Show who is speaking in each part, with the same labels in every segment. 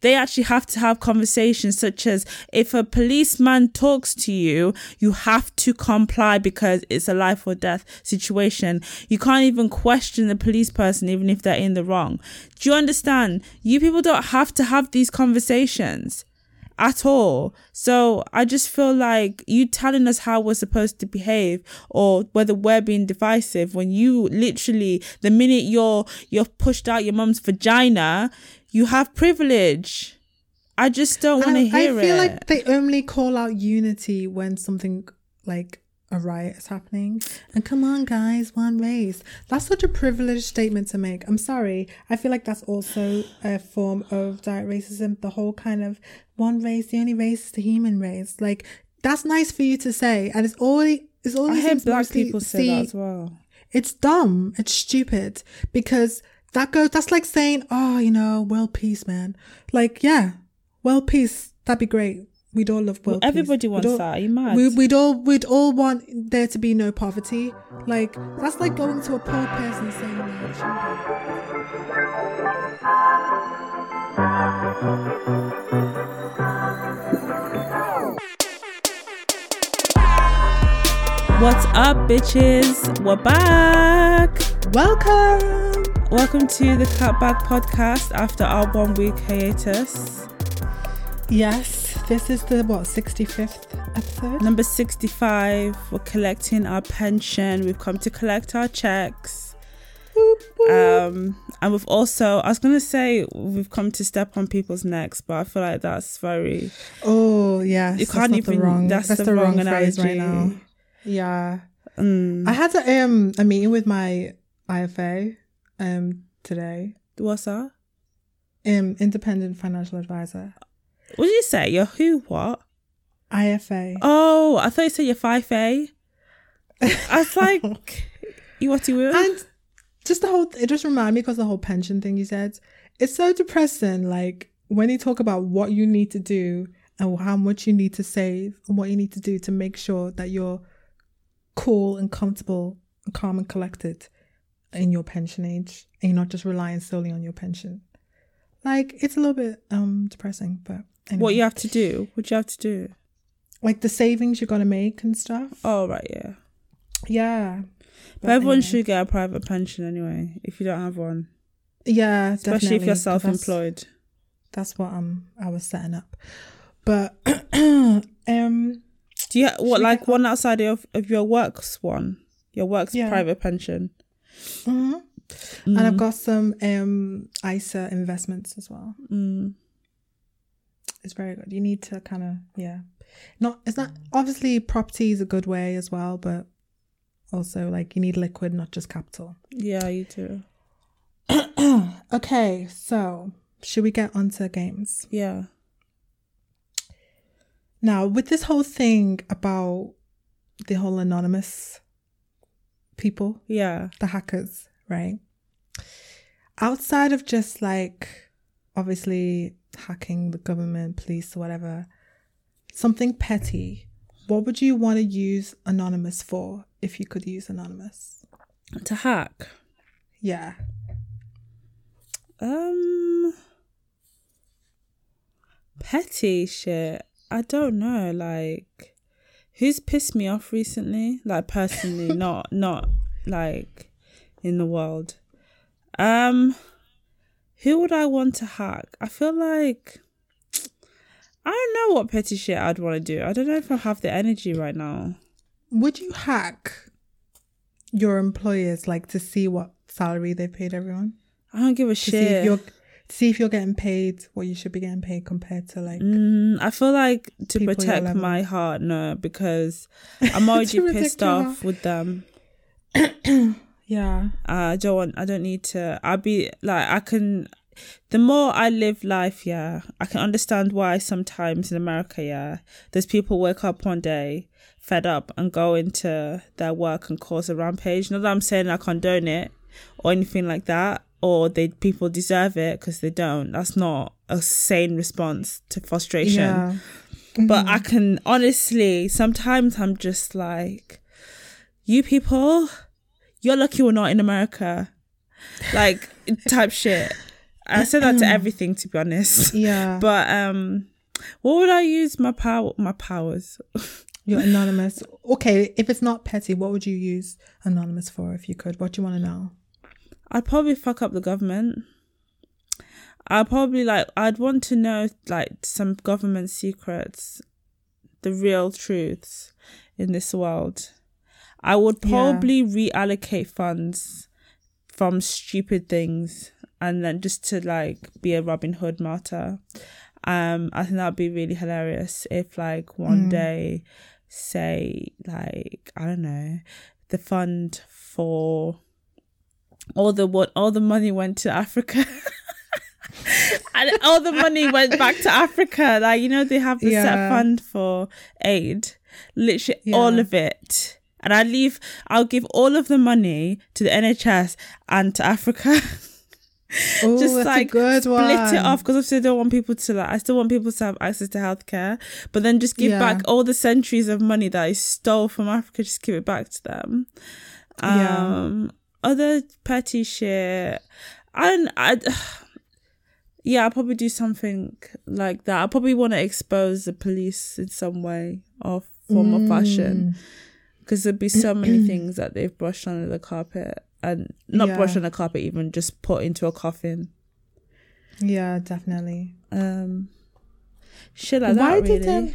Speaker 1: they actually have to have conversations such as if a policeman talks to you, you have to comply because it's a life or death situation. You can't even question the police person even if they're in the wrong. Do you understand? You people don't have to have these conversations at all. So I just feel like you telling us how we're supposed to behave or whether we're being divisive when you literally the minute you're you're pushed out your mum's vagina, you have privilege. I just don't want to hear it. I feel it. like
Speaker 2: they only call out unity when something like a riot is happening. And come on, guys, one race. That's such a privileged statement to make. I'm sorry. I feel like that's also a form of direct racism. The whole kind of one race, the only race is the human race. Like, that's nice for you to say. And it's already, it's all
Speaker 1: I heard black people say that as well.
Speaker 2: It's dumb. It's stupid because that goes, that's like saying, oh, you know, world peace, man. Like, yeah, world peace. That'd be great. We'd all love world
Speaker 1: well, Everybody
Speaker 2: peace.
Speaker 1: wants all, that. Are you mad?
Speaker 2: We, would all, we'd all want there to be no poverty. Like, that's like going to a poor person saying,
Speaker 1: What's up, bitches? We're back.
Speaker 2: Welcome.
Speaker 1: Welcome to the Cutback podcast after our one week hiatus.
Speaker 2: Yes, this is the what 65th episode.
Speaker 1: Number 65. We're collecting our pension. We've come to collect our checks. Um, and we've also, I was gonna say, we've come to step on people's necks, but I feel like that's very.
Speaker 2: Oh yeah, you can't even. The wrong, that's, that's the, the, wrong, wrong phrase right now. Yeah, mm. I had a, um a meeting with my IFA um today.
Speaker 1: What's that?
Speaker 2: Um, independent financial advisor.
Speaker 1: What did you say? Your who? What?
Speaker 2: IFA.
Speaker 1: Oh, I thought you said your five A. I was like, you what you were?
Speaker 2: And just the whole. It just reminded me because the whole pension thing you said. It's so depressing. Like when you talk about what you need to do and how much you need to save and what you need to do to make sure that you're cool and comfortable and calm and collected in your pension age and you're not just relying solely on your pension. Like it's a little bit um depressing, but
Speaker 1: anyway. what you have to do? What you have to do?
Speaker 2: Like the savings you're gonna make and stuff.
Speaker 1: Oh right, yeah,
Speaker 2: yeah.
Speaker 1: But, but everyone anyway. should get a private pension anyway. If you don't have one,
Speaker 2: yeah,
Speaker 1: especially if you're self-employed.
Speaker 2: That's, that's what um I was setting up, but um.
Speaker 1: Do you what like one outside of of your works one? Your works yeah. private pension.
Speaker 2: Mm-hmm. Mm. And I've got some um ISA investments as well.
Speaker 1: Mm.
Speaker 2: It's very good. You need to kind of yeah. Not it's not obviously property is a good way as well, but also like you need liquid, not just capital.
Speaker 1: Yeah, you do.
Speaker 2: okay, so should we get onto games?
Speaker 1: Yeah.
Speaker 2: Now, with this whole thing about the whole anonymous people,
Speaker 1: yeah,
Speaker 2: the hackers, right? Outside of just like obviously hacking the government, police, or whatever, something petty, what would you want to use Anonymous for if you could use Anonymous?
Speaker 1: To hack?
Speaker 2: Yeah.
Speaker 1: Um, petty shit. I don't know. Like, who's pissed me off recently? Like personally, not not like in the world. Um, who would I want to hack? I feel like I don't know what petty shit I'd want to do. I don't know if I have the energy right now.
Speaker 2: Would you hack your employers like to see what salary they paid everyone?
Speaker 1: I don't give a to shit. See
Speaker 2: if, you're, see if you're getting paid what you should be getting paid compared to like.
Speaker 1: Mm, I feel like to protect my heart, no, because I'm already pissed off with them.
Speaker 2: Yeah.
Speaker 1: I don't want, I don't need to, I'll be like, I can, the more I live life, yeah, I can understand why sometimes in America, yeah, there's people wake up one day fed up and go into their work and cause a rampage. Not that I'm saying I condone it or anything like that, or they people deserve it because they don't. That's not a sane response to frustration. Yeah. Mm-hmm. But I can honestly, sometimes I'm just like, you people you're lucky we're not in America, like type shit. I said that to everything, to be honest.
Speaker 2: Yeah.
Speaker 1: But um, what would I use my power my powers?
Speaker 2: You're anonymous. Okay, if it's not petty, what would you use anonymous for if you could? What do you want to know?
Speaker 1: I'd probably fuck up the government. I'd probably like I'd want to know like some government secrets, the real truths in this world. I would
Speaker 2: Yeah.
Speaker 1: probably reallocate funds from stupid things and then just to like be a Robin Hood martyr. Um, I think that'd be really hilarious if like one
Speaker 2: Mm.
Speaker 1: day, say like I don't know, the fund for all the what all the money went to Africa. and all the money went back to Africa. Like, you know, they have the set fund for aid. Literally all of it. And I leave I'll give all of the money to the NHS and to Africa.
Speaker 2: Oh,
Speaker 1: Just like split it off because I don't want people to like I still want people to have access to healthcare. But then just give
Speaker 2: Yeah.
Speaker 1: back all the centuries of money that I stole from Africa, just give it back to them.
Speaker 2: Yeah.
Speaker 1: Um other petty shit. And I yeah, I'll probably do something like that. I probably want to expose the police in some way or form of
Speaker 2: Mm.
Speaker 1: fashion because there'd be so many things that they've brushed under the carpet and not
Speaker 2: Yeah.
Speaker 1: brushed on the carpet, even just put into a coffin.
Speaker 2: Yeah, definitely.
Speaker 1: Um, shit like
Speaker 2: Why
Speaker 1: that.
Speaker 2: did
Speaker 1: Really.
Speaker 2: them-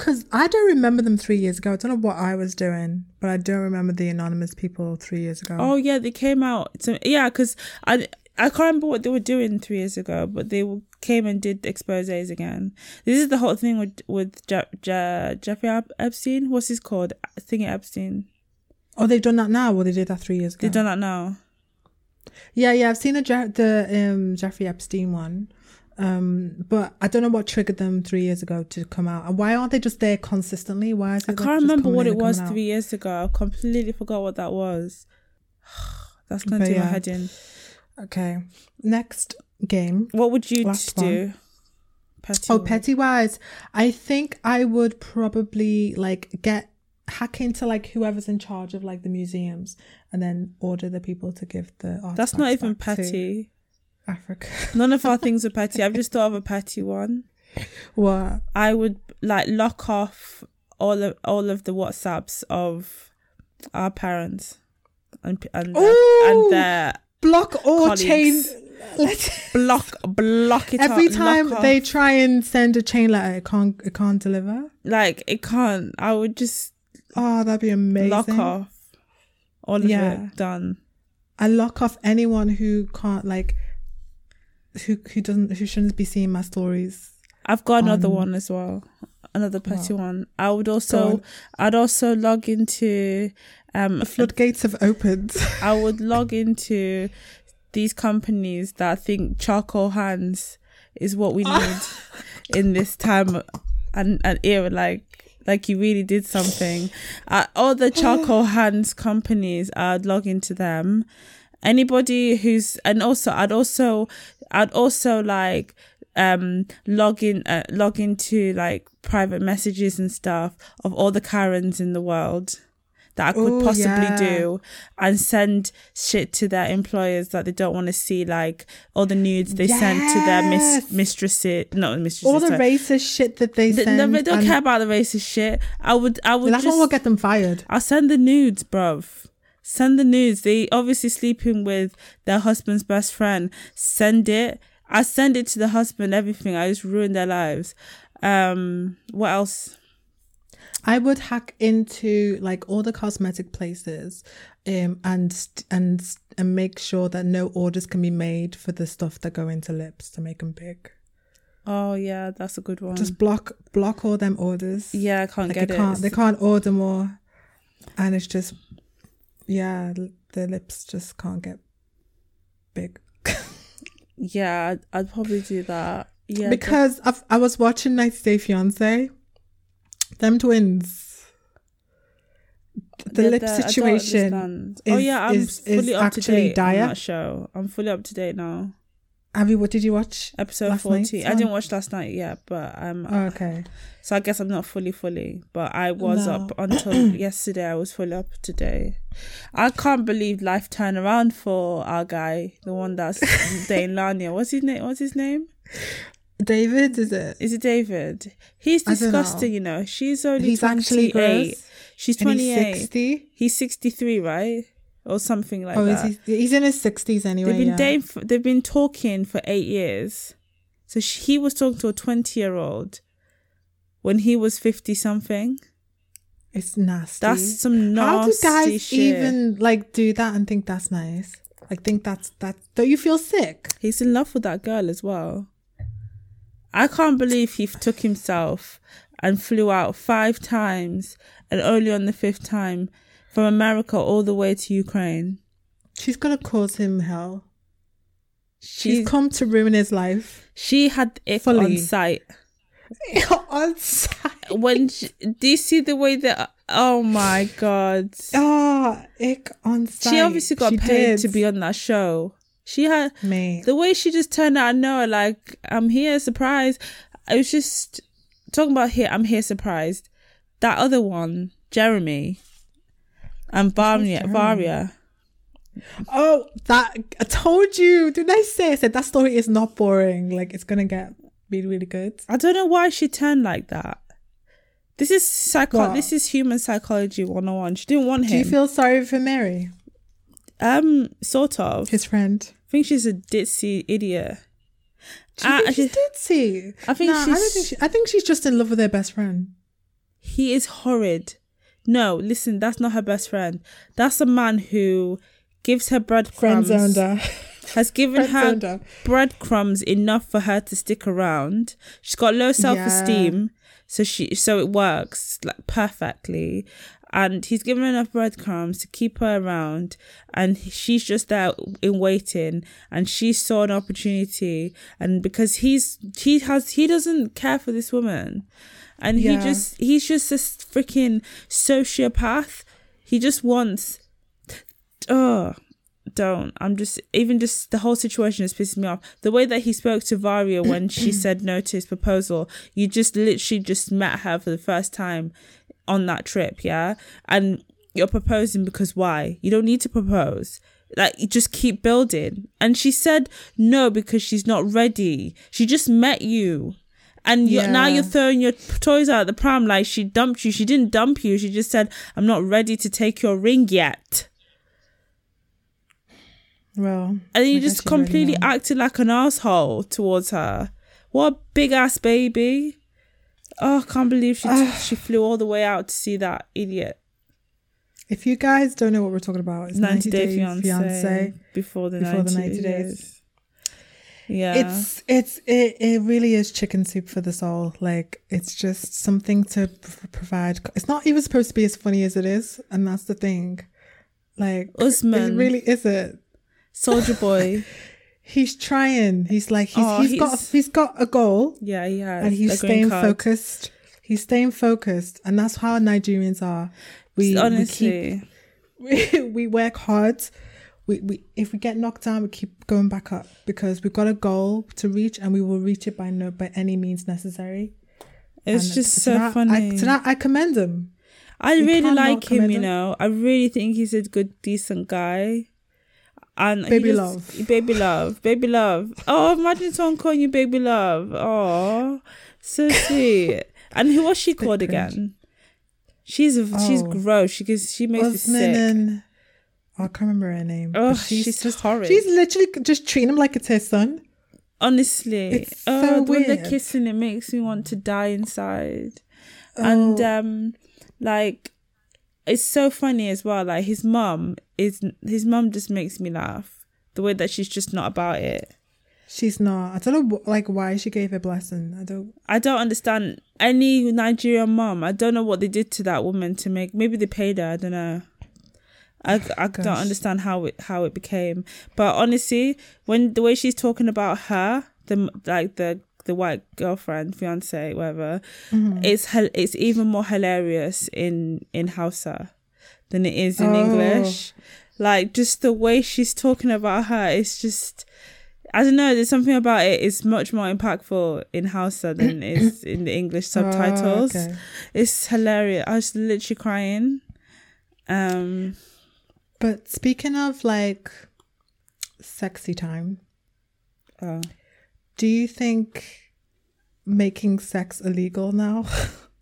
Speaker 2: Because I don't remember them three years ago. I don't know what I was doing, but I don't remember the anonymous people three years ago.
Speaker 1: Oh yeah, they came out. To, yeah, because I I can't remember what they were doing three years ago, but they came and did exposés again. This is the whole thing with with Je- Je- Jeffrey Ep- Epstein. What's his called? I think Epstein.
Speaker 2: Oh, they've done that now, or they did that three years ago.
Speaker 1: They've done that now.
Speaker 2: Yeah, yeah, I've seen the Je- the um, Jeffrey Epstein one, um, but I don't know what triggered them three years ago to come out. And why aren't they just there consistently? Why is it?
Speaker 1: I can't remember what it was three years ago. I completely forgot what that was. That's gonna
Speaker 2: But
Speaker 1: do my head in.
Speaker 2: Okay, next game.
Speaker 1: What would you
Speaker 2: Last
Speaker 1: do? Petty
Speaker 2: Oh, petty wise, I think I would probably like get hack into like whoever's in charge of like the museums and then order the people to give the
Speaker 1: That's not even petty.
Speaker 2: Africa.
Speaker 1: None of our things are petty. I've just thought of a petty one.
Speaker 2: what?
Speaker 1: I would like lock off all of all of the WhatsApps of our parents and and their, and their
Speaker 2: Block or chain. Let's
Speaker 1: block block it
Speaker 2: Every
Speaker 1: up,
Speaker 2: time they
Speaker 1: off.
Speaker 2: try and send a chain letter, it can't it can't deliver.
Speaker 1: like it can't. I would just
Speaker 2: Oh, that'd be amazing.
Speaker 1: lock off all of
Speaker 2: Yeah.
Speaker 1: it. Done.
Speaker 2: I lock off anyone who can't like who who doesn't who shouldn't be seeing my stories.
Speaker 1: I've got another
Speaker 2: Um,
Speaker 1: one as well. Another petty
Speaker 2: Wow.
Speaker 1: one. I would also. I'd also log into um
Speaker 2: The floodgates have opened.
Speaker 1: I would log into these companies that think charcoal hands is what we need in this time and, and era like like you really did something uh, all the charcoal hands companies i'd log into them anybody who's and also i'd also i'd also like um log in uh, log into like private messages and stuff of all the karens in the world that i could
Speaker 2: Ooh,
Speaker 1: possibly
Speaker 2: yeah.
Speaker 1: do and send shit to their employers that they don't want to see like all the nudes they send to their mis-
Speaker 2: Yes.
Speaker 1: mistresses not mistresses
Speaker 2: All the
Speaker 1: sorry.
Speaker 2: racist shit that they
Speaker 1: Th-
Speaker 2: send.
Speaker 1: no, they don't care about the racist shit i would i would
Speaker 2: that's
Speaker 1: just
Speaker 2: what will get them fired.
Speaker 1: I'll send the nudes, bruv. Send the news. They obviously sleeping with their husband's best friend. Send it. I send it to the husband. Everything. I just ruin their lives. Um. What else?
Speaker 2: I would hack into like all the cosmetic places, um, and and and make sure that no orders can be made for the stuff that go into lips to make them big.
Speaker 1: Oh yeah, that's a good one.
Speaker 2: Just block block all them orders.
Speaker 1: yeah, I can't
Speaker 2: like
Speaker 1: get
Speaker 2: they
Speaker 1: it.
Speaker 2: can't they can't order more, and it's just yeah, the lips just can't get big.
Speaker 1: Yeah, I'd, probably do that. Yeah,
Speaker 2: because I've, I was watching 90 Day Fiance, them twins. The
Speaker 1: Yeah,
Speaker 2: lip situation.
Speaker 1: understand. oh yeah, I'm
Speaker 2: is- is
Speaker 1: fully up to date on that show. I'm fully up to date now.
Speaker 2: Have you? What did you watch?
Speaker 1: Episode forty. I didn't watch last night yet, but um,
Speaker 2: Oh, okay.
Speaker 1: so I guess I'm not fully fully. But I was
Speaker 2: No.
Speaker 1: up until yesterday. I was fully up today. I can't believe life turned around for our guy, the one that's dating Lana. What's his name? What's his name?
Speaker 2: David, is it?
Speaker 1: Is it David? He's
Speaker 2: don't know.
Speaker 1: disgusting. You know, she's only
Speaker 2: He's actually
Speaker 1: 28.
Speaker 2: gross.
Speaker 1: She's twenty
Speaker 2: he's
Speaker 1: eight.
Speaker 2: sixty.
Speaker 1: He's sixty three, right, or something like
Speaker 2: Oh, is
Speaker 1: that.
Speaker 2: he? He's in his sixties anyway.
Speaker 1: They've been
Speaker 2: yeah.
Speaker 1: dating. For, they've been talking for eight years. So she, he was talking to a twenty-year-old when he was fifty something.
Speaker 2: It's nasty.
Speaker 1: That's some nasty.
Speaker 2: How do guys
Speaker 1: shit.
Speaker 2: even like do that and think that's nice? Like think that's that? Don't you feel sick?
Speaker 1: He's in love with that girl as well. I can't believe he took himself and flew out five times, and only on the fifth time from America all the way to Ukraine.
Speaker 2: She's gonna cause him hell.
Speaker 1: She
Speaker 2: She's come to ruin his life.
Speaker 1: she had it
Speaker 2: Fully.
Speaker 1: on site.
Speaker 2: On site.
Speaker 1: When she, do you see the way that? Oh my god!
Speaker 2: Oh, ick on site.
Speaker 1: She obviously got
Speaker 2: She
Speaker 1: paid
Speaker 2: did.
Speaker 1: to be on that show. She had
Speaker 2: Mate.
Speaker 1: the way she just turned out. No, like I'm here, surprised. I was just talking about here. I'm here, surprised. That other one, Jeremy, and Varya.
Speaker 2: Jeremy?
Speaker 1: Varya.
Speaker 2: Oh, that I told you. Didn't I say? I said that story is not boring. Like it's gonna get really, really good.
Speaker 1: I don't know why she turned like that. This is psycho.
Speaker 2: What?
Speaker 1: This is human psychology 101. She didn't want him.
Speaker 2: Do you feel sorry for Mary,
Speaker 1: um, sort of.
Speaker 2: his friend?
Speaker 1: I think she's a ditzy idiot.
Speaker 2: Do you think she's ditzy?
Speaker 1: I think
Speaker 2: Nah, I
Speaker 1: she's-
Speaker 2: think she, I think she's just in love with her best friend.
Speaker 1: He is horrid. No, listen, that's not her best friend. That's a man who gives her breadcrumbs.
Speaker 2: Friend zoned her.
Speaker 1: Has given
Speaker 2: Friend
Speaker 1: her breadcrumbs enough for her to stick around. She's got low self esteem, so she so it works like perfectly. And he's given her enough breadcrumbs to keep her around, and she's just there in waiting. And she saw an opportunity, and because he's he has he doesn't care for this woman, and he just he's just this freaking sociopath. He just wants oh don't. I'm just even just the whole situation is pissing me off. The way that he spoke to Varya when she said no to his proposal you just literally just met her for the first time on that trip yeah? And you're proposing because why? You don't need to propose. Like you just keep building. And she said no because she's not ready. She just met you and you're, now you're throwing your toys out the pram like she dumped you she didn't dump you she just said i'm not ready to take your ring yet
Speaker 2: Well,
Speaker 1: and you just completely acted like an asshole towards her. What a big ass baby! Oh, I can't believe she she flew all the way out to see that idiot.
Speaker 2: If you guys don't know what we're talking about, it's 90, Day, fiance.
Speaker 1: before the
Speaker 2: Before
Speaker 1: 90,
Speaker 2: the 90 days.
Speaker 1: days. Yeah,
Speaker 2: It's it's it, it really is chicken soup for the soul. Like it's just something to pr- provide. It's not even supposed to be as funny as it is, and that's the thing. Like
Speaker 1: Usman.
Speaker 2: it really isn't.
Speaker 1: Sojaboy.
Speaker 2: He's trying. He's like he's
Speaker 1: Oh,
Speaker 2: he's got
Speaker 1: he's-
Speaker 2: he's got a goal,
Speaker 1: Yeah, he has.
Speaker 2: and he's staying
Speaker 1: card.
Speaker 2: focused. He's staying focused, and that's how Nigerians are. We
Speaker 1: Honestly,
Speaker 2: we keep we, we work hard. We, we if we get knocked down, we keep going back up because we've got a goal to reach, and we will reach it by no by any means necessary.
Speaker 1: it's
Speaker 2: And
Speaker 1: just so
Speaker 2: that-
Speaker 1: funny.
Speaker 2: I, to that, I commend him.
Speaker 1: I
Speaker 2: You
Speaker 1: really like him, you
Speaker 2: him.
Speaker 1: know. I really think he's a good, decent guy. And
Speaker 2: Baby
Speaker 1: just-
Speaker 2: love.
Speaker 1: baby love, baby love. Oh, imagine someone calling you baby love. Oh, so sweet. and who was she called
Speaker 2: cringe.
Speaker 1: again? She's she's
Speaker 2: Oh.
Speaker 1: gross. She gives she makes
Speaker 2: Usman
Speaker 1: sick.
Speaker 2: And I can't remember her name.
Speaker 1: Oh,
Speaker 2: but
Speaker 1: she's,
Speaker 2: just
Speaker 1: horrid.
Speaker 2: she's literally just treating him like it's her son.
Speaker 1: Honestly,
Speaker 2: It's
Speaker 1: oh,
Speaker 2: so
Speaker 1: when they're kissing, it makes me want to die inside. and
Speaker 2: Oh.
Speaker 1: um like it's so funny as well like his mum is his mum just makes me laugh the way that she's just not about it
Speaker 2: She's not. I don't know, like, why she gave her blessing. I don't.
Speaker 1: i don't understand any nigerian mom. i don't know what they did to that woman to make maybe they paid her i don't know I, I don't understand how it how it became but honestly when the way she's talking about her the like the the white girlfriend fiance whatever
Speaker 2: Mm-hmm.
Speaker 1: it's it's even more hilarious in in Hausa than it is in
Speaker 2: Oh.
Speaker 1: English. Like just the way she's talking about her, it's just I don't know. There's something about it. It's much more impactful in Hausa than it is in the English subtitles.
Speaker 2: Oh, okay.
Speaker 1: It's hilarious. I was literally crying. Um,
Speaker 2: But speaking of like sexy time,
Speaker 1: oh.
Speaker 2: do you think making sex illegal now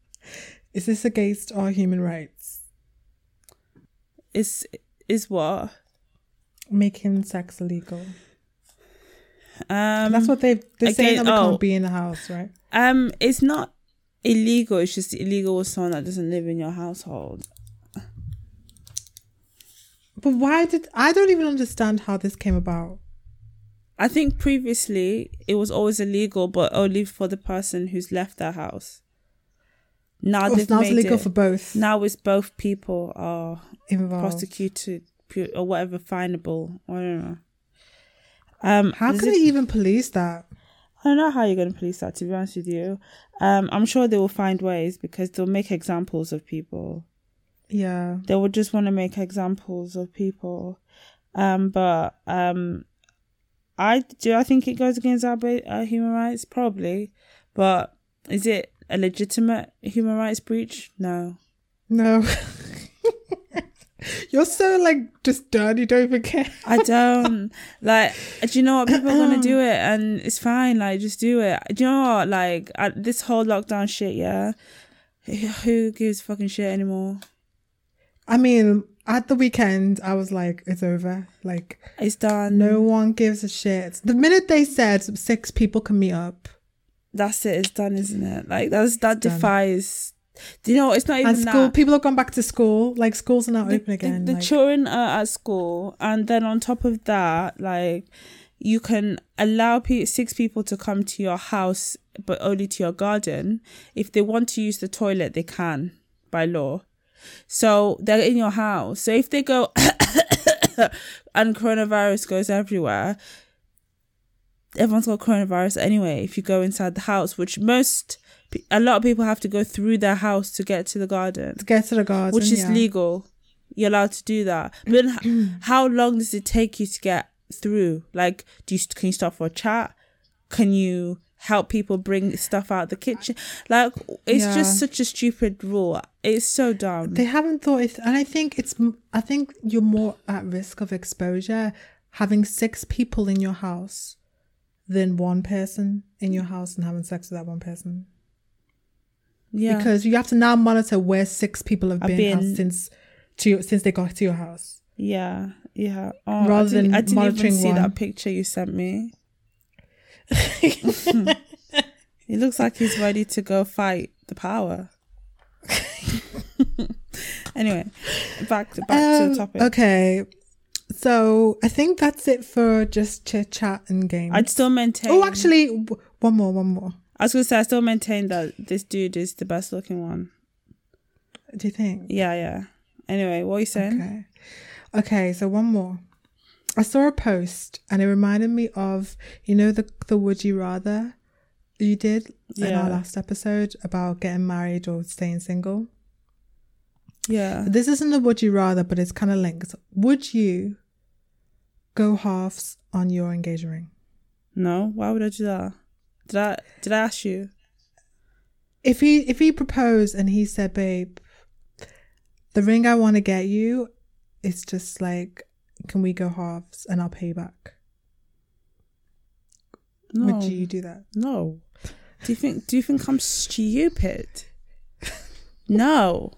Speaker 2: is this against our human rights?
Speaker 1: Is is what?
Speaker 2: Making sex illegal.
Speaker 1: Um,
Speaker 2: That's what they they're saying
Speaker 1: again-
Speaker 2: that we
Speaker 1: oh.
Speaker 2: can't be in the house, right?
Speaker 1: um, it's not illegal. It's just illegal with someone that doesn't live in your household.
Speaker 2: But why did I don't even understand how this came about?
Speaker 1: I think previously it was always illegal, but only for the person who's left their house. Now
Speaker 2: Oh,
Speaker 1: they've
Speaker 2: now it's
Speaker 1: made
Speaker 2: illegal
Speaker 1: it-
Speaker 2: for both
Speaker 1: now it's both people are
Speaker 2: involved.
Speaker 1: prosecuted or whatever finable. I don't know. Um,
Speaker 2: how can
Speaker 1: it-
Speaker 2: they even police that?
Speaker 1: I don't know how you're going to police that. To be honest with you, um, I'm sure they will find ways because they'll make examples of people.
Speaker 2: Yeah.
Speaker 1: They would just want to make examples of people. Um, but um, I do. I think it goes against our, our human rights, probably. But is it a legitimate human rights breach? No.
Speaker 2: No. You're so like just done. You don't even care.
Speaker 1: I don't like. Do you know what people are gonna do it, and it's fine. Like, just do it. Do you know what? Like, I, this whole lockdown shit. Yeah, who gives fucking shit anymore?
Speaker 2: I mean, at the weekend, I was like, it's over. Like,
Speaker 1: It's done.
Speaker 2: no one gives a shit. The minute they said six people can meet up,
Speaker 1: that's it. It's done, isn't it? Like that's that
Speaker 2: done.
Speaker 1: defies. Do you know? It's not even
Speaker 2: and school
Speaker 1: that.
Speaker 2: people have gone back to school. Like, schools are now
Speaker 1: the,
Speaker 2: open
Speaker 1: the-
Speaker 2: again.
Speaker 1: the
Speaker 2: like,
Speaker 1: children are at school, and then on top of that, like you can allow pe- six people to come to your house, but only to your garden. If they want to use the toilet, they can by law. So they're in your house. So if they go and coronavirus goes everywhere, everyone's got coronavirus anyway. If you go inside the house, which most a lot of people have to go through their house to get to the garden
Speaker 2: to get to the garden,
Speaker 1: which is
Speaker 2: yeah.
Speaker 1: legal. You're allowed to do that. But how long does it take you to get through? Like, do you can you stop for a chat? Can you help people bring stuff out of the kitchen? Like, it's
Speaker 2: Yeah.
Speaker 1: just such a stupid rule. It's so dumb.
Speaker 2: They haven't thought it, and I think it's. I think you're more at risk of exposure having six people in your house than one person in your house and having sex with that one person.
Speaker 1: yeah,
Speaker 2: because you have to now monitor where six people have been,
Speaker 1: been-
Speaker 2: since to your, since they got to your house.
Speaker 1: yeah, yeah. Oh,
Speaker 2: Rather than
Speaker 1: I didn't
Speaker 2: monitoring
Speaker 1: even see
Speaker 2: one.
Speaker 1: that picture you sent me. It looks like he's ready to go fight the power. anyway, back to back to
Speaker 2: Um,
Speaker 1: the topic.
Speaker 2: Okay, so I think that's it for just chit chat and games.
Speaker 1: I'd still maintain.
Speaker 2: oh, actually, w- one more, one more.
Speaker 1: I was gonna say I still maintain that this dude is the best looking one.
Speaker 2: Do you think?
Speaker 1: Yeah, yeah. Anyway, what are you saying?
Speaker 2: Okay. Okay, so one more. I saw a post and it reminded me of you know the the would you rather you did in our last episode about getting married or staying single.
Speaker 1: Yeah.
Speaker 2: This isn't a would you rather, but it's kind of linked. Would you go halves on your engagement ring?
Speaker 1: No, why would I do that? Did I did I ask you?
Speaker 2: If he if he proposed and he said, "Babe, the ring I want to get you, it's just like, can we go halves and I'll pay you back?"
Speaker 1: No.
Speaker 2: Would you do that?
Speaker 1: No. Do you think do you think I'm stupid? no.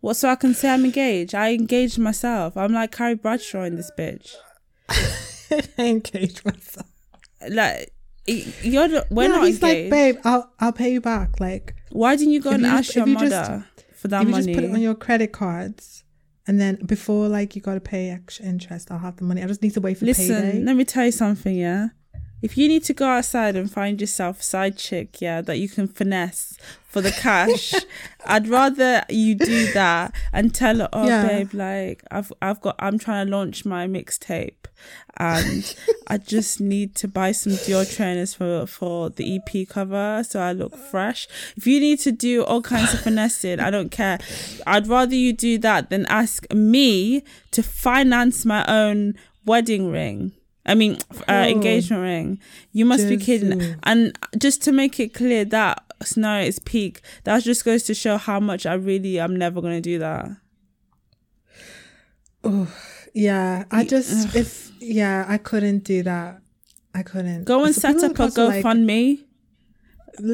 Speaker 1: What so I can say I'm engaged? I engaged myself. I'm like Carrie Bradshaw in this bitch.
Speaker 2: I engaged myself.
Speaker 1: Like you're the, we're
Speaker 2: Yeah,
Speaker 1: not
Speaker 2: he's
Speaker 1: engaged.
Speaker 2: like, babe, I'll I'll pay you back. Like,
Speaker 1: Why didn't you go and
Speaker 2: you
Speaker 1: ask
Speaker 2: just-
Speaker 1: your
Speaker 2: if you just-
Speaker 1: mother for that
Speaker 2: if you
Speaker 1: money?
Speaker 2: just put it on your credit cards, and then before like you got to pay extra interest, I'll have the money. I just need to wait for
Speaker 1: Listen,
Speaker 2: payday.
Speaker 1: let me tell you something, yeah. If you need to go outside and find yourself a side chick, yeah, that you can finesse for the cash, I'd rather you do that and tell her, oh
Speaker 2: Yeah.
Speaker 1: babe, like I've I've got I'm trying to launch my mixtape and I just need to buy some Dior trainers for for the EP cover so I look fresh. If you need to do all kinds of finessing, I don't care. I'd rather you do that than ask me to finance my own wedding ring. I mean, uh,
Speaker 2: Oh.
Speaker 1: engagement ring. You must be kidding. And just to make it clear, that scenario is peak. That just goes to show how much I really I'm never gonna do that.
Speaker 2: Oh, Yeah, I just if yeah, I couldn't do that. I couldn't
Speaker 1: Go and set up a
Speaker 2: to, like,
Speaker 1: GoFundMe,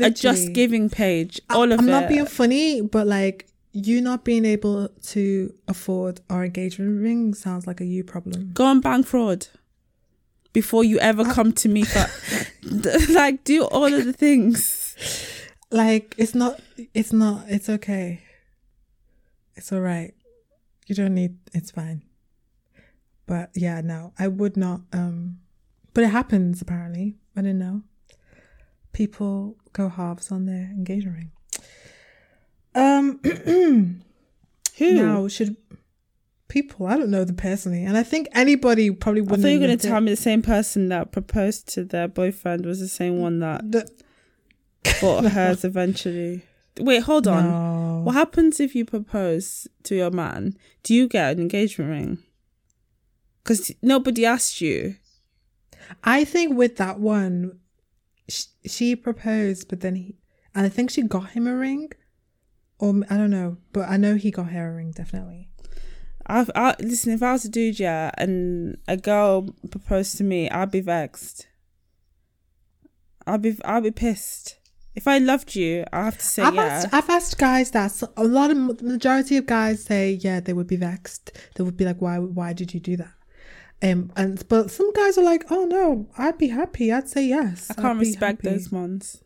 Speaker 1: a Just Giving page,
Speaker 2: I-
Speaker 1: all of
Speaker 2: I'm
Speaker 1: it.
Speaker 2: not being funny, but like you not being able to afford our engagement ring sounds like a you problem.
Speaker 1: Go on bank fraud before you ever come to me for like do all of the things.
Speaker 2: Like it's not it's not it's okay. It's all right. You don't need it's fine. But yeah, no, I would not um but it happens apparently. I didn't know. People go halves on their engagement ring. Um
Speaker 1: Who?
Speaker 2: now should people I don't know them personally and I think anybody probably wouldn't I
Speaker 1: thought you were going to tell me the same person that proposed to their boyfriend was the same one that
Speaker 2: The-
Speaker 1: bought hers eventually. Wait, hold on.
Speaker 2: No.
Speaker 1: What happens if you propose to your man? Do you get an engagement ring? Because nobody asked you.
Speaker 2: I think with that one, she, she proposed, but then he, and I think she got him a ring, or I don't know, but I know he got her a ring definitely.
Speaker 1: I've, I, listen, if I was a dude, yeah, and a girl proposed to me, I'd be vexed. I'd be, I'll be pissed. If I loved you, I have to say
Speaker 2: I've
Speaker 1: yeah.
Speaker 2: asked, I've asked guys that so- a lot of the majority of guys say yeah they would be vexed. They would be like why why did you do that? Um and but some guys are like oh no I'd be happy I'd say yes.
Speaker 1: I can't respect
Speaker 2: happy."
Speaker 1: those ones.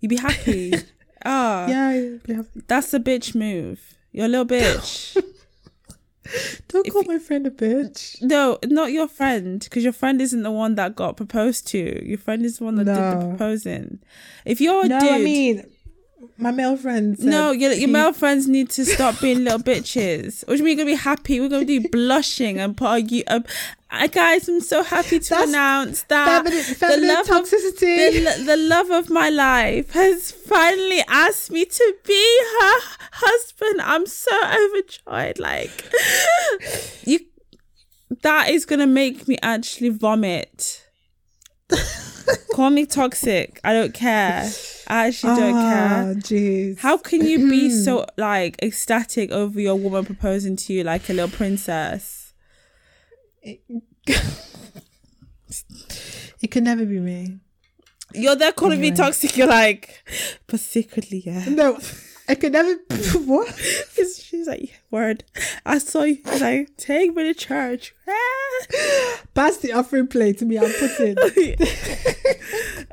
Speaker 1: You'd be happy. Ah,
Speaker 2: Yeah, I'd be happy.
Speaker 1: that's a bitch move. You're a little bitch.
Speaker 2: Don't
Speaker 1: If
Speaker 2: call my friend a bitch.
Speaker 1: no, not your friend, because your friend isn't the one that got proposed to. Your friend is the one that did the proposing. If you're a
Speaker 2: no,
Speaker 1: dude,
Speaker 2: I mean my male friends.
Speaker 1: no, your, your male friends need to stop being little bitches. Which means you're gonna be happy. We're gonna be blushing and put our you. Um, uh, guys, I'm so happy to
Speaker 2: That's
Speaker 1: announce that
Speaker 2: feminine, feminine
Speaker 1: love of- the, the love of my life has finally asked me to be her husband. I'm so overjoyed. Like you, that is gonna make me actually vomit. Call me toxic. I don't care. I actually don't ah, care.
Speaker 2: Oh, jeez.
Speaker 1: How can you be so like ecstatic over your woman proposing to you like a little princess?
Speaker 2: It could never be me.
Speaker 1: You're there calling me toxic. You're like, but secretly, yeah.
Speaker 2: No, it could never. what?
Speaker 1: She's, she's like, word. I saw you. She's like, take me to church.
Speaker 2: Pass the offering plate to me. I'll put it.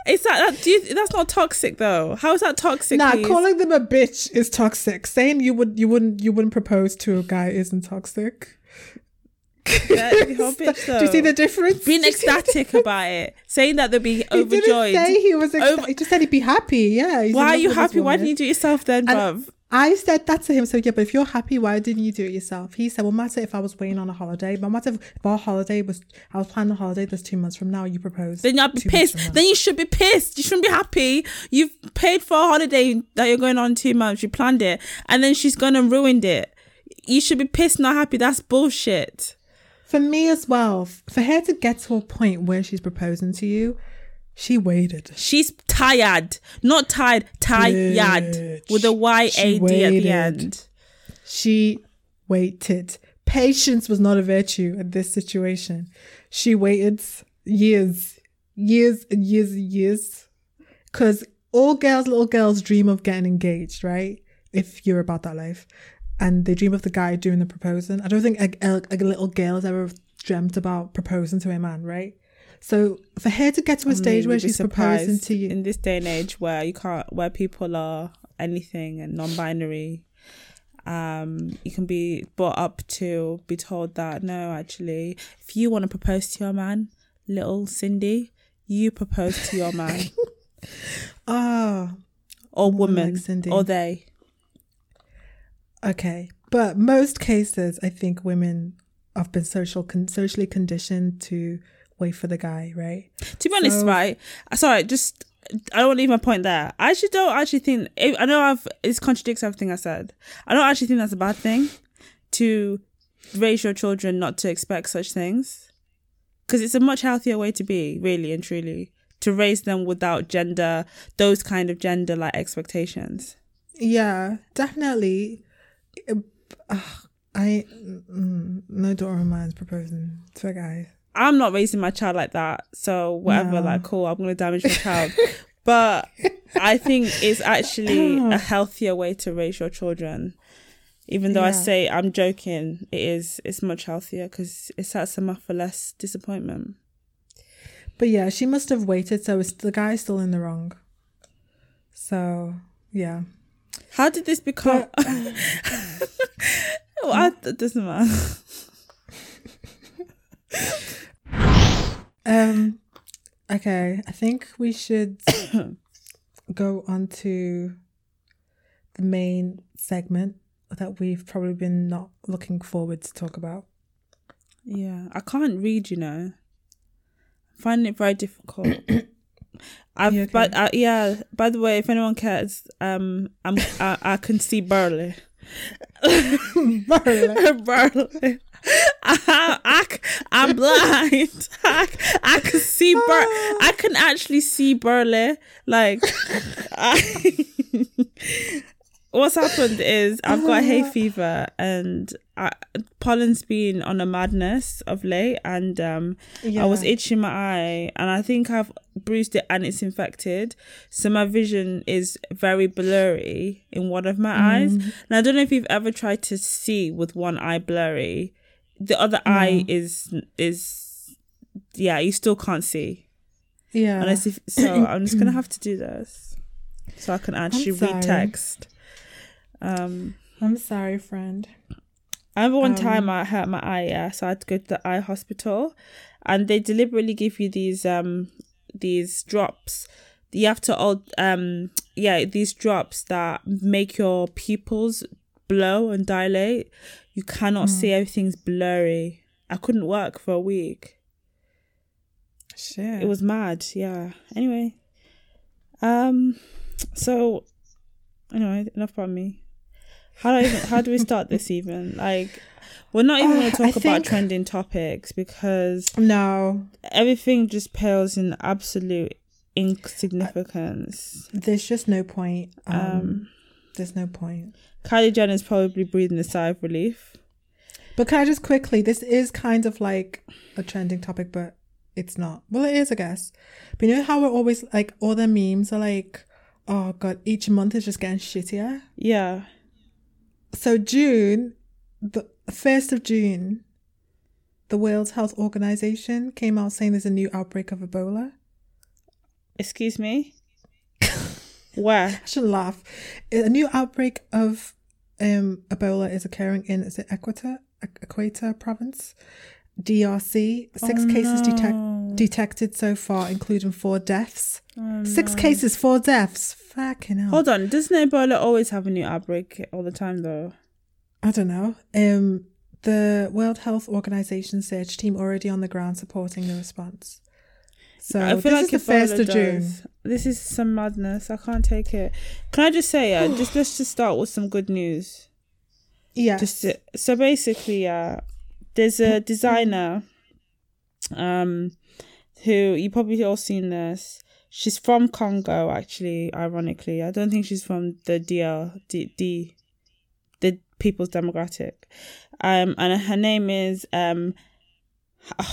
Speaker 1: Is that, that do you, that's not toxic though? How is that toxic?
Speaker 2: nah,
Speaker 1: please?
Speaker 2: calling them a bitch is toxic. Saying you would, you wouldn't, you wouldn't propose to a guy isn't toxic.
Speaker 1: Yeah, whole bitch,
Speaker 2: Do you see the difference?
Speaker 1: being
Speaker 2: Do you see the
Speaker 1: ecstatic about it, saying that they'll be overjoyed.
Speaker 2: He didn't say he was. Ecstatic.
Speaker 1: Over-
Speaker 2: he just said he'd be happy. Yeah.
Speaker 1: Why are you happy? Why didn't you do it yourself then,
Speaker 2: And
Speaker 1: bruv?
Speaker 2: I said that to him. So yeah, but if you're happy, why didn't you do it yourself? He said, "Well, matter if I was waiting on a holiday, but matter if, if our holiday was, I was planning a holiday. There's two months from now. You proposed.
Speaker 1: Then you'll be pissed. Then you should be pissed. You shouldn't be happy. You've paid for a holiday that you're going on two months. You planned it, and then she's gone and ruined it. You should be pissed, not happy. That's bullshit.
Speaker 2: For me as well, for her to get to a point where she's proposing to you, she waited.
Speaker 1: She's tired, not tired, tired
Speaker 2: Bitch.
Speaker 1: with a Y A D at the end.
Speaker 2: She waited. Patience was not a virtue in this situation. She waited years, years and years and years. Because all girls, little girls dream of getting engaged, right? If you're about that life. And they dream of the guy doing the proposing. I don't think a, a, a little girl has ever dreamt about proposing to a man, right? So for her to get to a
Speaker 1: I mean,
Speaker 2: stage where she's proposing to you,
Speaker 1: in this day and age where you can't, where people are anything and non-binary. Um, you can be brought up to be told that no, actually, if you want to propose to your man, little Cindy, you propose to your man
Speaker 2: ah,
Speaker 1: or
Speaker 2: Woman like
Speaker 1: or they.
Speaker 2: Okay, but most cases, I think women have been social con- socially conditioned to wait for the guy, right?
Speaker 1: To be honest, right? Uh, sorry, just I don't want to leave my point there. I actually don't actually think. I know I've it contradicts everything I said. I don't actually think that's a bad thing to raise your children not to expect such things. because it's a much healthier way to be, really and truly, to raise them without gender, those kind of gender like expectations.
Speaker 2: Yeah, definitely. Uh, I mm, no daughter of mine's proposing to a guy.
Speaker 1: I'm not raising my child like that, so whatever.
Speaker 2: No.
Speaker 1: Like, cool, I'm gonna damage my child, but I think it's actually a healthier way to raise your children. Even though I say I'm joking, it is. It's much healthier because it sets them up for less disappointment.
Speaker 2: But yeah, she must have waited, so it's, the guy's still in the wrong. So yeah,
Speaker 1: How did this become? well, I, it doesn't matter.
Speaker 2: um, okay. I think we should go on to the main segment that we've probably been not looking forward to talk about.
Speaker 1: Yeah, I can't read. You know, I'm finding it very difficult. I've,
Speaker 2: okay?
Speaker 1: but uh, yeah. By the way, if anyone cares, um, I'm I, I can see Burley. Burley. I, I, am blind. I, I can see Bur. I can actually see Burley. Like, I, what's happened is I've got hay fever and I, pollen's been on a madness of late, and um, I was itching my eye, and I think I've bruised it and it's infected, so my vision is very blurry in one of my eyes. And I don't know if you've ever tried to see with one eye blurry, the other eye is is yeah, you still can't see.
Speaker 2: Yeah.
Speaker 1: Unless if so, I'm just gonna have to do this so I can actually read text. Um.
Speaker 2: I'm sorry, friend.
Speaker 1: I remember one
Speaker 2: Um,
Speaker 1: time I hurt my eye, yeah, so I had to go to the eye hospital, and they deliberately give you these um these drops. You have to all um yeah these drops that make your pupils blow and dilate. You cannot see everything's blurry. I couldn't work for a week.
Speaker 2: Shit.
Speaker 1: It was mad, yeah. Anyway, um, so anyway, enough about me. How do I even, how do we start this even? Like, we're not even going
Speaker 2: Uh,
Speaker 1: to
Speaker 2: I
Speaker 1: talk about
Speaker 2: think-
Speaker 1: trending topics because
Speaker 2: no.
Speaker 1: everything just pales in absolute insignificance.
Speaker 2: There's just no point. Um,
Speaker 1: Um,
Speaker 2: there's no point.
Speaker 1: Kylie Jenner is probably breathing a sigh of relief.
Speaker 2: But can I just quickly? This is kind of like a trending topic, but it's not. Well, it is, I guess. But you know how we're always like all the memes are like, oh god, each month is just getting shittier.
Speaker 1: Yeah,
Speaker 2: So June, the first of June, the World Health Organization came out saying there's a new outbreak of Ebola.
Speaker 1: excuse me. Where?
Speaker 2: I should laugh. A new outbreak of um, Ebola is occurring in is it Equator, Equator Province, DRC. Six
Speaker 1: Oh,
Speaker 2: cases
Speaker 1: no.
Speaker 2: detect, detected so far, including four deaths.
Speaker 1: Oh,
Speaker 2: Six
Speaker 1: no.
Speaker 2: cases, four deaths. Fucking hell.
Speaker 1: Hold on, doesn't Ebola always have a new outbreak all the time though?
Speaker 2: I don't know. Um, the World Health Organization search team already on the ground supporting the response. So
Speaker 1: I feel
Speaker 2: this
Speaker 1: like
Speaker 2: is the first of June.
Speaker 1: This is some madness. I can't take it. Can I just say, yeah, just let's just start with some good news.
Speaker 2: Yeah.
Speaker 1: Just to- so basically, uh, there's a designer, um, who you probably all seen this. She's from Congo, actually. Ironically, I don't think she's from the DL, D, D the People's Democratic. Um, and her name is um,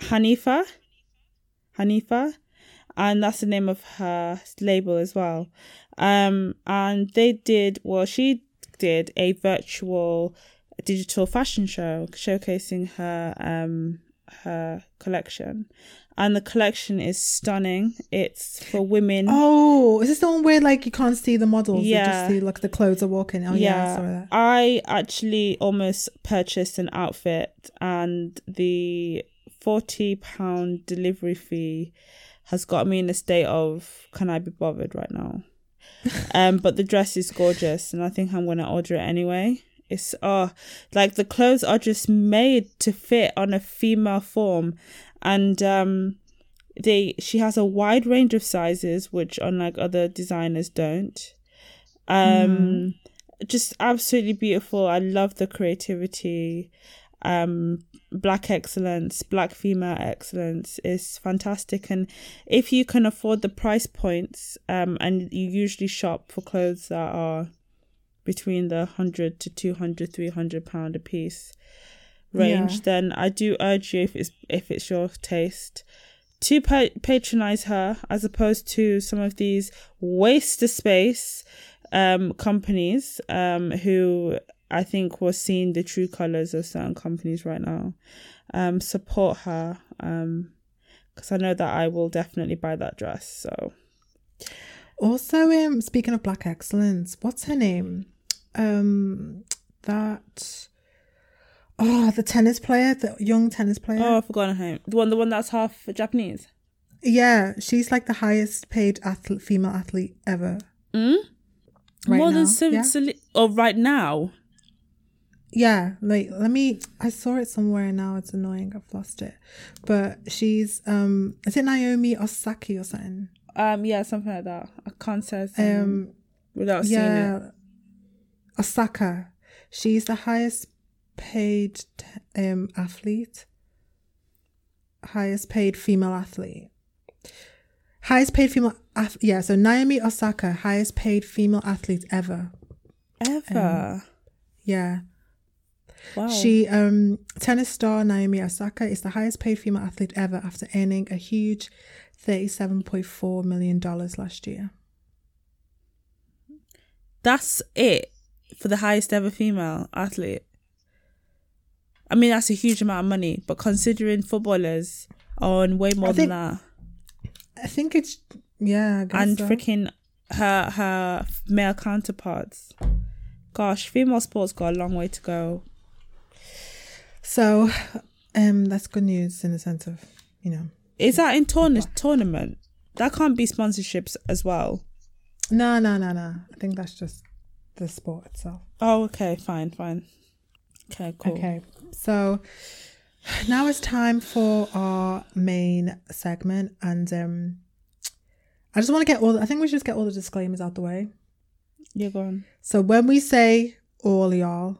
Speaker 1: Hanifa. Hanifa, and that's the name of her label as well. Um, and they did well. She did a virtual digital fashion show showcasing her um her collection, and the collection is stunning. It's for women.
Speaker 2: Oh, is this the one where like you can't see the models? You
Speaker 1: Yeah.
Speaker 2: just see like the clothes are walking. Oh yeah, I saw that.
Speaker 1: I actually almost purchased an outfit, and the forty pound delivery fee has got me in a state of can I be bothered right now? um, but the dress is gorgeous, and I think I'm gonna order it anyway. It's oh, like the clothes are just made to fit on a female form, and um, they she has a wide range of sizes, which unlike other designers don't. Um, just absolutely beautiful. I love the creativity. um black excellence black female excellence is fantastic and if you can afford the price points um and you usually shop for clothes that are between the 100 to 200 300 pound a piece range
Speaker 2: Yeah.
Speaker 1: then i do urge you if it's if it's your taste to pa- patronize her as opposed to some of these waste of space um companies um who i think we're seeing the true colors of certain companies right now um support her um because i know that i will definitely buy that dress so
Speaker 2: Also, um, speaking of black excellence, what's her name? Um, that oh, the tennis player, the young tennis player.
Speaker 1: oh i've forgotten her name the one the one that's half japanese
Speaker 2: Yeah, she's like the highest paid athlete, female athlete ever.
Speaker 1: mm?
Speaker 2: Right
Speaker 1: more
Speaker 2: now,
Speaker 1: than Sil-
Speaker 2: yeah?
Speaker 1: Sil- oh right now
Speaker 2: Yeah, like let me. I saw it somewhere and now it's annoying. I've lost it. But she's um, is it Naomi Osaki or something?
Speaker 1: um yeah something like that i can't say
Speaker 2: Um,
Speaker 1: without seeing it
Speaker 2: yeah, Osaka. She's the highest paid um athlete. Highest paid female athlete. Highest paid female. Ath- yeah, so Naomi Osaka, highest paid female athlete ever.
Speaker 1: ever
Speaker 2: Yeah.
Speaker 1: wow
Speaker 2: She um tennis star Naomi Osaka is the highest paid female athlete ever after earning a huge thirty-seven point four million dollars last year.
Speaker 1: That's it for the highest ever female athlete. I mean, that's a huge amount of money, but considering footballers are on way more
Speaker 2: I
Speaker 1: than
Speaker 2: think-
Speaker 1: that,
Speaker 2: I think it's yeah,
Speaker 1: and
Speaker 2: so.
Speaker 1: freaking her her male counterparts, gosh, female sports got a long way to go.
Speaker 2: So, um, that's good news in the sense of you know.
Speaker 1: Is that in tourna- tournament? That can't be sponsorships as well.
Speaker 2: No, no, no, no. I think that's just the sport itself.
Speaker 1: Oh, okay, fine, fine. Okay, cool.
Speaker 2: Okay, so now it's time for our main segment, and um, I just want to get all. I think we should just get all the disclaimers out the way.
Speaker 1: You're gone.
Speaker 2: So when we say all y'all,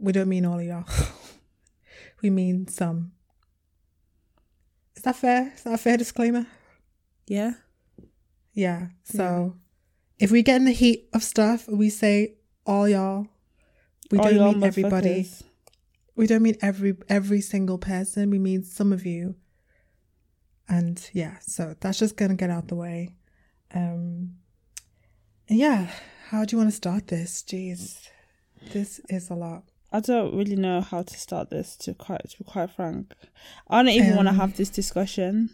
Speaker 2: we don't mean all y'all. we mean some. Is that fair? Is that a fair disclaimer?
Speaker 1: Yeah.
Speaker 2: Yeah. So if we get in the heat of stuff, we say all y'all. We
Speaker 1: All
Speaker 2: don't
Speaker 1: y'all
Speaker 2: mean everybody. We don't mean every every single person. We mean some of you. And yeah, so that's just gonna get out the way. Um and yeah, how do you want to start this? Jeez. This is a lot.
Speaker 1: I don't really know how to start this. To quite to be quite frank, I don't even want to
Speaker 2: Um,
Speaker 1: have this discussion.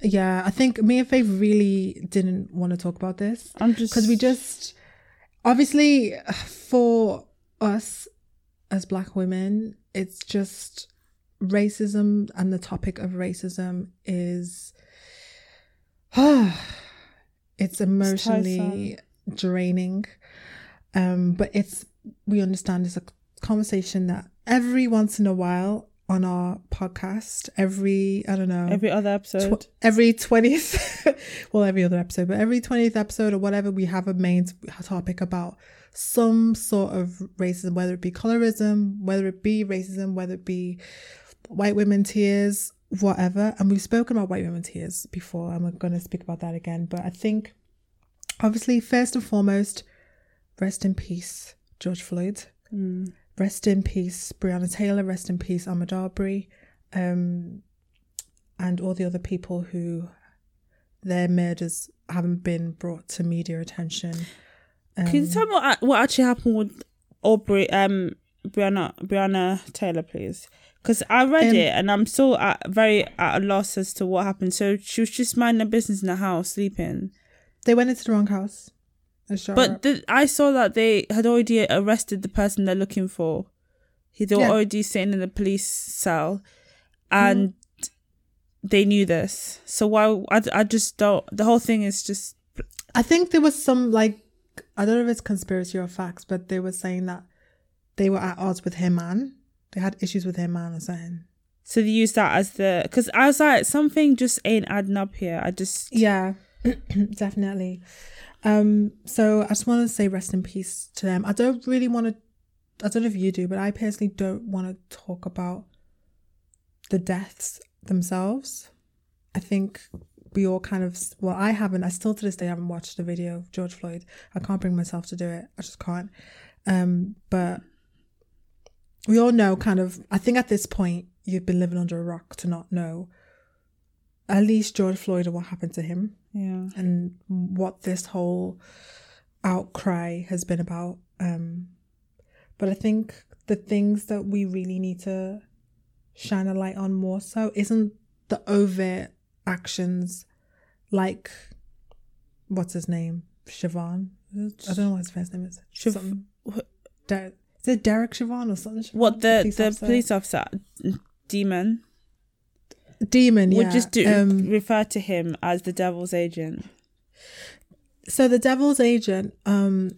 Speaker 2: Yeah, I think me and Faith really didn't want to talk about this.
Speaker 1: I'm just
Speaker 2: because we just obviously for us as black women it's just racism and the topic of racism is it's emotionally draining um but it's we understand it's a conversation that every once in a while on our podcast every i don't know
Speaker 1: every other episode.
Speaker 2: tw- every 20th well every other episode but every 20th episode or whatever we have a main topic about some sort of racism whether it be colorism whether it be racism whether it be white women tears whatever and we've spoken about white women tears before and we're going to speak about that again but i think obviously first and foremost rest in peace george floyd
Speaker 1: Mm.
Speaker 2: Rest in peace Breonna Taylor, rest in peace Ahmaud Arbery, um, and all the other people who their murders haven't been brought to media attention. Um,
Speaker 1: Can you tell me what, what actually happened with Aubrey, um, Brianna, Breonna Taylor, please? Because I read
Speaker 2: Um,
Speaker 1: it and I'm still at, very at a loss as to what happened. So she was just minding her business in the house, sleeping.
Speaker 2: they went into the wrong house.
Speaker 1: But the, I saw that they had already arrested the person they're looking for. He, they were
Speaker 2: Yeah.
Speaker 1: already sitting in the police cell, and they knew this. So why? I, I just don't. The whole thing is just
Speaker 2: I think there was some like I don't know if it's conspiracy or facts, but they were saying that they were at odds with her man. They had issues with her man or something.
Speaker 1: so they used that as the because I was like something just ain't adding up here. I just
Speaker 2: Yeah, definitely. Um, so I just want to say rest in peace to them. I don't really want to I don't know if you do, but I personally don't want to talk about the deaths themselves. I think we all kind of well, I haven't. I still to this day haven't watched the video of George Floyd. I can't bring myself to do it. I just can't. Um, but we all know kind of. I think at this point you've been living under a rock to not know at least George Floyd and what happened to him
Speaker 1: Yeah.
Speaker 2: and what this whole outcry has been about. Um, but I think the things that we really need to shine a light on more so isn't the overt actions like what's his name? Chauvin. I don't know what his first name is.
Speaker 1: Siobh-
Speaker 2: Something-
Speaker 1: wh-
Speaker 2: Der- is it Derek Chauvin or something?
Speaker 1: What the
Speaker 2: police
Speaker 1: the
Speaker 2: officer?
Speaker 1: police officer demon
Speaker 2: demon? Yeah.
Speaker 1: would just do
Speaker 2: Um,
Speaker 1: refer to him as the devil's agent.
Speaker 2: so the devil's agent um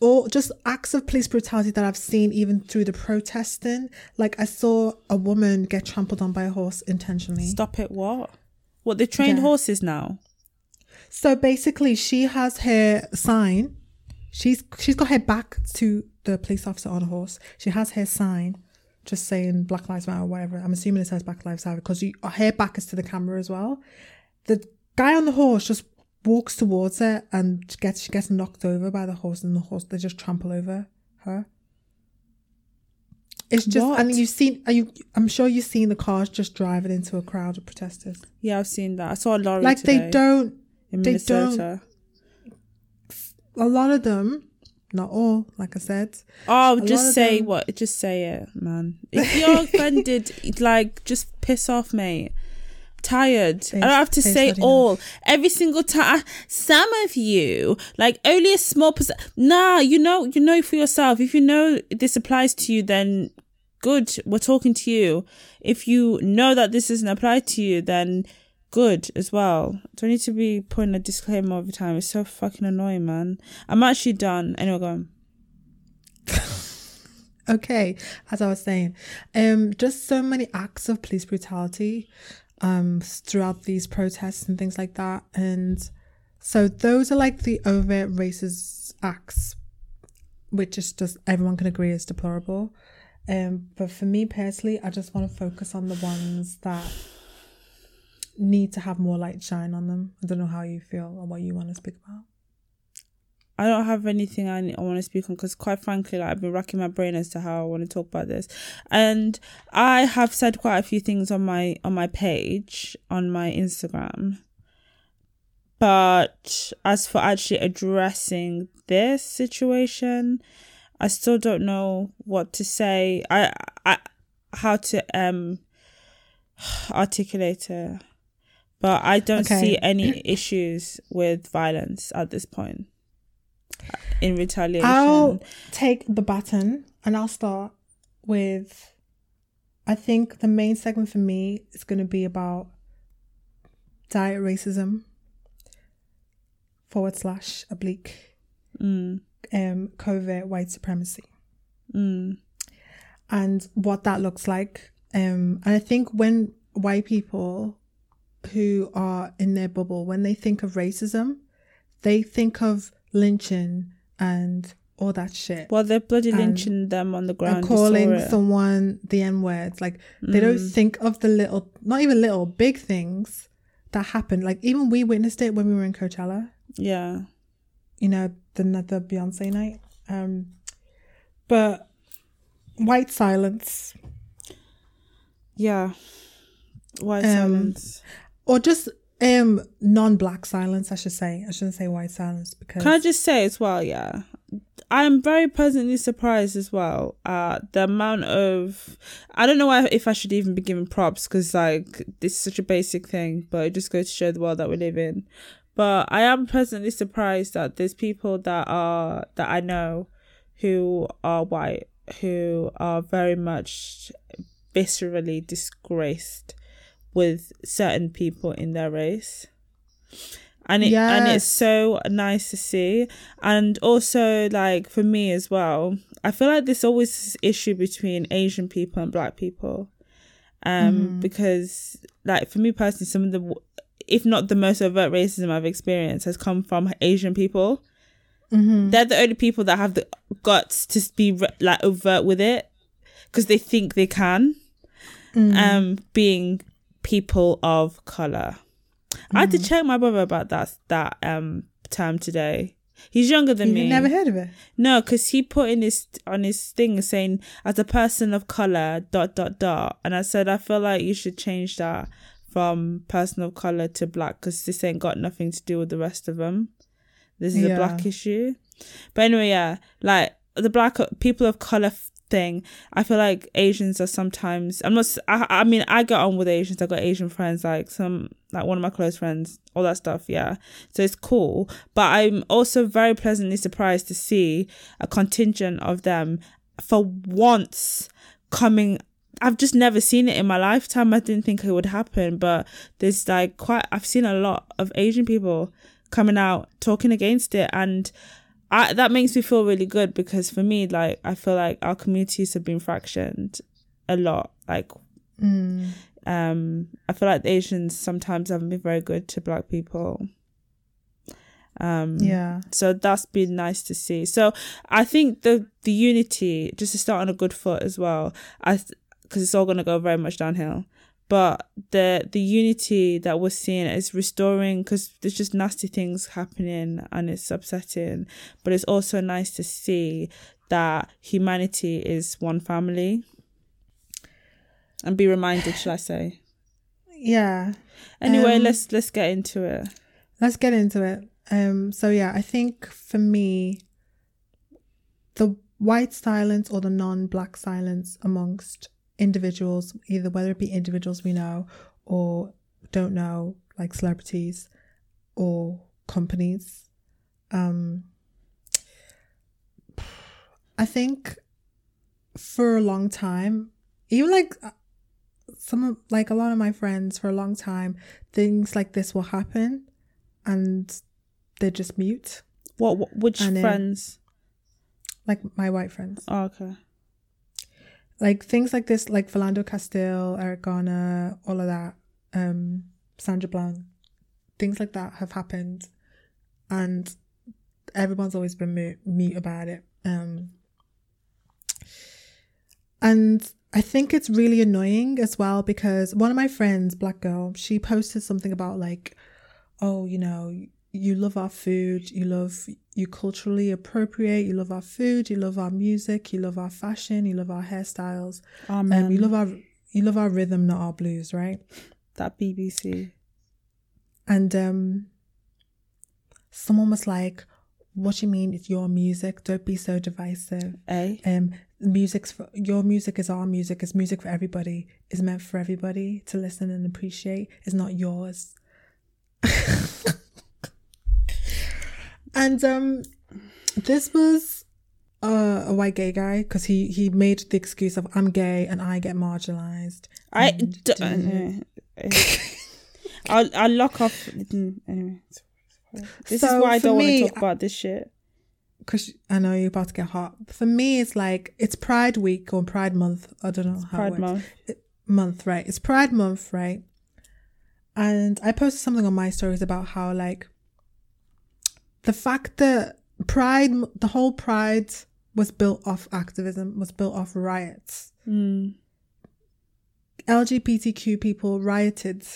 Speaker 2: or just acts of police brutality that i've seen even through the protesting like i saw a woman get trampled on by a horse intentionally
Speaker 1: Stop it! What? What they trained
Speaker 2: Yeah.
Speaker 1: horses now?
Speaker 2: so basically she has her sign she's she's got her back to the police officer on a horse she has her sign just saying black lives matter or whatever i'm assuming it says black lives matter because you, her back is to the camera as well the guy on the horse just walks towards her and gets she gets knocked over by the horse and the horse they just trample over her it's just
Speaker 1: What?
Speaker 2: and you've seen are you i'm sure you've seen the cars just driving into a crowd of protesters
Speaker 1: Yeah, I've seen that. I saw a lorry
Speaker 2: like they don't they
Speaker 1: Minnesota.
Speaker 2: a lot of them, not all, like I said.
Speaker 1: Oh,
Speaker 2: lot
Speaker 1: just say
Speaker 2: them-
Speaker 1: what? Just say it, man. If you're offended, like just piss off, mate. Tired. I don't have to say all every single time. Uh, some of you, like only a small percent. Nah, you know, you know for yourself. If you know this applies to you, then good. We're talking to you. If you know that this doesn't apply to you, then good as well. Don't need to be putting a disclaimer every time. It's so fucking annoying, man. I'm actually done. Anyway, go on.
Speaker 2: Okay, as I was saying, um, just so many acts of police brutality, um, throughout these protests and things like that, and so those are like the overt racist acts, which is just everyone can agree is deplorable. Um, but for me personally, I just want to focus on the ones that need to have more light shine on them. I don't know how you feel or what you want to speak about.
Speaker 1: I don't have anything I, I want to speak on because, quite frankly, like, I've been racking my brain as to how I want to talk about this, and I have said quite a few things on my on my page on my Instagram. But as for actually addressing this situation, I still don't know what to say. I I how to um articulate it, but I don't
Speaker 2: Okay.
Speaker 1: see any issues with violence at this point in retaliation.
Speaker 2: I'll take the baton and I'll start with I think the main segment for me is going to be about diet racism forward slash oblique
Speaker 1: Mm,
Speaker 2: um covert white supremacy
Speaker 1: mm,
Speaker 2: and what that looks like um and I think when white people who are in their bubble when they think of racism they think of lynching and all that shit
Speaker 1: well, they're bloody
Speaker 2: And-
Speaker 1: lynching them on the ground.
Speaker 2: and calling someone the N words. Like they don't
Speaker 1: Mm.
Speaker 2: think of the little, not even little, big things that happen. Like even we witnessed it when we were in Coachella.
Speaker 1: Yeah.
Speaker 2: You know, the the Beyonce night. Um, but white silence
Speaker 1: Yeah. White
Speaker 2: Um,
Speaker 1: silence.
Speaker 2: Or just um non-black silence. I should say. I shouldn't say white silence because
Speaker 1: Can I just say as well, yeah, I'm very pleasantly surprised as well at the amount of. I don't know if I should even be giving props because like this is such a basic thing, but it just goes to show the world that we live in. But I am pleasantly surprised that there's people that are that I know who are white who are very much viscerally disgraced with certain people in their race. And it and it's so nice to see. And also like for me as well i feel like there's always this issue between asian people and black people. Um because like for me personally some of the if not the most overt racism i've experienced has come from asian people. They're the only people that have the guts to be like overt with it because they think they can. Um, being people of color. I had to check my brother about that that um term today. He's younger than me.
Speaker 2: Never heard of it?
Speaker 1: No, because he put in his on his thing saying as a person of color dot dot dot, and I said I feel like you should change that from person of color to black because this ain't got nothing to do with the rest of them. This is a black issue. But anyway, yeah, like the black people of color thing. I feel like Asians are sometimes. I'm not. I, I mean, I get on with Asians. I've got Asian friends, like some, like one of my close friends, all that stuff. Yeah, so it's cool. But I'm also very pleasantly surprised to see a contingent of them for once coming. I've just never seen it in my lifetime. I didn't think it would happen, but there's like quite. I've seen a lot of Asian people coming out talking against it, and I, that makes me feel really good because for me, like I feel like our communities have been fractioned a lot. Like,
Speaker 2: Mm.
Speaker 1: um, I feel like the Asians sometimes haven't been very good to Black people. Um,
Speaker 2: Yeah.
Speaker 1: so that's been nice to see. So I think the the unity just to start on a good foot as well. I because it's all gonna go very much downhill. But the the unity that we're seeing is restoring because there's just nasty things happening and it's upsetting. But it's also nice to see that humanity is one family. And be reminded, shall I say?
Speaker 2: Yeah.
Speaker 1: Anyway,
Speaker 2: Um,
Speaker 1: let's let's get into it.
Speaker 2: Let's get into it. Um, so yeah, I think for me, the white silence or the non-black silence amongst individuals, either whether it be individuals we know or don't know, like celebrities or companies, um, I think for a long time, even like uh, some of like a lot of my friends for a long time, things like this will happen and they're just mute.
Speaker 1: What, what which
Speaker 2: And
Speaker 1: friends?
Speaker 2: Like my white friends.
Speaker 1: Oh, okay.
Speaker 2: Like things like this, like Philando Castile, Eric Garner, all of that, um, Sandra Bland, things like that have happened. And everyone's always been mute, mute about it. Um, and I think it's really annoying as well because one of my friends, black girl, she posted something about like, oh, you know, you love our food, you love, you culturally appropriate, you love our food, you love our music, you love our fashion, you love our hairstyles,
Speaker 1: Amen.
Speaker 2: um, you love our, you love our rhythm, not our blues, right?
Speaker 1: that BBC.
Speaker 2: And um, someone was like, "What do you mean? It's your music. Don't be so divisive.
Speaker 1: Eh?
Speaker 2: Um, music's for, your music is our music. It's music for everybody. It's meant for everybody to listen and appreciate. It's not yours." and um, this was uh, a white gay guy because he he made the excuse of I'm gay and I get marginalized.
Speaker 1: I
Speaker 2: And
Speaker 1: d-
Speaker 2: didn't-
Speaker 1: I'll I'll lock off. mm, Anyway, this
Speaker 2: So
Speaker 1: is why I don't want to talk about this shit.
Speaker 2: because I know you're about to get hot. For me, it's like it's Pride Week or Pride Month. I don't know how
Speaker 1: Pride
Speaker 2: works.
Speaker 1: Month.
Speaker 2: month, right? It's Pride Month, right? And I posted something on my stories about how like the fact that Pride, the whole Pride was built off activism, was built off riots.
Speaker 1: Mm.
Speaker 2: LGBTQ people rioted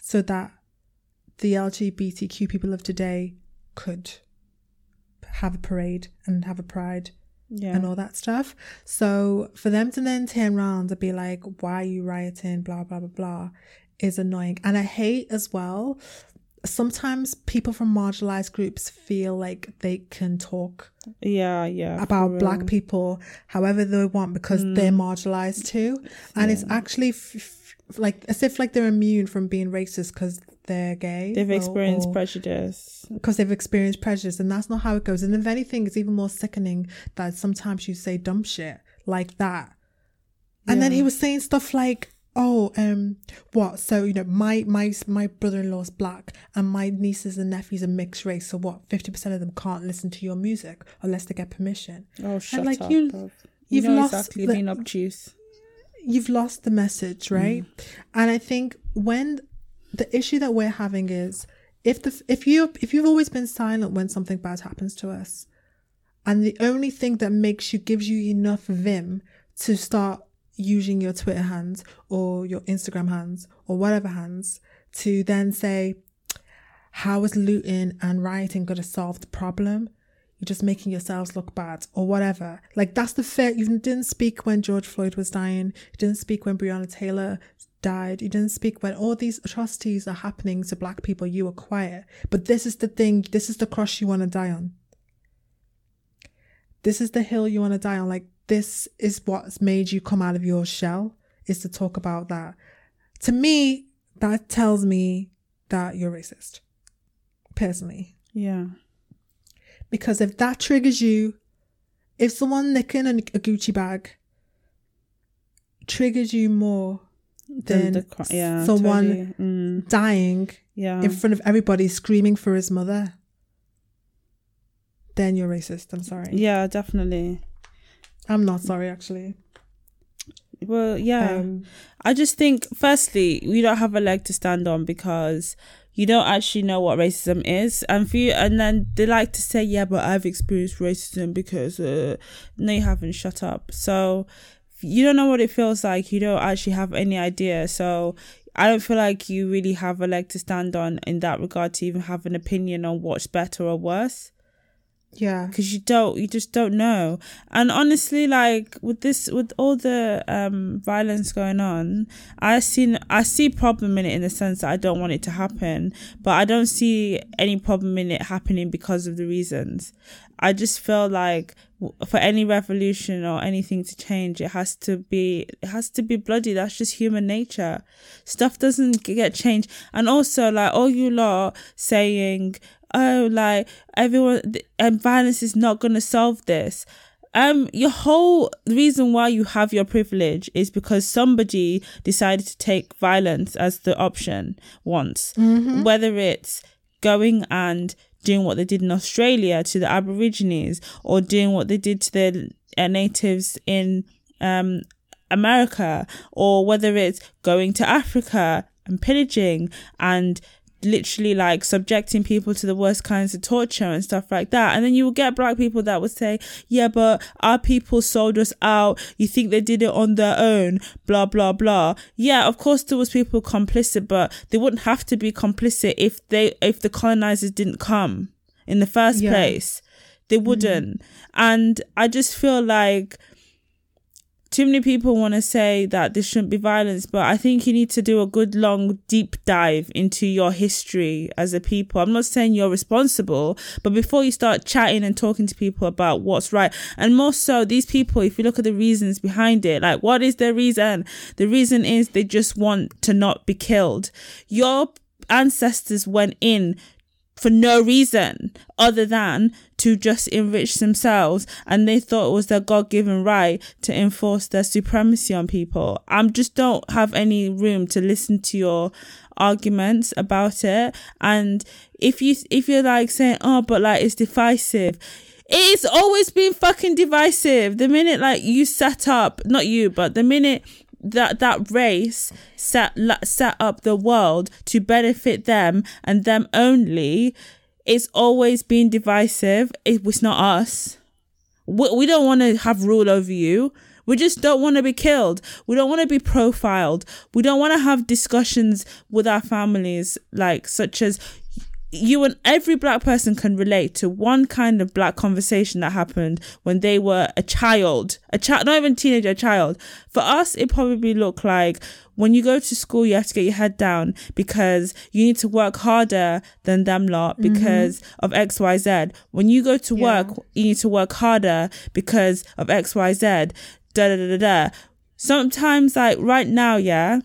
Speaker 2: so that the LGBTQ people of today could have a parade and have a pride
Speaker 1: Yeah.
Speaker 2: and all that stuff. So for them to then turn around and be like, why are you rioting? Blah, blah, blah, blah, is annoying. And I hate as well, sometimes people from marginalized groups feel like they can talk
Speaker 1: yeah. Yeah.
Speaker 2: about black people however they want because hmm. they're marginalized too. And it's actually f- f- like as if like they're immune from being racist because they're gay.
Speaker 1: They've
Speaker 2: or-
Speaker 1: experienced
Speaker 2: or-
Speaker 1: prejudice.
Speaker 2: because they've experienced prejudice and that's not how it goes and if anything it's even more sickening that sometimes you say dumb shit like that and then he was saying stuff like oh um what so you know my my my brother-in-law's black and my nieces and nephews are mixed race so what 50% of them can't listen to your music unless they get permission
Speaker 1: Oh, shut
Speaker 2: like,
Speaker 1: up.
Speaker 2: you-
Speaker 1: bruv.
Speaker 2: you've
Speaker 1: you know
Speaker 2: lost
Speaker 1: exactly
Speaker 2: the-
Speaker 1: being obtuse.
Speaker 2: you've lost the message, right? And I think when the issue that we're having is if the if you if you've always been silent when something bad happens to us, and the only thing that makes you gives you enough vim to start using your Twitter hands or your Instagram hands or whatever hands to then say, how is looting and rioting going to solve the problem? You're just making yourselves look bad or whatever. Like that's the fair. You didn't speak when George Floyd was dying. You didn't speak when Breonna Taylor died. You didn't speak when all these atrocities are happening to black people. You were quiet. But this is the thing. This is the cross you want to die on. This is the hill you want to die on. Like this is what's made you come out of your shell is to talk about that. To me, that tells me that you're racist. Personally.
Speaker 1: Yeah.
Speaker 2: Because if that triggers you, if someone nicking a, a Gucci bag triggers you more than
Speaker 1: the cr- yeah,
Speaker 2: someone
Speaker 1: totally. Mm,
Speaker 2: dying
Speaker 1: yeah.
Speaker 2: in front of everybody screaming for his mother, then you're racist. I'm sorry.
Speaker 1: yeah, definitely.
Speaker 2: I'm not sorry, actually.
Speaker 1: Well, yeah.
Speaker 2: Um,
Speaker 1: I just think, firstly, we don't have a leg to stand on because you don't actually know what racism is, and for you, and then they like to say, "Yeah, but I've experienced racism because." Uh, no, you haven't. Shut up. So you don't know what it feels like. You don't actually have any idea. So I don't feel like you really have a leg to stand on in that regard to even have an opinion on what's better or worse
Speaker 2: yeah.
Speaker 1: because you don't you just don't know. And honestly like with this with all the um violence going on i seen i see problem in it in the sense that i don't want it to happen but i don't see any problem in it happening because of the reasons. I just feel like for any revolution or anything to change it has to be it has to be bloody. That's just human nature. Stuff doesn't get changed. And also like all you lot saying oh like everyone and violence is not going to solve this. Um your whole reason why you have your privilege is because somebody decided to take violence as the option once. Whether it's going and doing what they did in Australia to the aborigines or doing what they did to the uh, natives in um America or whether it's going to Africa and pillaging and literally like subjecting people to the worst kinds of torture and stuff like that. And then you will get black people that would say, yeah, but our people sold us out. You think they did it on their own, blah, blah, blah. Yeah, of course there was people complicit, but they wouldn't have to be complicit if they, if the colonizers didn't come in the first
Speaker 2: Yeah.
Speaker 1: place. They wouldn't. Mm-hmm. And I just feel like too many people want to say that there shouldn't be violence, but I think you need to do a good, long, deep dive into your history as a people. I'm not saying you're responsible, but before you start chatting and talking to people about what's right, and more so, these people, if you look at the reasons behind it, like what is their reason? The reason is they just want to not be killed. Your ancestors went in for no reason other than to just enrich themselves. And they thought it was their god-given right to enforce their supremacy on people. I just don't have any room to listen to your arguments about it. And if you if you're like saying oh but like it's divisive it's always been fucking divisive. The minute like you set up not you but the minute that that race set set up the world to benefit them and them only it's always been divisive. It was not us. We, we don't want to have rule over you. We just don't want to be killed. We don't want to be profiled. We don't want to have discussions with our families like such as you and every black person can relate to one kind of black conversation that happened when they were a child, a child, not even teenager, a child. For us, it probably looked like when you go to school, you have to get your head down because you need to work harder than them lot mm-hmm. because of X, Y, Z. When you go to
Speaker 2: Yeah.
Speaker 1: work, you need to work harder because of X, Y, Z. Da da da da da. Sometimes, like right now, yeah,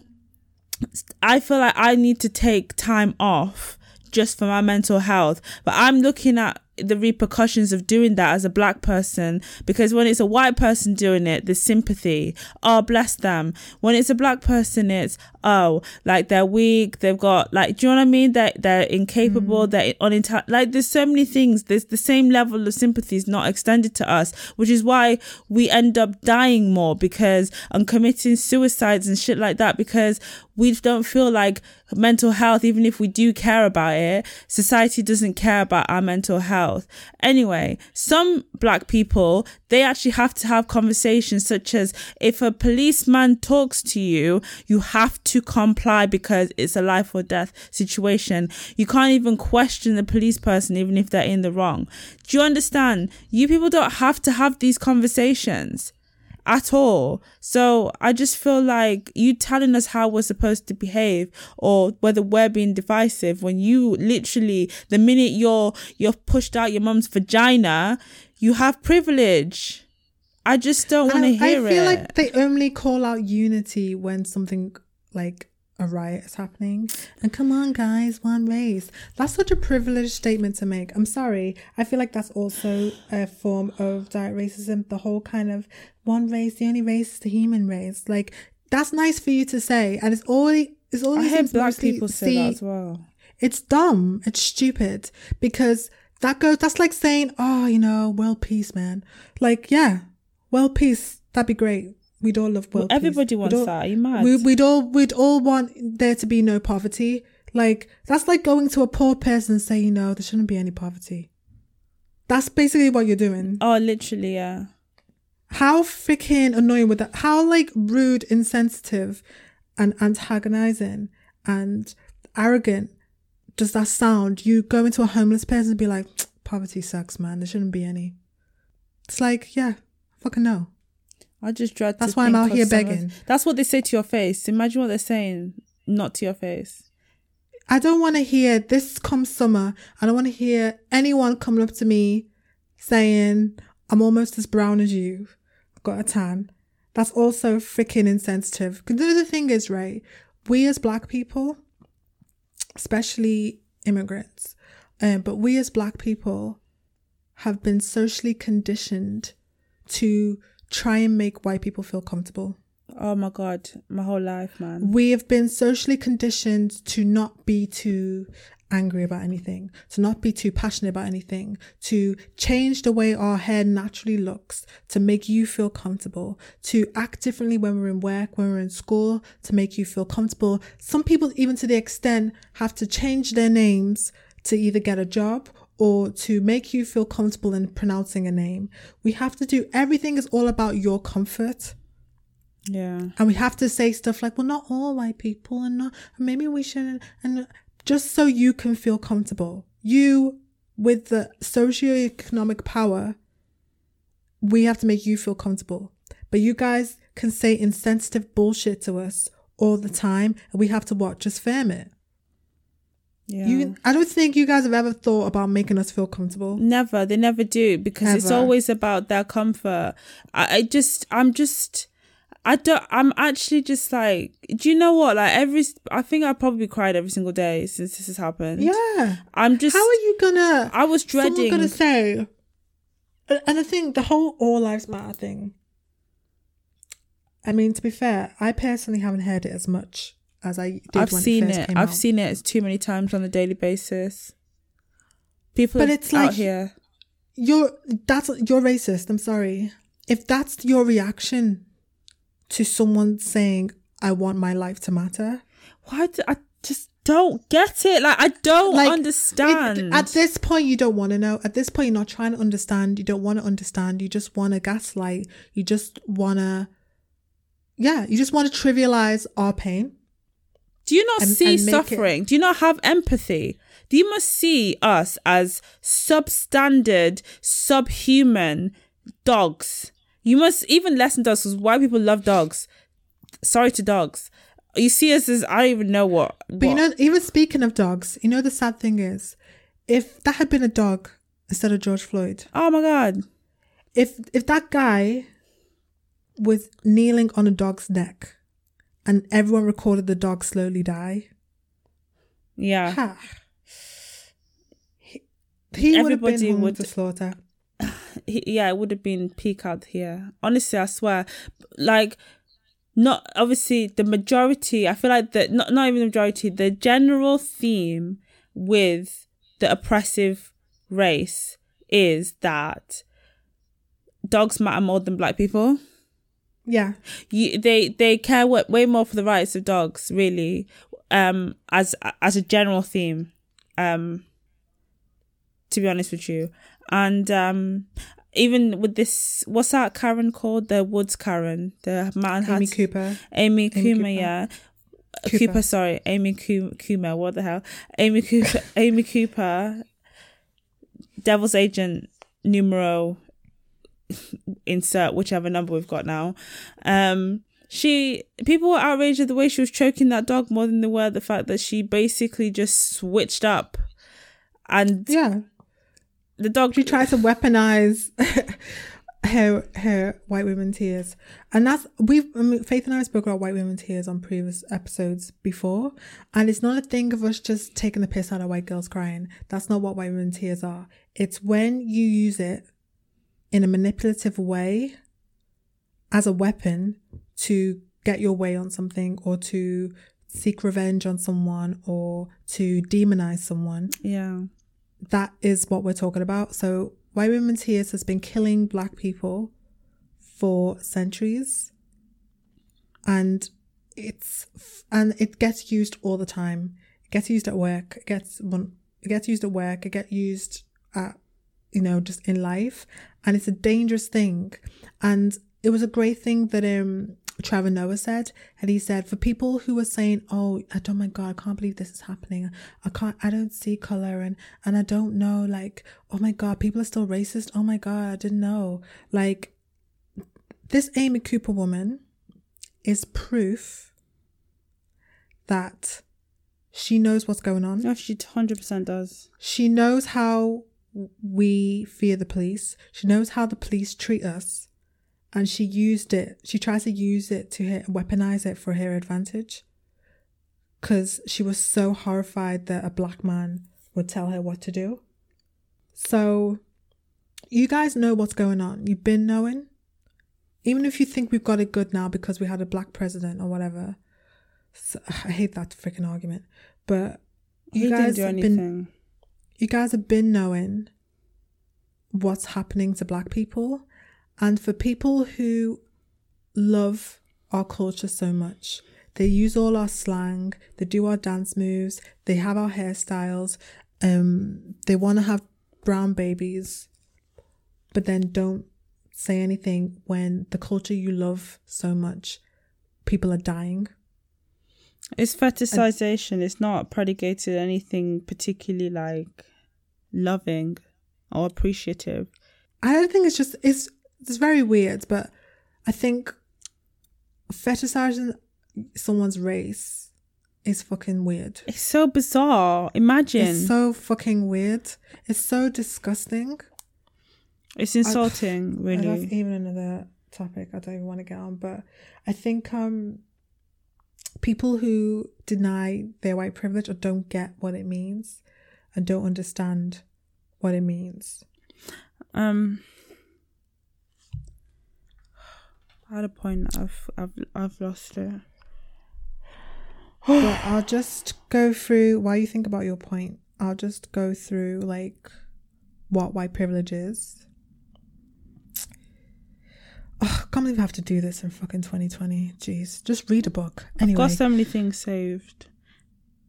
Speaker 1: I feel like I need to take time off just for my mental health. But I'm looking at the repercussions of doing that as a black person because when it's a white person doing it, there's sympathy. Oh, bless them. When it's a black person, it's oh, like they're weak. They've got like, do you know what I mean? That they're, incapable. Mm. They're unintelligent. Like there's so many things. There's the same level of sympathy is not extended to us, which is why we end up dying more because and committing suicides and shit like that because we don't feel like mental health, even if we do care about it, society doesn't care about our mental health. Anyway, some black people, they actually have to have conversations such as if a policeman talks to you, you have to comply because it's a life or death situation. You can't even question the police person, even if they're in the wrong. Do you understand? You people don't have to have these conversations at all. So I just feel like you telling us how we're supposed to behave or whether we're being divisive when you literally the minute you're you're pushed out your mum's vagina, you have privilege. I just don't want to hear it.
Speaker 2: I feel like they only call out unity when something like a riot is happening. And come on, guys, one race. That's such a privileged statement to make. I'm sorry. I feel like that's also a form of direct racism. The whole kind of one race, the only race is the human race. Like, that's nice for you to say. And it's already, it's always.
Speaker 1: I heard black people say that as well.
Speaker 2: It's dumb. It's stupid because that goes, that's like saying, oh, you know, world peace, man. Like, yeah, world peace. That'd be great We'd all love world
Speaker 1: well, Everybody
Speaker 2: peace.
Speaker 1: wants
Speaker 2: all,
Speaker 1: that. Are you mad?
Speaker 2: We, we'd all we'd all want there to be no poverty. Like that's like going to a poor person and saying, no, there shouldn't be any poverty. That's basically what you're doing.
Speaker 1: Oh, literally, yeah.
Speaker 2: How freaking annoying would that? How like rude, insensitive, and antagonizing and arrogant does that sound? You go into a homeless person and be like, poverty sucks, man. There shouldn't be any. It's like, yeah, fucking no.
Speaker 1: I just dread.
Speaker 2: That's why I'm out here begging.
Speaker 1: that's what they say to your face. Imagine what they're saying, not to your face.
Speaker 2: I don't want to hear this come summer. I don't want to hear anyone coming up to me saying, I'm almost as brown as you. I've got a tan. That's also freaking insensitive. Because the thing is, right? We as black people, especially immigrants, um, but we as black people have been socially conditioned to try and make white people feel comfortable.
Speaker 1: Oh my God, my whole life, man.
Speaker 2: We have been socially conditioned to not be too angry about anything, to not be too passionate about anything, to change the way our hair naturally looks, to make you feel comfortable, to act differently when we're in work, when we're in school, to make you feel comfortable. Some people, even to the extent, have to change their names to either get a job or to make you feel comfortable in pronouncing a name. We have to do everything is all about your comfort.
Speaker 1: Yeah.
Speaker 2: And we have to say stuff like, well, not all white people and not, maybe we shouldn't, and just so you can feel comfortable. You, with the socioeconomic power, we have to make you feel comfortable. But you guys can say insensitive bullshit to us all the time, and we have to watch Just firm it. Yeah. You, I don't think you guys have ever thought about making us feel comfortable.
Speaker 1: Never. They never do because ever. it's always about their comfort. I, I just, I'm just, I don't, I'm actually just like, do you know what? Like every, I think I probably cried every single day since this has happened.
Speaker 2: Yeah.
Speaker 1: I'm just.
Speaker 2: How are you gonna?
Speaker 1: I was dreading.
Speaker 2: gonna say, and I think the whole All Lives Matter thing. I mean, to be fair, I personally haven't heard it as much as I did
Speaker 1: I've seen it. it I've out. seen it too many times on a daily basis. People but it's like here.
Speaker 2: You're that's you're racist. I'm sorry. If that's your reaction to someone saying, "I want my life to matter,"
Speaker 1: why? Do, I just don't get it. Like I don't like, understand.
Speaker 2: It, at this point, you don't want to know. At this point, you're not trying to understand. You don't want to understand. You just want to gaslight. You just want to, yeah, you just want to trivialize our pain.
Speaker 1: Do you not and, see and suffering? It... Do you not have empathy? Do you must see us as substandard, subhuman dogs? You must even less than dogs because white people love dogs. Sorry to dogs. You see us as I don't even know what,
Speaker 2: what. But you know, even speaking of dogs, you know the sad thing is, if that had been a dog instead of George Floyd.
Speaker 1: Oh my god.
Speaker 2: If if that guy was kneeling on a dog's neck and everyone recorded the dog slowly die.
Speaker 1: Yeah. Ha.
Speaker 2: He, he would have been home would, to slaughter.
Speaker 1: He, yeah, it would have been peak out here. Honestly, I swear. Like, not obviously the majority. I feel like the not not even the majority. The general theme with the oppressive race is that dogs matter more than black people.
Speaker 2: Yeah.
Speaker 1: You, they they care what, way more for the rights of dogs, really, um, as as a general theme, um, to be honest with you, and um, even with this, what's that Karen called? The Woods Karen, the man
Speaker 2: Amy Cooper.
Speaker 1: Amy Cooper,
Speaker 2: Cooper.
Speaker 1: yeah.
Speaker 2: Cooper.
Speaker 1: Cooper. sorry, Amy Coo- Cooper. What the hell? Amy Cooper, Amy Cooper, Devil's Agent numero insert whichever number we've got now. Um, she people were outraged at the way she was choking that dog more than they were the fact that she basically just switched up, and
Speaker 2: Yeah.
Speaker 1: the dog
Speaker 2: She tried to weaponize her her white women tears, and that's we've I mean, Faith and I spoke about white women tears on previous episodes before, and it's not a thing of us just taking the piss out of white girls crying. That's not what white women tears are. It's when you use it in a manipulative way as a weapon to get your way on something or to seek revenge on someone or to demonize someone
Speaker 1: yeah
Speaker 2: that is what we're talking about. So, White Women's Tears has been killing black people for centuries, and it's and it gets used all the time. It gets used at work. It gets it gets used at work. It gets used at you know just in life, and it's a dangerous thing. And it was a great thing that um Trevor Noah said, and he said for people who are saying, "Oh, I don't, my God, I can't believe this is happening. I can't, I don't see color, and and I don't know, like, oh my God, people are still racist. Oh my God, I didn't know. Like, this Amy Cooper woman is proof that she knows what's going on.
Speaker 1: no she 100% does
Speaker 2: She knows how we fear the police. She knows how the police treat us. And she used it, she tries to use it to weaponize it for her advantage. Because she was so horrified that a black man would tell her what to do. So, you guys know what's going on. You've been knowing. Even if you think we've got it good now because we had a black president or whatever. So, I hate that freaking argument. But
Speaker 1: he
Speaker 2: you
Speaker 1: didn't
Speaker 2: guys
Speaker 1: do
Speaker 2: have been you guys have been knowing what's happening to black people and for people who love our culture so much they use all our slang they do our dance moves they have our hairstyles um they want to have brown babies but then don't say anything when the culture you love so much people are dying
Speaker 1: It's fetishization. It's not predicated anything particularly like loving or appreciative.
Speaker 2: I don't think it's just it's it's very weird, but I think fetishizing someone's race is fucking weird.
Speaker 1: It's so bizarre. Imagine.
Speaker 2: It's so fucking weird. It's so disgusting.
Speaker 1: It's insulting,
Speaker 2: And
Speaker 1: really.
Speaker 2: that's even another topic I don't even want to get on, but I think um people who deny their white privilege or don't get what it means and don't understand what it means.
Speaker 1: Um, I had a point. I've I've I've lost it.
Speaker 2: but I'll just go through while you think about your point. I'll just go through like what white privilege is. Oh, I can't believe I have to do this in fucking 2020. Jeez, just read a book. Anyway,
Speaker 1: Got so many things saved.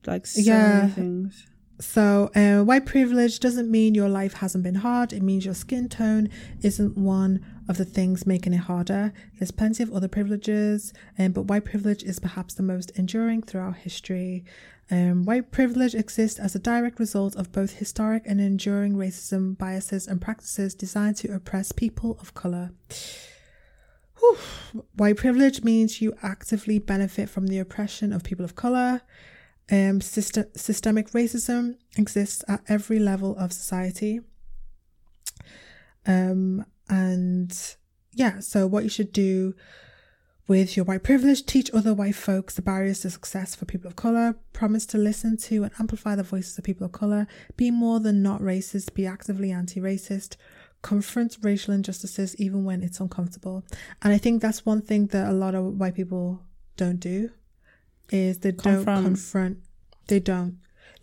Speaker 1: Like so
Speaker 2: Yeah.
Speaker 1: many things.
Speaker 2: So, uh, white privilege doesn't mean your life hasn't been hard. It means your skin tone isn't one of the things making it harder. There's plenty of other privileges, um, but white privilege is perhaps the most enduring throughout history. Um, white privilege exists as a direct result of both historic and enduring racism, biases, and practices designed to oppress people of color. Whew. White privilege means you actively benefit from the oppression of people of color. Um, system, systemic racism exists at every level of society. Um, and yeah, so what you should do with your white privilege, teach other white folks the barriers to success for people of color, promise to listen to and amplify the voices of people of color, be more than not racist, be actively anti racist, confront racial injustices even when it's uncomfortable. And I think that's one thing that a lot of white people don't do is they don't
Speaker 1: Confront.
Speaker 2: confront. They don't.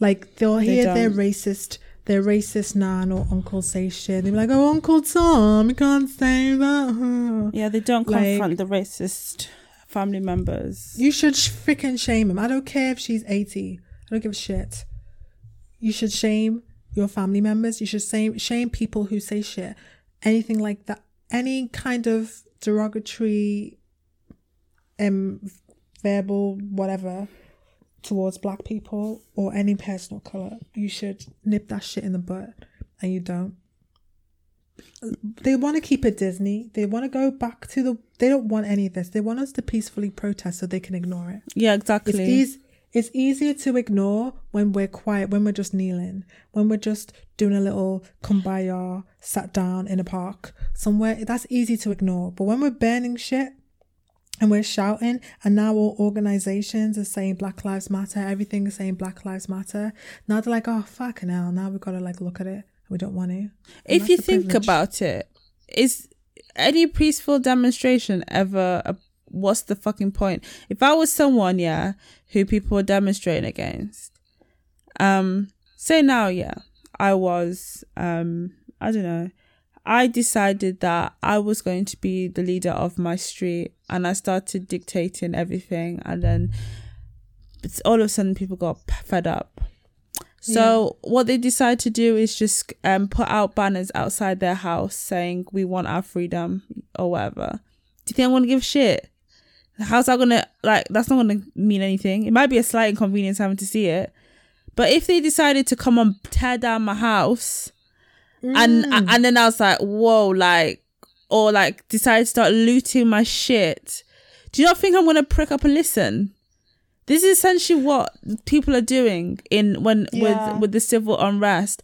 Speaker 2: Like they'll
Speaker 1: They
Speaker 2: hear their
Speaker 1: don't.
Speaker 2: racist their racist nan or uncle say shit, they'll be like, "Oh, Uncle Tom, you can't say that."
Speaker 1: Yeah, they don't
Speaker 2: Like-
Speaker 1: confront the racist family members.
Speaker 2: You should sh- freaking shame him. I don't care if she's 80. I don't give a shit. You should shame your family members. You should shame, shame people who say shit. Anything like that. Any kind of derogatory, um, verbal, whatever, towards black people or any person of color. You should nip that shit in the butt. And you don't. They want to keep it Disney. They want to go back to the. They don't want any of this. They want us to peacefully protest so they can ignore it.
Speaker 1: Yeah,
Speaker 2: It's
Speaker 1: exactly.
Speaker 2: It's easier to ignore when we're quiet, when we're just kneeling, when we're just doing a little kumbaya, sat down in a park somewhere. That's easy to ignore. But when we're burning shit and we're shouting, and now all organizations are saying Black Lives Matter, everything is saying Black Lives Matter. Now they're like, oh fucking hell! Now we've got to like look at it. We don't want to. And
Speaker 1: if you think
Speaker 2: privilege.
Speaker 1: about it, is any peaceful demonstration ever a, what's the fucking point? If I was someone, yeah, who people were demonstrating against, um, say now, yeah, I was, um, I don't know, I decided that I was going to be the leader of my street, and I started dictating everything, and then it's all of a sudden people got fed up. So what they decide to do is just um put out banners outside their house saying we want our freedom or whatever. Do you think I'm gonna give a shit? How's that gonna like? That's not gonna mean anything. It might be a slight inconvenience having to see it, but if they decided to come and tear down my house, and and then I was like, whoa, like, or like decided to start looting my shit, do you not think I'm gonna prick up and listen? This is essentially what people are doing in when
Speaker 2: Yeah.
Speaker 1: with with the civil unrest.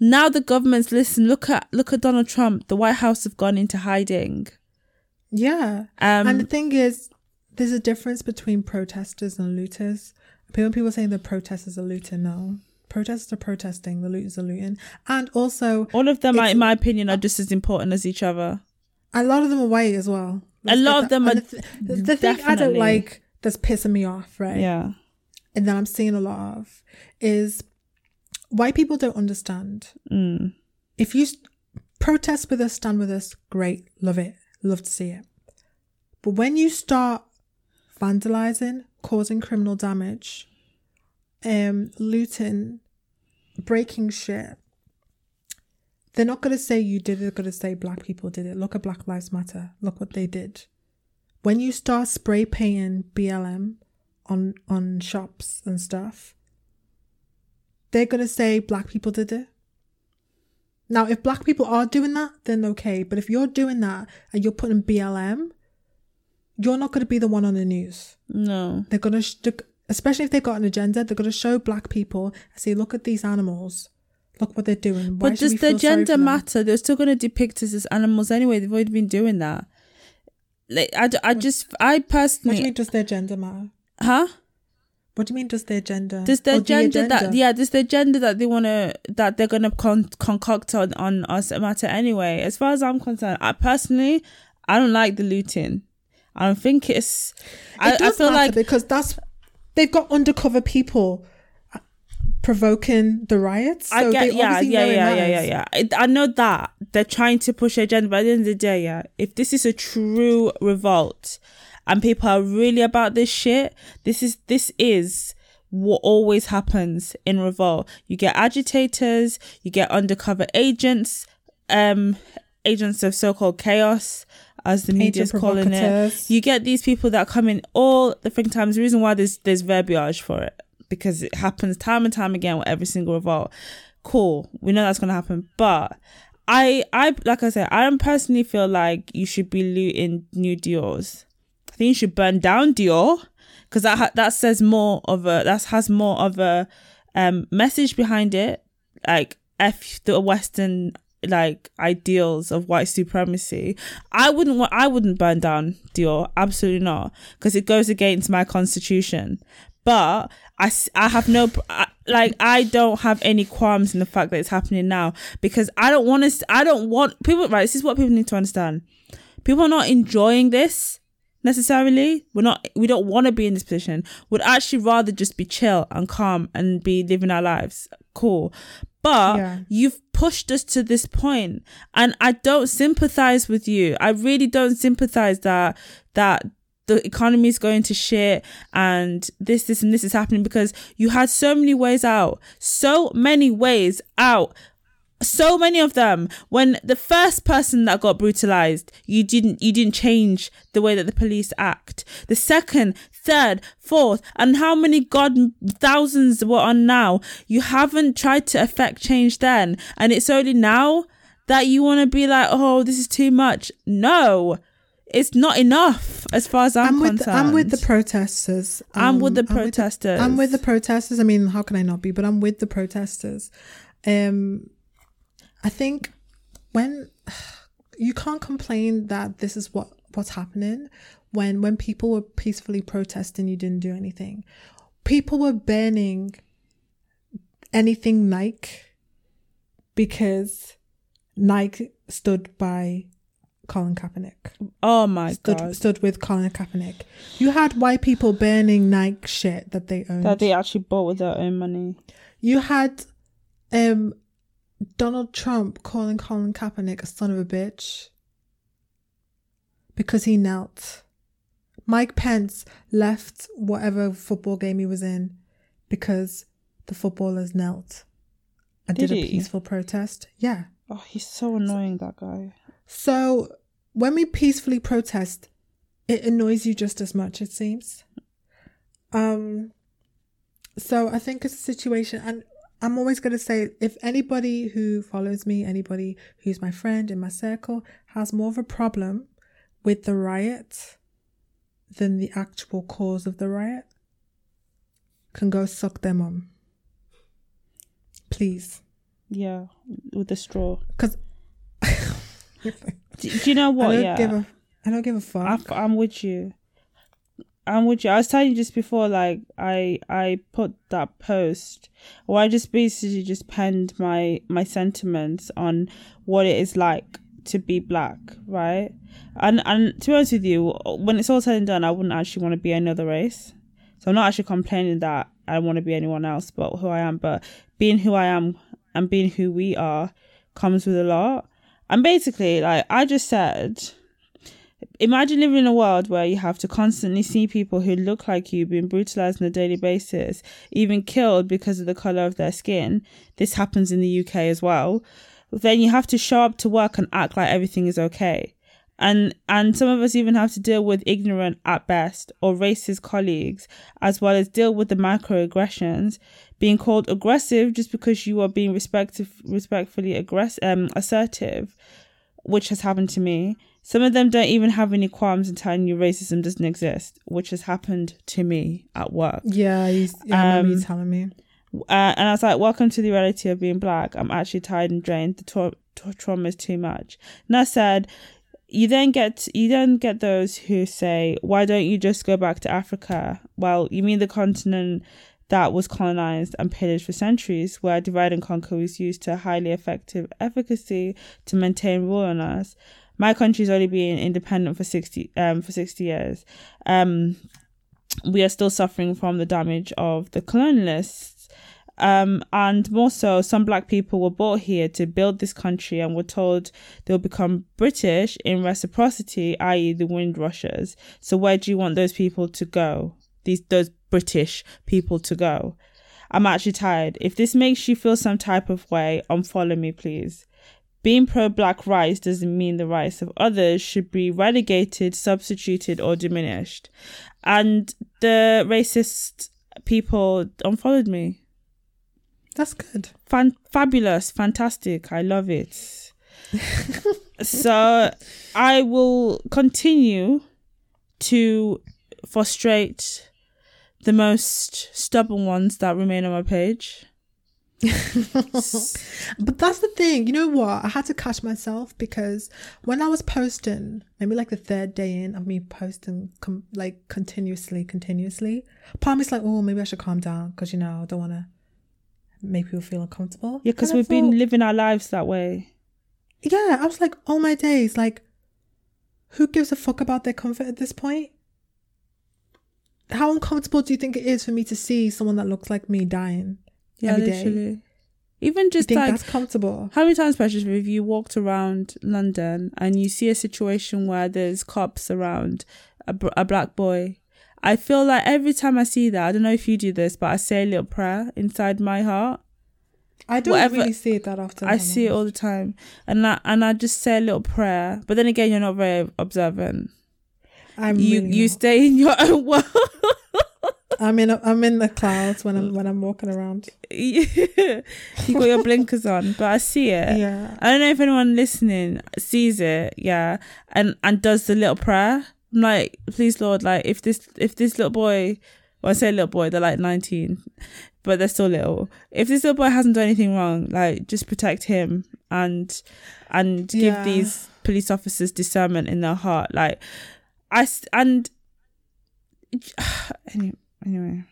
Speaker 1: Now the government's listen. Look at look at Donald Trump. The White House have gone into hiding.
Speaker 2: Yeah.
Speaker 1: Um,
Speaker 2: and the thing is, there's a difference between protesters and looters. When people saying the protesters are looting, no. Protesters are protesting, the looters are looting. And also,
Speaker 1: all of them, are, in my opinion, are just as important as each other.
Speaker 2: a lot of them are white as well.
Speaker 1: A lot of them are
Speaker 2: The, th- the, the thing I don't like that's pissing me off, right?
Speaker 1: Yeah,
Speaker 2: And that I'm seeing a lot of is white people don't understand.
Speaker 1: mm.
Speaker 2: If you protest with us, stand with us, great, love it, love to see it. But when you start vandalizing, causing criminal damage, um, looting, breaking shit, they're not gonna say you did it. They're gonna say black people did it. Look at Black Lives Matter. Look what they did. When you start spray painting BLM on on shops and stuff, they're gonna say black people did it. Now, if black people are doing that, then okay. But if you're doing that and you're putting BLM, you're not going to be the one on the news.
Speaker 1: no,
Speaker 2: They're going to, sh- especially if they've got an agenda, they're going to show black people and say, look at these animals. Look what they're doing. Why
Speaker 1: but does the gender matter? They're still going to depict us as animals anyway. They've already been doing that. Like I, I just I personally.
Speaker 2: What do you mean, does their gender matter?
Speaker 1: huh?
Speaker 2: What do you mean, does their gender?
Speaker 1: Does their
Speaker 2: Or the
Speaker 1: gender that yeah? Does their gender that they wanna that they're gonna con- concoct on on us matter anyway? As far as I'm concerned, I personally I don't like the looting. I don't think it's. I,
Speaker 2: It
Speaker 1: I
Speaker 2: does
Speaker 1: feel
Speaker 2: matter
Speaker 1: like
Speaker 2: because that's they've got undercover people provoking the riots. So
Speaker 1: I get yeah yeah
Speaker 2: know it
Speaker 1: yeah yeah yeah yeah. I, I know that they're trying to push agenda, but at the end of the day, yeah, if this is a true revolt and people are really about this shit, this is this is what always happens in revolt. You get agitators, you get undercover agents, um, agents of so-called chaos, as the media's calling it. You get these people that come in all different times. The reason why there's there's verbiage for it because it happens time and time again with every single revolt. Cool, we know that's gonna happen, but I I like I said, I don't personally feel like you should be looting new Dior's. I think you should burn down Dior because that ha- that says more of a that has more of a um message behind it, like f the Western like ideals of white supremacy. I wouldn't want I wouldn't burn down Dior, absolutely not, because it goes against my constitution. But i i have no I, like I don't have any qualms in the fact that it's happening now because I don't want to I don't want people right this is what people need to understand people are not enjoying this necessarily we're not we don't want to be in this position would actually rather just be chill and calm and be living our lives cool But
Speaker 2: Yeah.
Speaker 1: you've pushed us to this point and I don't sympathize with you. I really don't sympathize that that the economy is going to shit and this, this, and this is happening because you had so many ways out. So many ways out so many of them when the first person that got brutalized you didn't you didn't change the way that the police act the second third fourth and how many god thousands were on now you haven't tried to affect change then and it's only now that you want to be like oh this is too much no it's not enough as far as i'm,
Speaker 2: I'm with
Speaker 1: concerned
Speaker 2: I'm with the protesters.
Speaker 1: I'm with the
Speaker 2: Um,
Speaker 1: protesters.
Speaker 2: I'm with the protesters. I mean, how can I not be? But I'm with the protesters. Um, I think when you can't complain that this is what what's happening when when people were peacefully protesting, you didn't do anything. People were banning anything Nike because Nike stood by Colin Kaepernick
Speaker 1: oh my
Speaker 2: stood
Speaker 1: god
Speaker 2: stood with Colin Kaepernick. You had white people burning Nike shit that they owned.
Speaker 1: that they actually bought with their own money
Speaker 2: you had um Donald Trump calling Colin Kaepernick a son of a bitch because he knelt. Mike Pence left whatever football game he was in because the footballers knelt and did,
Speaker 1: Did
Speaker 2: a peaceful protest. Yeah.
Speaker 1: oh he's so annoying that guy
Speaker 2: So when we peacefully protest, it annoys you just as much, it seems. Um so I think it's a situation and I'm always gonna say if anybody who follows me, anybody who's my friend in my circle, has more of a problem with the riot than the actual cause of the riot, can go suck their mum. Please.
Speaker 1: Yeah, with the straw.
Speaker 2: Because
Speaker 1: Do, do you know
Speaker 2: I
Speaker 1: what?
Speaker 2: don't
Speaker 1: Yeah,
Speaker 2: give a I don't give a fuck.
Speaker 1: I, am with you. I'm with you. I was telling you just before, like I I put that post, or I just basically just penned my my sentiments on what it is like to be black, right? And and to be honest with you, when it's all said and done, I wouldn't actually want to be another race. So I'm not actually complaining that I want to be anyone else but who I am. But being who I am and being who we are comes with a lot. And basically, like I just said, imagine living in a world where you have to constantly see people who look like you being brutalized on a daily basis, even killed because of the color of their skin. This happens in the UK as well. Then you have to show up to work and act like everything is okay. And and some of us even have to deal with ignorant at best or racist colleagues, as well as deal with the microaggressions, being called aggressive just because you are being respectful, respectfully aggress- um, assertive, which has happened to me. Some of them don't even have any qualms in telling you racism doesn't exist, which has happened to me at work.
Speaker 2: Yeah, he's, yeah, I remember you
Speaker 1: Um,
Speaker 2: telling me.
Speaker 1: Uh, and I was like, welcome to the reality of being black. I'm actually tired and drained. The tra- tra- trauma is too much. And I said, you then get you then get those who say, why don't you just go back to Africa? Well, you mean the continent that was colonized and pillaged for centuries, where divide and conquer was used to highly effective efficacy to maintain rule on us. My country's only been independent for sixty um for sixty years. Um, we are still suffering from the damage of the colonialists. Um, and more so, some black people were brought here to build this country and were told they'll become British in reciprocity, i.e., the Windrushers. So, where do you want those people to go? These those British people to go? I'm actually tired. If this makes you feel some type of way, unfollow me, please. Being pro black rights doesn't mean the rights of others should be relegated, substituted, or diminished. And the racist people unfollowed me.
Speaker 2: That's good.
Speaker 1: Fan- fabulous, fantastic. I love it. so I will continue to frustrate the most stubborn ones that remain on my page.
Speaker 2: But that's the thing. You know what? I had to catch myself because when I was posting, maybe like the third day in of me posting, com- like continuously, continuously, part of me's like, oh, maybe I should calm down because you know I don't want to make people feel uncomfortable.
Speaker 1: Yeah, because we've been living our lives that way.
Speaker 2: yeah, I was like, all my days, like, who gives a fuck about their comfort at this point? How uncomfortable do you think it is for me to see someone that looks like me dying?
Speaker 1: Yeah,
Speaker 2: every day?
Speaker 1: literally. Even
Speaker 2: You
Speaker 1: just
Speaker 2: think
Speaker 1: like
Speaker 2: that's comfortable?
Speaker 1: how many times, Precious, have you walked around London and you see a situation where there's cops around a, a black boy? I feel like every time I see that, I don't know if you do this, but I say a little prayer inside my heart.
Speaker 2: I don't
Speaker 1: Whatever-
Speaker 2: really see it that often.
Speaker 1: I see it all the time, and I and I just say a little prayer. But then again, you're not very observant.
Speaker 2: I'm
Speaker 1: you
Speaker 2: really
Speaker 1: you
Speaker 2: not.
Speaker 1: stay in your own world.
Speaker 2: I'm in. A, I'm in the clouds when I'm when I'm walking around.
Speaker 1: you got your blinkers on, but I see it.
Speaker 2: Yeah.
Speaker 1: I don't know if anyone listening sees it, yeah, and and does the little prayer. I'm like, please, Lord, like if this if this little boy, well, I say little boy, they're like 19, but they're still little. If this little boy hasn't done anything wrong, like just protect him and and give
Speaker 2: Yeah.
Speaker 1: these police officers discernment in their heart. Like, I and anyway, anyway.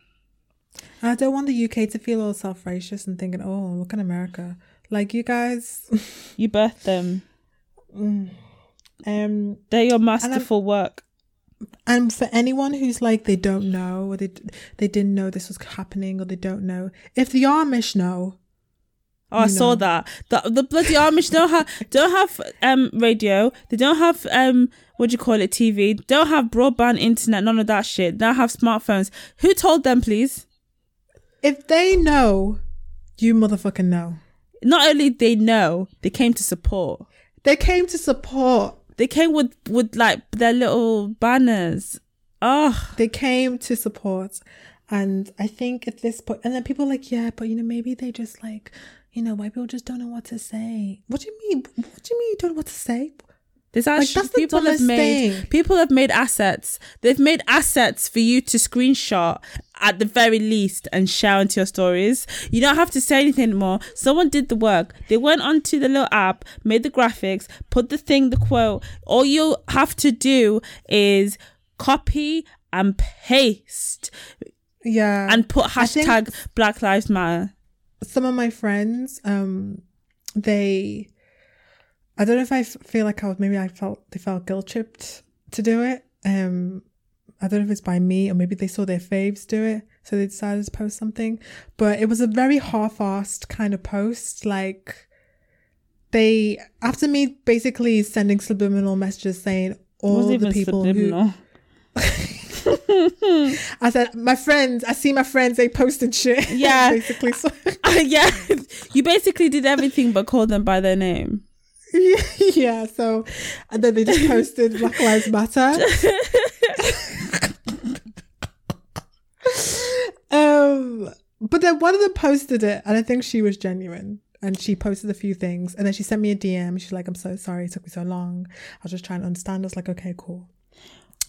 Speaker 2: I don't want the UK to feel all self righteous and thinking, "Oh, look at America." Like you guys.
Speaker 1: you birthed them.
Speaker 2: Mm. um.
Speaker 1: They're your masterful work.
Speaker 2: And for anyone who's like they don't know or they they didn't know this was happening or they don't know, if the Amish know,
Speaker 1: Oh, I
Speaker 2: you
Speaker 1: saw that. The the bloody Amish don't have don't have um radio. They don't have um what do you call it TV. Don't have broadband internet. None of that shit. They don't have smartphones. Who told them, please?
Speaker 2: if they know, you motherfucking know.
Speaker 1: Not only they know, they came to support.
Speaker 2: They came to support.
Speaker 1: They came with with like their little banners. Oh,
Speaker 2: They came to support. And I think at this point, and then people are like, yeah, but you know, maybe they just like, you know, white people just don't know what to say. What do you mean? What do you mean you don't know what to say?
Speaker 1: there's actually
Speaker 2: that's the
Speaker 1: people have made
Speaker 2: thing.
Speaker 1: people have made assets. They've made assets for you to screenshot at the very least and share onto your stories. You don't have to say anything anymore. Someone did the work. They went onto the little app, made the graphics, put the thing, the quote. All you have to do is copy and paste
Speaker 2: Yeah.
Speaker 1: and put hashtag Black Lives Matter.
Speaker 2: Some of my friends, um, they, I don't know if I f- feel like I was, maybe I felt, they felt guilt tripped to do it. Um, I don't know if it's by me or maybe they saw their faves do it. So they decided to post something, but it was a very half-assed kind of post. Like they, after me basically sending subliminal messages saying all the people who,
Speaker 1: subliminal.
Speaker 2: I said, my friends, I see my friends, they posted shit.
Speaker 1: Yeah.
Speaker 2: basically. So,
Speaker 1: yeah, you basically did everything but call them by their name.
Speaker 2: yeah, so and then they just posted Black Lives Matter. um, but then one of them posted it, and I think she was genuine. And she posted a few things, and then she sent me a DM. She's like, "I'm so sorry, it took me so long. I was just trying to understand." I was like, "Okay, cool."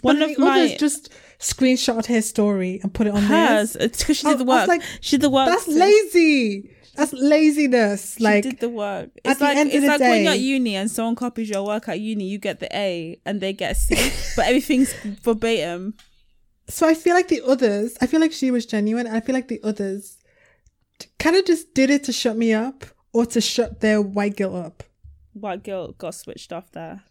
Speaker 1: One
Speaker 2: but
Speaker 1: of
Speaker 2: the others
Speaker 1: my
Speaker 2: just screenshot her story and put it on
Speaker 1: hers, it's because she did the
Speaker 2: I was
Speaker 1: work.
Speaker 2: like,
Speaker 1: she did the work.
Speaker 2: That's lazy. That's laziness.
Speaker 1: She
Speaker 2: Like
Speaker 1: did the work.
Speaker 2: at
Speaker 1: It's
Speaker 2: the
Speaker 1: like
Speaker 2: end of
Speaker 1: it's
Speaker 2: the
Speaker 1: like when you're at uni and someone copies your work at uni, you get the A and they get a C, but everything's verbatim.
Speaker 2: so I feel like the others, I feel like she was genuine. I feel like the others kind of just did it to shut me up or to shut their white guilt up.
Speaker 1: White girl got switched off there.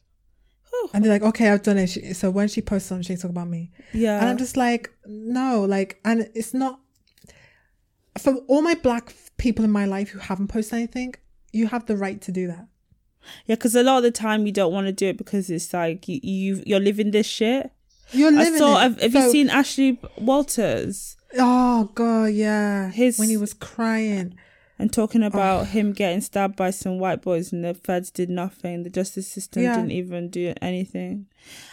Speaker 2: And they're like, okay, I've done it. She, so when she posts something, she talk about me.
Speaker 1: Yeah,
Speaker 2: And I'm just like, no, like, and it's not for all my black people in my life who haven't posted anything, you have the right to do that.
Speaker 1: yeah, because a lot of the time you don't want to do it because it's like you, you you're living this shit.
Speaker 2: You're
Speaker 1: I
Speaker 2: living
Speaker 1: saw.
Speaker 2: it.
Speaker 1: Have, have you seen Ashley Walters
Speaker 2: Oh god, yeah.
Speaker 1: His-
Speaker 2: when he was crying.
Speaker 1: And talking oh. about him getting stabbed by some white boys and the feds did nothing. The justice system
Speaker 2: Yeah.
Speaker 1: didn't even do anything.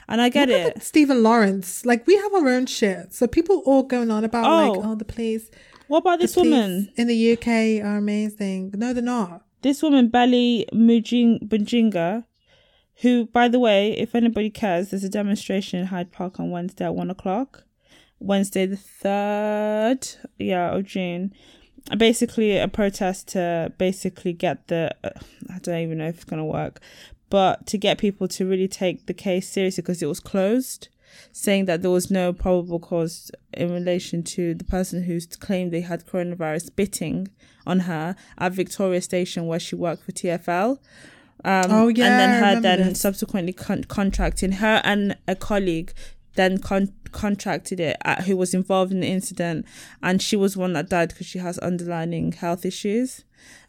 Speaker 1: And I get
Speaker 2: What
Speaker 1: it.
Speaker 2: Stephen Lawrence. Like we have our own shit. So people all going on about oh. like,
Speaker 1: Oh.
Speaker 2: oh, the police.
Speaker 1: What about this woman?
Speaker 2: in the UK are amazing. No, they're not.
Speaker 1: This woman, Belly Mujing- Bujinga, who, by the way, if anybody cares, there's a demonstration in Hyde Park on Wednesday at one o'clock. Wednesday the third, yeah, of June. Basically, a protest to basically get the. Uh, I don't even know if it's gonna work, but to get people to really take the case seriously because it was closed, saying that there was no probable cause in relation to the person who claimed they had coronavirus spitting on her at Victoria Station where she worked for TFL. Um,
Speaker 2: Oh, yeah,
Speaker 1: and then her then
Speaker 2: this.
Speaker 1: subsequently con- contracting her and a colleague then con- contracted it at, who was involved in the incident and she was one that died because she has underlying health issues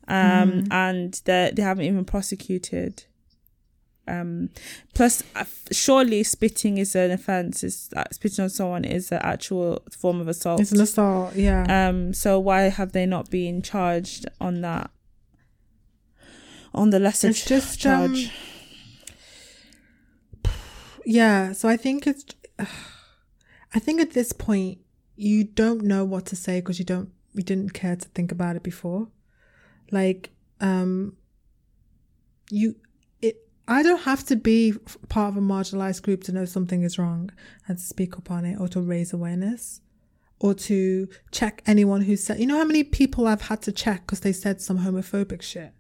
Speaker 1: um, and they they haven't even prosecuted. Um, plus, uh, surely spitting is an offense. Is uh, spitting on someone is an actual form of assault.
Speaker 2: It's an assault. Yeah.
Speaker 1: Um, so why have they not been charged on that? On the lesser
Speaker 2: It's just,
Speaker 1: charge.
Speaker 2: um, yeah. So I think it's. I think at this point you don't know what to say because you don't you didn't care to think about it before. Like um. You it. I don't have to be part of a marginalized group to know something is wrong and to speak up on it or to raise awareness. Or to check anyone who said, you know, how many people I've had to check because they said some homophobic shit.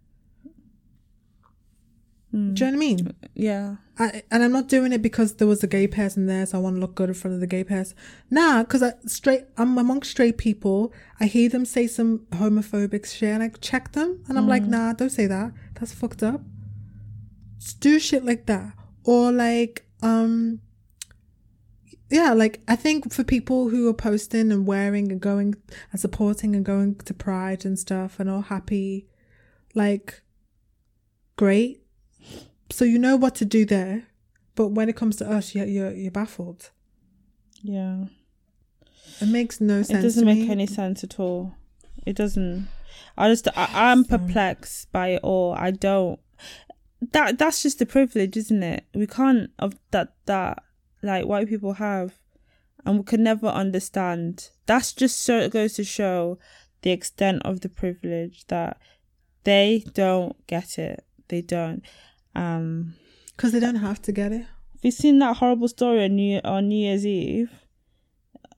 Speaker 2: Do you know what I mean?
Speaker 1: yeah.
Speaker 2: I, and I'm not doing it because there was a gay person there, so I want to look good in front of the gay person. Nah, because I straight, I'm amongst straight people. I hear them say some homophobic shit, and I check them, and I'm like, nah, don't say that. That's fucked up. Just do shit like that, or like, um, yeah, like I think for people who are posting and wearing and going and supporting and going to Pride and stuff and all happy, like, great so you know what to do there but when it comes to us you're you're, you're baffled
Speaker 1: Yeah.
Speaker 2: it makes no sense
Speaker 1: It doesn't make
Speaker 2: me.
Speaker 1: any sense at all. It doesn't. I just I, I'm um, perplexed by it all. I don't. That that's just the privilege, isn't it? We can't of that that like white people have, and we can never understand. That's just so it goes to show the extent of the privilege that they don't get it. They don't. Um,
Speaker 2: because they don't have to get it
Speaker 1: have you seen that horrible story on New on New Year's Eve?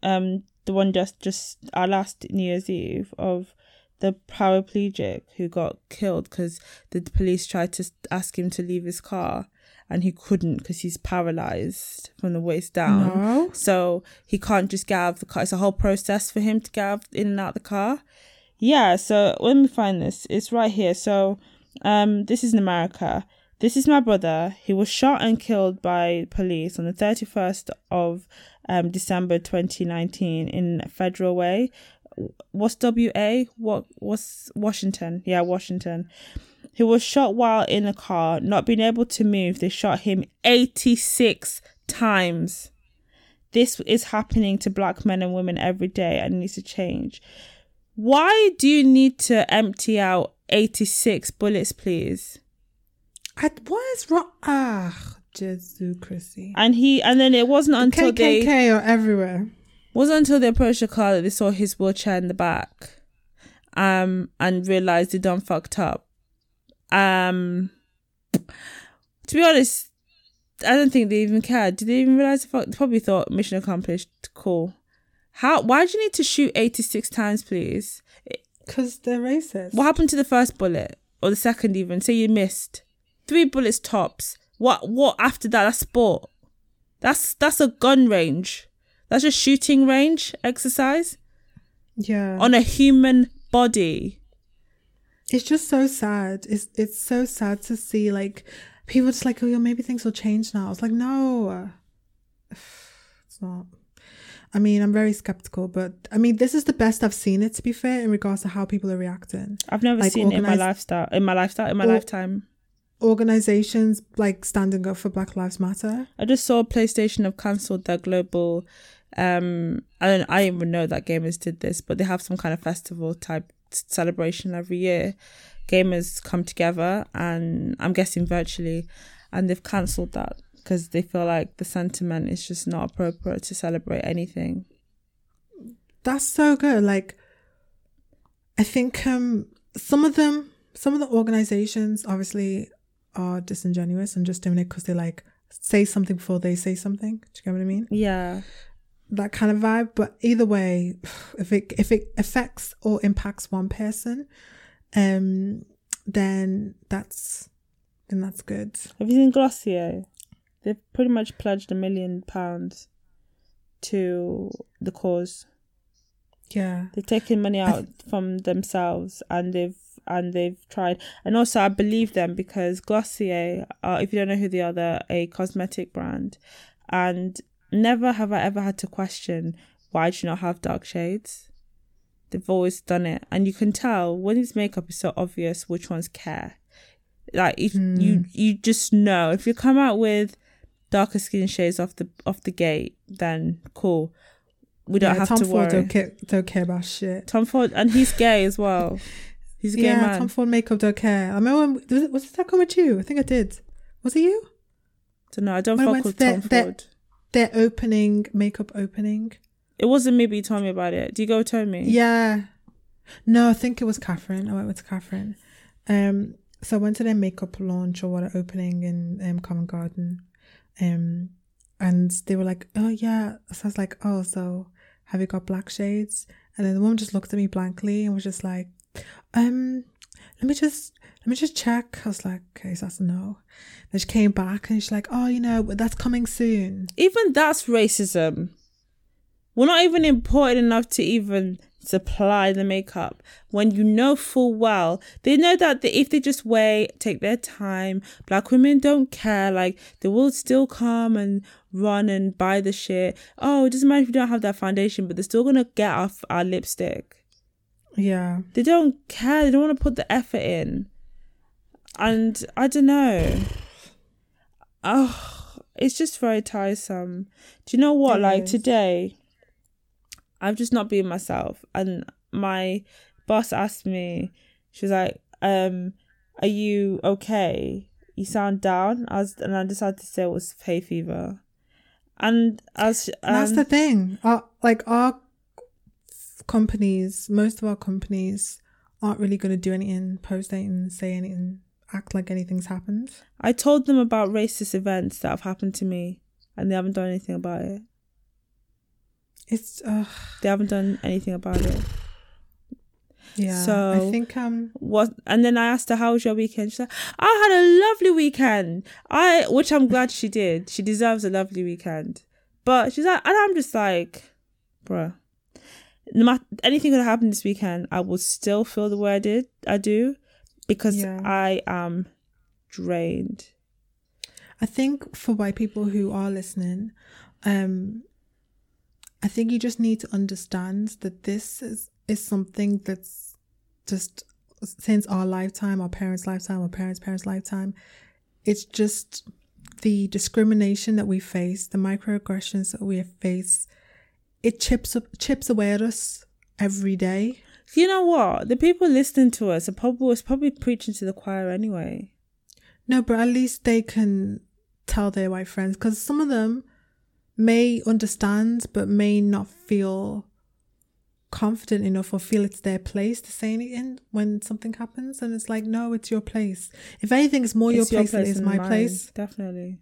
Speaker 1: Um, the one just just our last New Year's Eve of the paraplegic who got killed because the police tried to ask him to leave his car and he couldn't because he's paralyzed from the waist down.
Speaker 2: no
Speaker 1: So he can't just get out of the car. It's a whole process for him to get out, in and out of the car. Yeah, so let me find this. It's right here. So um this is in America. This is my brother. He was shot and killed by police on the 31st of um December 2019 in Federal Way. What's WA? What what's Washington? Yeah, Washington. He was shot while in a car, not being able to move. They shot him 86 times. This is happening to black men and women every day and needs to change. Why do you need to empty out 86 bullets, please?
Speaker 2: I, what is wrong ah jesus chrissy
Speaker 1: And he and then it wasn't until they
Speaker 2: kkk are everywhere
Speaker 1: wasn't until they approached the car that they saw his wheelchair in the back. Um and realized they done fucked up. Um to be honest, I don't think they even cared. Did they even realize the fuck they probably thought mission accomplished, cool. How why do you need to shoot eighty six times, please?
Speaker 2: because they're racist
Speaker 1: What happened to the first bullet or the second even? Say you missed three bullets tops. What what after that? That's sport. That's that's a gun range. That's a shooting range exercise
Speaker 2: yeah
Speaker 1: on a human body.
Speaker 2: it's just so sad it's it's so sad to see like people just like oh yeah maybe things will change now i was like no it's not i mean i'm very skeptical but i mean this is the best i've seen it to be fair in regards to how people are reacting
Speaker 1: I've never
Speaker 2: Like
Speaker 1: seen it in my lifestyle. In my lifestyle, in my
Speaker 2: Or-
Speaker 1: lifetime.
Speaker 2: Organizations like standing up for black lives matter
Speaker 1: I just saw PlayStation have cancelled their global. Um, I don't. I didn't even know that gamers did this, but they have some kind of festival type celebration every year. Gamers come together, and I'm guessing virtually, and they've cancelled that because they feel like the sentiment is just not appropriate to celebrate anything.
Speaker 2: that's so good like i think um some of them some of the organizations obviously are disingenuous and just doing it because they like say something before they say something. Do you get what i mean?
Speaker 1: Yeah,
Speaker 2: that kind of vibe. But either way if it if it affects or impacts one person um then that's then that's good.
Speaker 1: Have you seen Glossier? They've pretty much pledged a million pounds to the cause.
Speaker 2: yeah.
Speaker 1: They've taken money out from themselves and they've and they've tried and also I believe them because Glossier, uh, if you don't know who they are, they're a cosmetic brand and never have I ever had to question why do you not have dark shades? they've always done it, and you can tell when it's makeup, it's so obvious which ones care. Like you,
Speaker 2: Hmm.
Speaker 1: you, you just know if you come out with darker skin shades off the off the gate, then cool. We don't
Speaker 2: yeah,
Speaker 1: have
Speaker 2: Tom
Speaker 1: to
Speaker 2: Ford
Speaker 1: worry.
Speaker 2: don't care, don't care about shit.
Speaker 1: Tom Ford, and he's gay as well. He's a gay
Speaker 2: yeah,
Speaker 1: man.
Speaker 2: Tom Ford makeup don't care. I remember when, was, it, was that come with you? I think I did. Was it you?
Speaker 1: don't know. I don't
Speaker 2: When
Speaker 1: fuck with
Speaker 2: the-
Speaker 1: Tom Ford.
Speaker 2: Their opening makeup opening.
Speaker 1: It wasn't me, but you told me about it. Do you go tell me?
Speaker 2: Yeah. No, I think it was Catherine. I went with Catherine. Um, so I went to their makeup launch or what an opening in um, Covent Garden. Um, and they were like, "Oh yeah." So I was like, "Oh, so have you got black shades?" And then the woman just looked at me blankly and was just like, "Um, let me just let me just check." I was like, "Okay, so that's a no." Then she came back and she's like, "Oh, you know, that's coming soon."
Speaker 1: Even that's racism. We're not even important enough to even supply the makeup when you know full well they know that if they just wait take their time black women don't care like they will still come and run and buy the shit oh it doesn't matter if you don't have that foundation but they're still gonna get off our lipstick
Speaker 2: Yeah.
Speaker 1: they don't care. They don't want to put the effort in. And i don't know. Oh it's just very tiresome. Do you know what?
Speaker 2: It
Speaker 1: like
Speaker 2: is.
Speaker 1: today i've just not been myself. And my boss asked me she was like um are you okay? You sound down. I was and i decided to say it was hay fever. And as
Speaker 2: And that's the thing. Our, like our companies, most of our companies aren't really going to do anything, post anything, say anything, act like anything's happened.
Speaker 1: I told them about racist events that have happened to me, and they haven't done anything about it.
Speaker 2: It's uh,
Speaker 1: They haven't done anything about it.
Speaker 2: yeah.
Speaker 1: So-
Speaker 2: I think um
Speaker 1: What? And then I asked her, "How was your weekend?" She's like, "I had a lovely weekend. I, which I'm glad she did. She deserves a lovely weekend." But she's like, and I'm just like, bruh. No matter anything could happen this weekend, I will still feel the way I did. I do, because
Speaker 2: Yeah.
Speaker 1: I am drained.
Speaker 2: I think for white people who are listening, um, I think you just need to understand that this is is something that's just since our lifetime, our parents' lifetime, our parents' parents' lifetime. It's just the discrimination that we face, the microaggressions that we face. It chips up, chips away at us every day.
Speaker 1: You know what? The people listening to us are probably was probably preaching to the choir anyway.
Speaker 2: No, but at least they can tell their white friends because some of them may understand but may not feel confident enough or feel it's their place to say anything when something happens. And it's like, no, it's your place. If anything, it's more your
Speaker 1: It's
Speaker 2: place, than it is my
Speaker 1: mine,
Speaker 2: place.
Speaker 1: Definitely.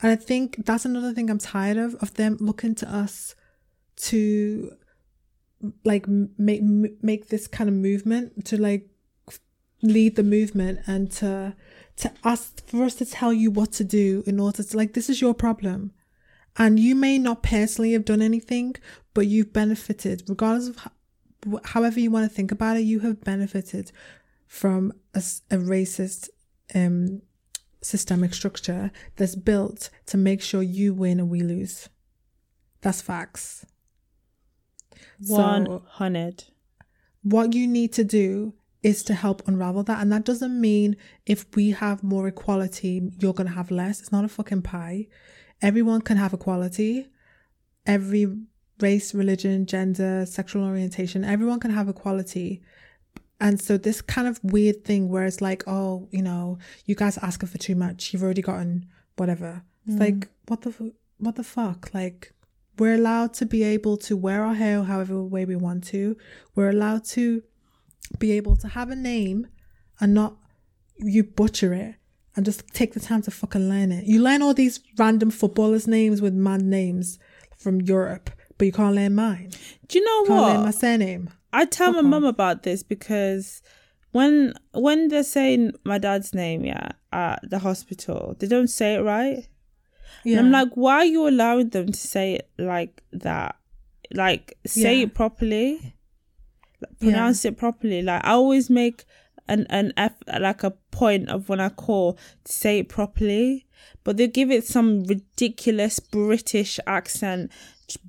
Speaker 2: And I think that's another thing I'm tired of of them looking to us to like make make this kind of movement to like lead the movement and to to ask for us to tell you what to do in order to like this is your problem and you may not personally have done anything but you've benefited regardless of ho- however you want to think about it you have benefited from a racist um systemic structure that's built to make sure you win and we lose. That's facts.
Speaker 1: One
Speaker 2: So
Speaker 1: hundred.
Speaker 2: what you need to do is to help unravel that. And that doesn't mean if we have more equality, you're going to have less. It's not a fucking pie. Everyone can have equality. Every race, religion, gender, sexual orientation, everyone can have equality. And so this kind of weird thing where it's like, oh, you know, you guys are asking for too much. You've already gotten whatever. It's mm. like, what the, what the fuck? Like, we're allowed to be able to wear our hair however way we want to. We're allowed to be able to have a name and not you butcher it and just take the time to fucking learn it. You learn all these random footballers' names with mad names from Europe, but you can't learn mine.
Speaker 1: Do you know
Speaker 2: Can't learn
Speaker 1: what?
Speaker 2: my surname.
Speaker 1: I tell my mum about this because when when they're saying my dad's name, yeah, at the hospital, they don't say it right.
Speaker 2: Yeah.
Speaker 1: And I'm like, why are you allowing them to say it like that? Like, say
Speaker 2: Yeah.
Speaker 1: it properly, Like,
Speaker 2: Yeah.
Speaker 1: pronounce it properly. Like, I always make an an F like a point of when I call to say it properly, but they give it some ridiculous British accent,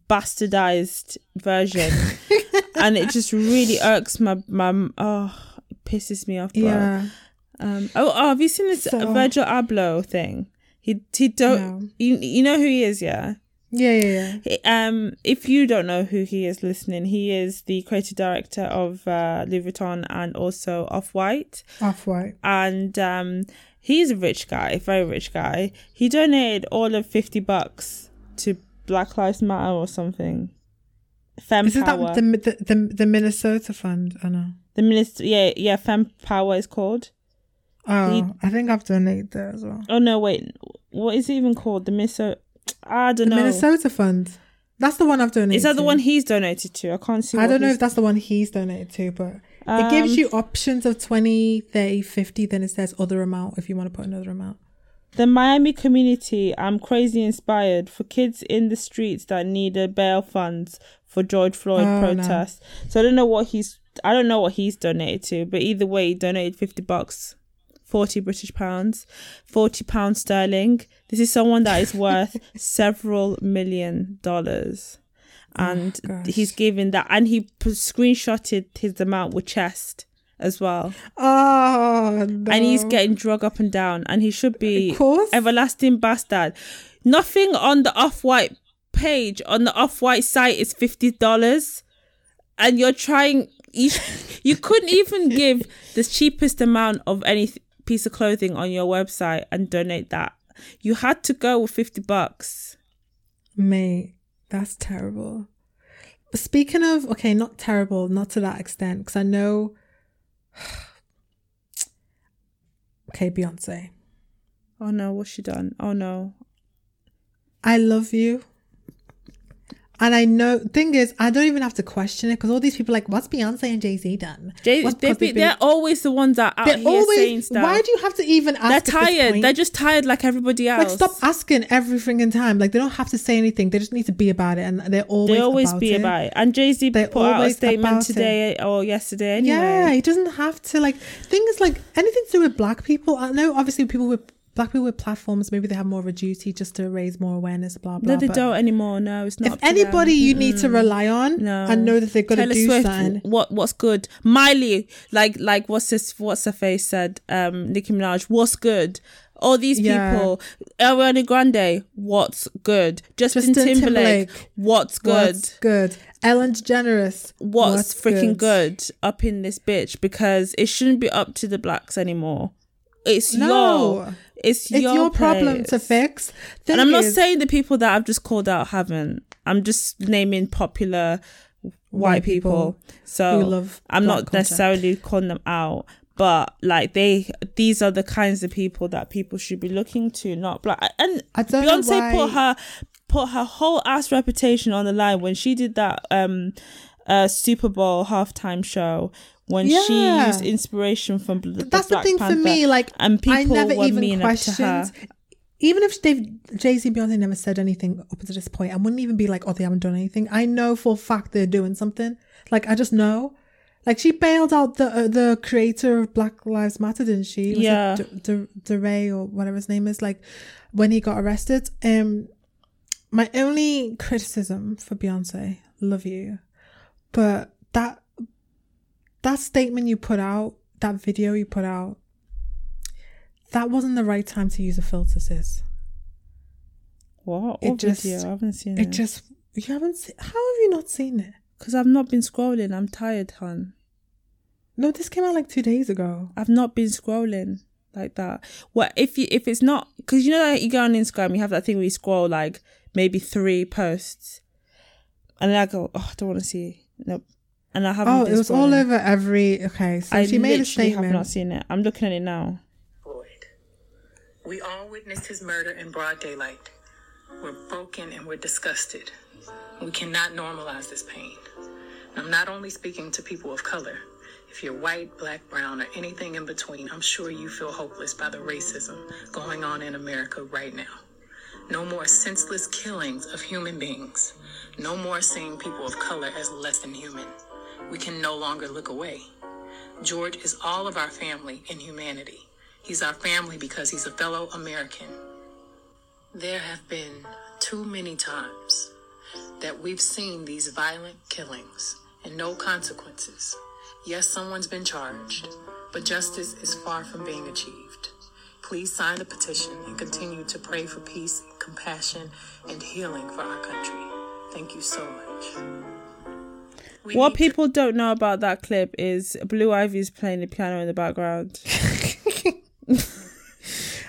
Speaker 1: bastardized version. and it just really irks my my oh it pisses me off. Bro.
Speaker 2: Yeah.
Speaker 1: Um. Oh, oh, have you seen this
Speaker 2: So-
Speaker 1: Virgil Abloh thing? He he don't
Speaker 2: No.
Speaker 1: you you know who he is? Yeah.
Speaker 2: Yeah, yeah, yeah.
Speaker 1: Um, if you don't know who he is listening, he is the creative director of uh, Louis Vuitton and also Off White.
Speaker 2: Off white.
Speaker 1: And um, he's a rich guy, very rich guy. He donated all of 50 bucks to Black Lives Matter or something. Fem
Speaker 2: Is it
Speaker 1: Power.
Speaker 2: that the, the the the Minnesota fund? I know.
Speaker 1: the minister, yeah, yeah, Fem Power is called.
Speaker 2: Oh,
Speaker 1: He-
Speaker 2: I think I've donated there as well.
Speaker 1: Oh, no, wait. What is it even called? The Minnesota. I don't
Speaker 2: The
Speaker 1: know.
Speaker 2: Minnesota fund. That's the one I've donated.
Speaker 1: is that the
Speaker 2: to.
Speaker 1: one he's donated to? I can't see.
Speaker 2: I don't know
Speaker 1: he's-
Speaker 2: if that's the one he's donated to, but it
Speaker 1: Um,
Speaker 2: gives you options of 20, 30, 50. Then it says other amount if you want to put another amount.
Speaker 1: The Miami community, I'm crazy inspired for kids in the streets that needed bail funds for George Floyd
Speaker 2: Oh, no.
Speaker 1: protests. So I don't know what he's I don't know what he's donated to, but either way, he donated fifty bucks, forty British pounds, forty pounds sterling. This is someone that is worth several million dollars, and
Speaker 2: Oh,
Speaker 1: he's given that, and he screenshotted his amount with chest as well,
Speaker 2: Oh, no.
Speaker 1: and he's getting drug up and down, and he should be everlasting bastard. Nothing on the off white page on the off white site is fifty dollars, and you're trying. You you couldn't even give the cheapest amount of any th- piece of clothing on your website and donate that. You had to go with fifty bucks.
Speaker 2: Mate, that's terrible. Speaking of, okay, not terrible, not to that extent, because I know. Okay, Beyonce.
Speaker 1: Oh no, what's she done? Oh no.
Speaker 2: I love you. And I know, thing is, I don't even have to question it because all these people are like, what's Beyonce and Jay Z done? What's-
Speaker 1: they, be, they're always the ones that are out
Speaker 2: they're
Speaker 1: here saying
Speaker 2: always.
Speaker 1: stuff.
Speaker 2: Why do you have to even ask?
Speaker 1: they're tired. They're just tired like everybody else.
Speaker 2: like stop asking every freaking time. Like they don't have to say anything. They just need to be about it, and they're always.
Speaker 1: They always
Speaker 2: about
Speaker 1: be
Speaker 2: it.
Speaker 1: about it. And Jay Z put out a statement
Speaker 2: about it.
Speaker 1: today or yesterday anyway.
Speaker 2: Yeah, he doesn't have to like things like anything to do with black people. Uh, I know obviously people with black people with platforms, maybe they have more of a duty just to raise more awareness, blah blah.
Speaker 1: No, they
Speaker 2: but
Speaker 1: don't anymore. No, it's not.
Speaker 2: If
Speaker 1: to them.
Speaker 2: anybody you need to rely on
Speaker 1: No.
Speaker 2: and know that they're gonna
Speaker 1: Taylor
Speaker 2: do
Speaker 1: Swift,
Speaker 2: something.
Speaker 1: what what's good? Miley, like like what's this? What's her face said? Um, Nicki Minaj, what's good? All these
Speaker 2: Yeah.
Speaker 1: people, Ariana Grande, what's good? Justin,
Speaker 2: Justin
Speaker 1: Timberlake,
Speaker 2: Timberlake,
Speaker 1: what's good?
Speaker 2: What's good? Ellen DeGeneres.
Speaker 1: what's, freaking good? up in this bitch because it shouldn't be up to the blacks anymore. It's
Speaker 2: No.
Speaker 1: your it's,
Speaker 2: It's your, problem to fix.
Speaker 1: and I'm not
Speaker 2: is-
Speaker 1: saying the people that I've just called out haven't. I'm just naming popular white,
Speaker 2: White
Speaker 1: people.
Speaker 2: people
Speaker 1: So I'm not
Speaker 2: culture.
Speaker 1: necessarily calling them out, but like they, these are the kinds of people that people should be looking to, not black. And
Speaker 2: I don't know
Speaker 1: Beyonce
Speaker 2: why-
Speaker 1: put her put her whole ass reputation on the line when she did that um uh Super Bowl halftime show. When she used inspiration from the,
Speaker 2: That's the
Speaker 1: Black
Speaker 2: thing
Speaker 1: Panther,
Speaker 2: for me. Like
Speaker 1: and people
Speaker 2: I never
Speaker 1: were
Speaker 2: even
Speaker 1: mean up to her.
Speaker 2: questioned. Even if they've Jay Z Beyonce never said anything up to this point, I wouldn't even be like, oh, they haven't done anything. I know for a fact they're doing something. Like I just know. Like she bailed out the uh, the creator of Black Lives Matter, didn't she? Was
Speaker 1: Yeah.
Speaker 2: D- D- DeRay or whatever his name is. Like when he got arrested. Um, my only criticism for Beyonce, love you, but that that statement you put out, that video you put out, that wasn't the right time to use a filter, sis.
Speaker 1: What?
Speaker 2: It
Speaker 1: What
Speaker 2: just-
Speaker 1: video? I haven't seen
Speaker 2: It
Speaker 1: it.
Speaker 2: just you haven't. Se- How have you not seen it?
Speaker 1: Because I've not been scrolling. I'm tired, hon.
Speaker 2: No, this came out like two days ago.
Speaker 1: I've not been scrolling like that. What if you if it's not because you know that you go on Instagram, you have that thing where you scroll like maybe three posts, and then I go, oh, I don't want to see. Nope. And I haven't.
Speaker 2: Oh,
Speaker 1: been
Speaker 2: it was all over every. Okay, so
Speaker 1: I
Speaker 2: she made a
Speaker 1: statement. I
Speaker 2: have
Speaker 1: not seen it. I'm looking at it now.
Speaker 3: Floyd. We all witnessed his murder in broad daylight. We're broken and we're disgusted. We cannot normalize this pain. I'm not only speaking to people of color. If you're white, black, brown, or anything in between, I'm sure you feel hopeless by the racism going on in America right now. No more senseless killings of human beings. No more seeing people of color as less than human. We can no longer look away. George is all of our family in humanity. He's our family because he's a fellow American. There have been too many times that we've seen these violent killings and no consequences. Yes, someone's been charged, but justice is far from being achieved. Please sign the petition and continue to pray for peace, compassion, and healing for our country. Thank you so much. We
Speaker 1: What
Speaker 3: need to-
Speaker 1: people don't know about that clip is Blue Ivy's playing the piano in the background.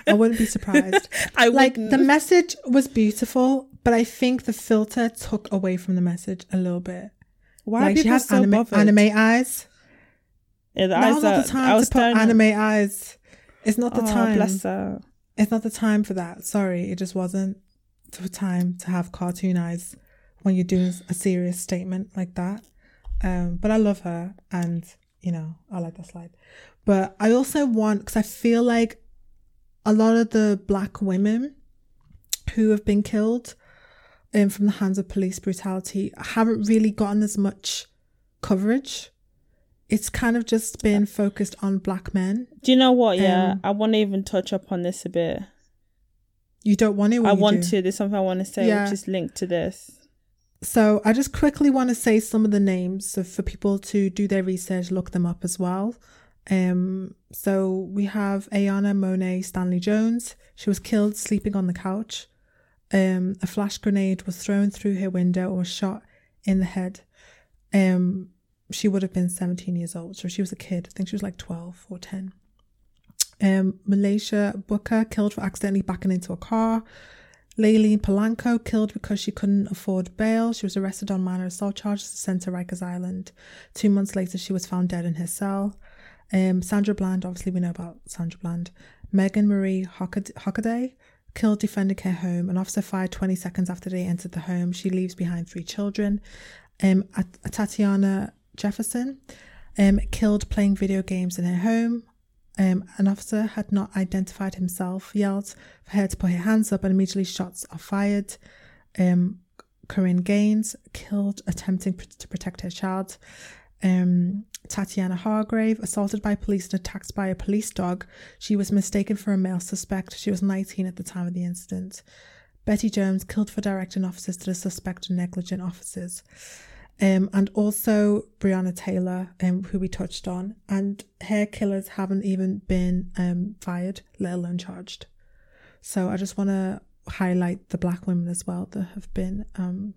Speaker 2: I wouldn't be surprised.
Speaker 1: I
Speaker 2: like
Speaker 1: wouldn't.
Speaker 2: the message was beautiful, but I think the filter took away from the message a little bit.
Speaker 1: Why
Speaker 2: like
Speaker 1: are
Speaker 2: she
Speaker 1: people
Speaker 2: had
Speaker 1: so
Speaker 2: anime,
Speaker 1: bothered?
Speaker 2: anime eyes.
Speaker 1: Yeah, the
Speaker 2: Now's
Speaker 1: eyes
Speaker 2: not
Speaker 1: are-
Speaker 2: the
Speaker 1: I
Speaker 2: time
Speaker 1: was
Speaker 2: to put
Speaker 1: staring-
Speaker 2: anime eyes. It's not the
Speaker 1: Oh,
Speaker 2: time.
Speaker 1: bless her.
Speaker 2: It's not the time for that. Sorry, it just wasn't the time to have cartoon eyes when you're doing a serious statement like that. Um, but I love her, and you know I like that slide. But I also want because I feel like a lot of the black women who have been killed um, from the hands of police brutality haven't really gotten as much coverage. It's kind of just been focused on black men.
Speaker 1: Do you know what? Yeah,
Speaker 2: Um,
Speaker 1: I want to even touch up on this a bit.
Speaker 2: You don't want it.
Speaker 1: I want to. There's something I want to say
Speaker 2: Yeah.
Speaker 1: which is linked to this.
Speaker 2: So I just quickly want to say some of the names so for people to do their research, look them up as well. Um, so we have Aiyana Mo'Nay Stanley-Jones. She was killed sleeping on the couch. Um, a flash grenade was thrown through her window was shot in the head. Um, she would have been 17 years old, so she was a kid. I think she was like 12 or 10. Um, Muhlaysia Booker killed for accidentally backing into a car. Layleen Polanco killed because she couldn't afford bail. She was arrested on minor assault charges and sent to Rikers Island. Two months later, she was found dead in her cell. Um, Sandra Bland, obviously we know about Sandra Bland. Megan Marie Hockaday killed defending her home. An officer fired 20 seconds after they entered the home. She leaves behind three children. Um, At- Tatiana Jefferson um, killed playing video games in her home. Um, an officer had not identified himself, yelled for her to put her hands up, and immediately shots are fired. Um, Korryn Gaines killed attempting pr- to protect her child. Um, Tatiana Hargrove assaulted by police and attacked by a police dog. She was mistaken for a male suspect. She was 19 at the time of the incident. Bettie Jones killed for directing officers to the suspect and negligent officers. Um, and also Breonna Taylor, um, who we touched on, and her killers haven't even been um, fired, let alone charged. So I just want to highlight the black women as well that have been um,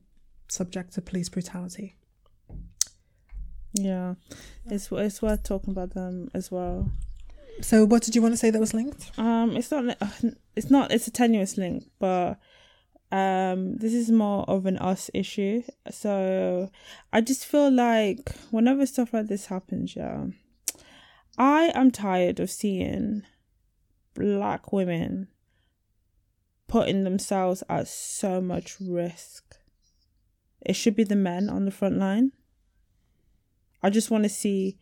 Speaker 2: subject to police brutality.
Speaker 1: Yeah, it's it's worth talking about them as well.
Speaker 2: So, what did you want to say that was linked?
Speaker 1: Um, it's not. It's not. It's a tenuous link, but um, this is more of an us issue. So, I just feel like whenever stuff like this happens, yeah, I am tired of seeing black women putting themselves at so much risk. It should be the men on the front line. I just want to see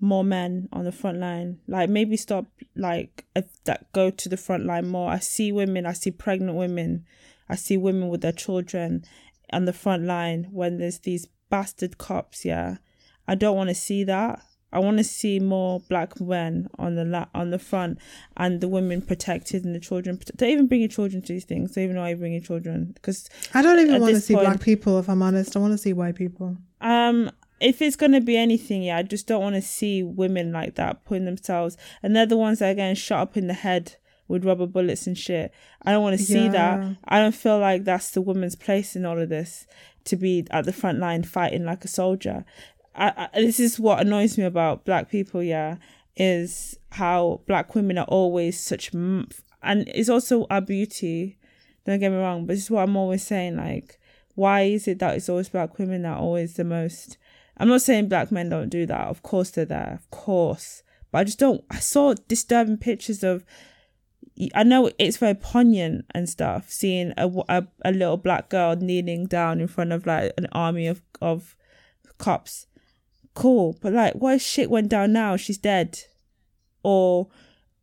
Speaker 1: more men on the front line. Like maybe stop like that go to the front line more. I see women, I see pregnant women, I see women with their children on the front line when there's these bastard cops, yeah. I don't want to see that. I want to see more black men on the la- on the front and the women protected and the children. prote- Don't even bring your children to these things. Don't even know why you bring your children because
Speaker 2: I don't even want to see
Speaker 1: point-
Speaker 2: black people, if I'm honest. I want to see white people.
Speaker 1: um if it's gonna be anything, yeah, I just don't want to see women like that putting themselves, and they're the ones that are getting shot up in the head with rubber bullets and shit. I don't want to see
Speaker 2: Yeah.
Speaker 1: that. I don't feel like that's the woman's place in all of this to be at the front line fighting like a soldier. I, I, this is what annoys me about black people. Yeah, is how black women are always such, m- and it's also our beauty. Don't get me wrong, but this is what I'm always saying. Like, why is it that it's always black women that are always the most? I'm not saying black men don't do that. Of course they're there. Of course. But I just don't. I saw disturbing pictures of. I know it's very poignant and stuff, seeing a, a, a little black girl kneeling down in front of like an army of, of cops. Cool. But like, what if shit went down now? She's dead. Or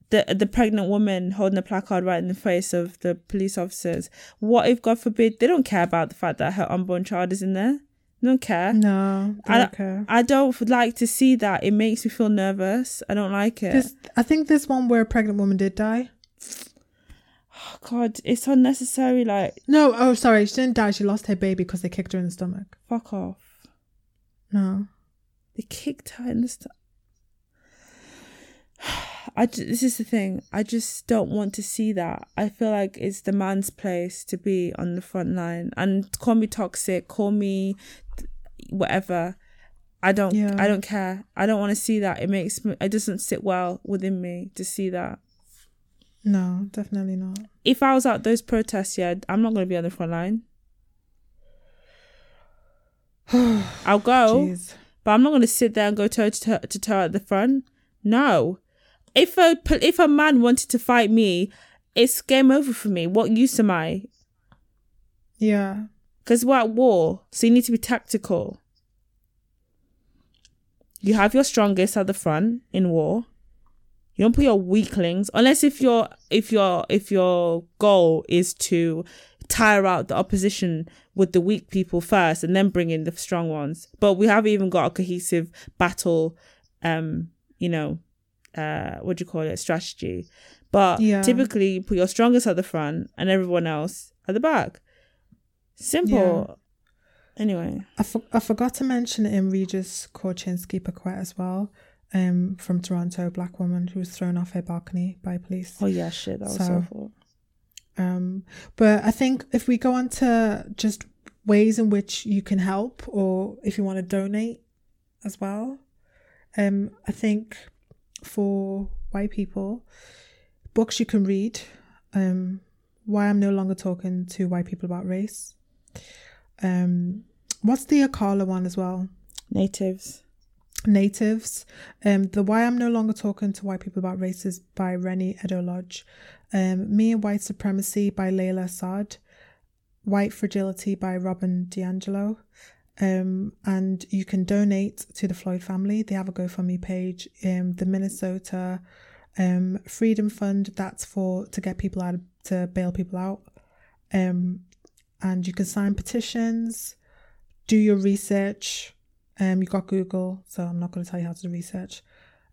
Speaker 1: the the pregnant woman holding a placard right in the face of the police officers. What if, God forbid, they don't care about the fact that her unborn child is in there? They don't care.
Speaker 2: No,
Speaker 1: I
Speaker 2: don't care.
Speaker 1: I don't like to see that. It makes me feel nervous. I don't like it.
Speaker 2: I think this one where a pregnant woman did die.
Speaker 1: Oh, God, it's unnecessary. Like,
Speaker 2: No, oh, sorry, she didn't die. She lost her baby because they kicked her in the stomach.
Speaker 1: fuck off.
Speaker 2: No.
Speaker 1: They kicked her in the stomach. I ju- this is the thing. I just don't want to see that. I feel like it's the man's place to be on the front line and call me toxic, call me whatever. I don't.
Speaker 2: Yeah.
Speaker 1: I don't care. I don't want to see that. It makes me. It doesn't sit well within me to see that.
Speaker 2: No, definitely not.
Speaker 1: If I was at those protests, yeah, I'm not going to be on the front line. I'll go.
Speaker 2: Jeez.
Speaker 1: but I'm not going to sit there and go toe to toe, to toe at the front. No, if a if a man wanted to fight me, it's game over for me. What use am I?
Speaker 2: Yeah.
Speaker 1: Because we're at war, so you need to be tactical. You have your strongest at the front in war. You don't put your weaklings unless if your if your if your goal is to tire out the opposition with the weak people first and then bring in the strong ones. But we haven't even got a cohesive battle um, you know, uh what do you call it, strategy. But
Speaker 2: Yeah.
Speaker 1: typically you put your strongest at the front and everyone else at the back. Simple. Anyway.
Speaker 2: I, for- I forgot to mention in Regis Korchinski Paquet as well, um, from Toronto, a black woman who was thrown off her balcony by police.
Speaker 1: Oh yeah, shit, that was
Speaker 2: So-
Speaker 1: awful.
Speaker 2: Um, but I think if we go on to just ways in which you can help, or if you want to donate as well, um, I think for white people, books you can read. Um, why I'm no longer talking to white people about race. Um, what's the Akala one as well?
Speaker 1: Natives.
Speaker 2: Natives. Um, the Why I'm No Longer Talking to White People About Race is by Reni Eddo-Lodge. Um, Me and White Supremacy by Layla Saad. White Fragility by Robin DiAngelo. Um, and you can donate to the Floyd family. They have a GoFundMe page. Um, the Minnesota um, Freedom Fund, that's for to get people out, to bail people out. Um, and you can sign petitions, do your research. Um, you got Google, so I'm not going to tell you how to do research.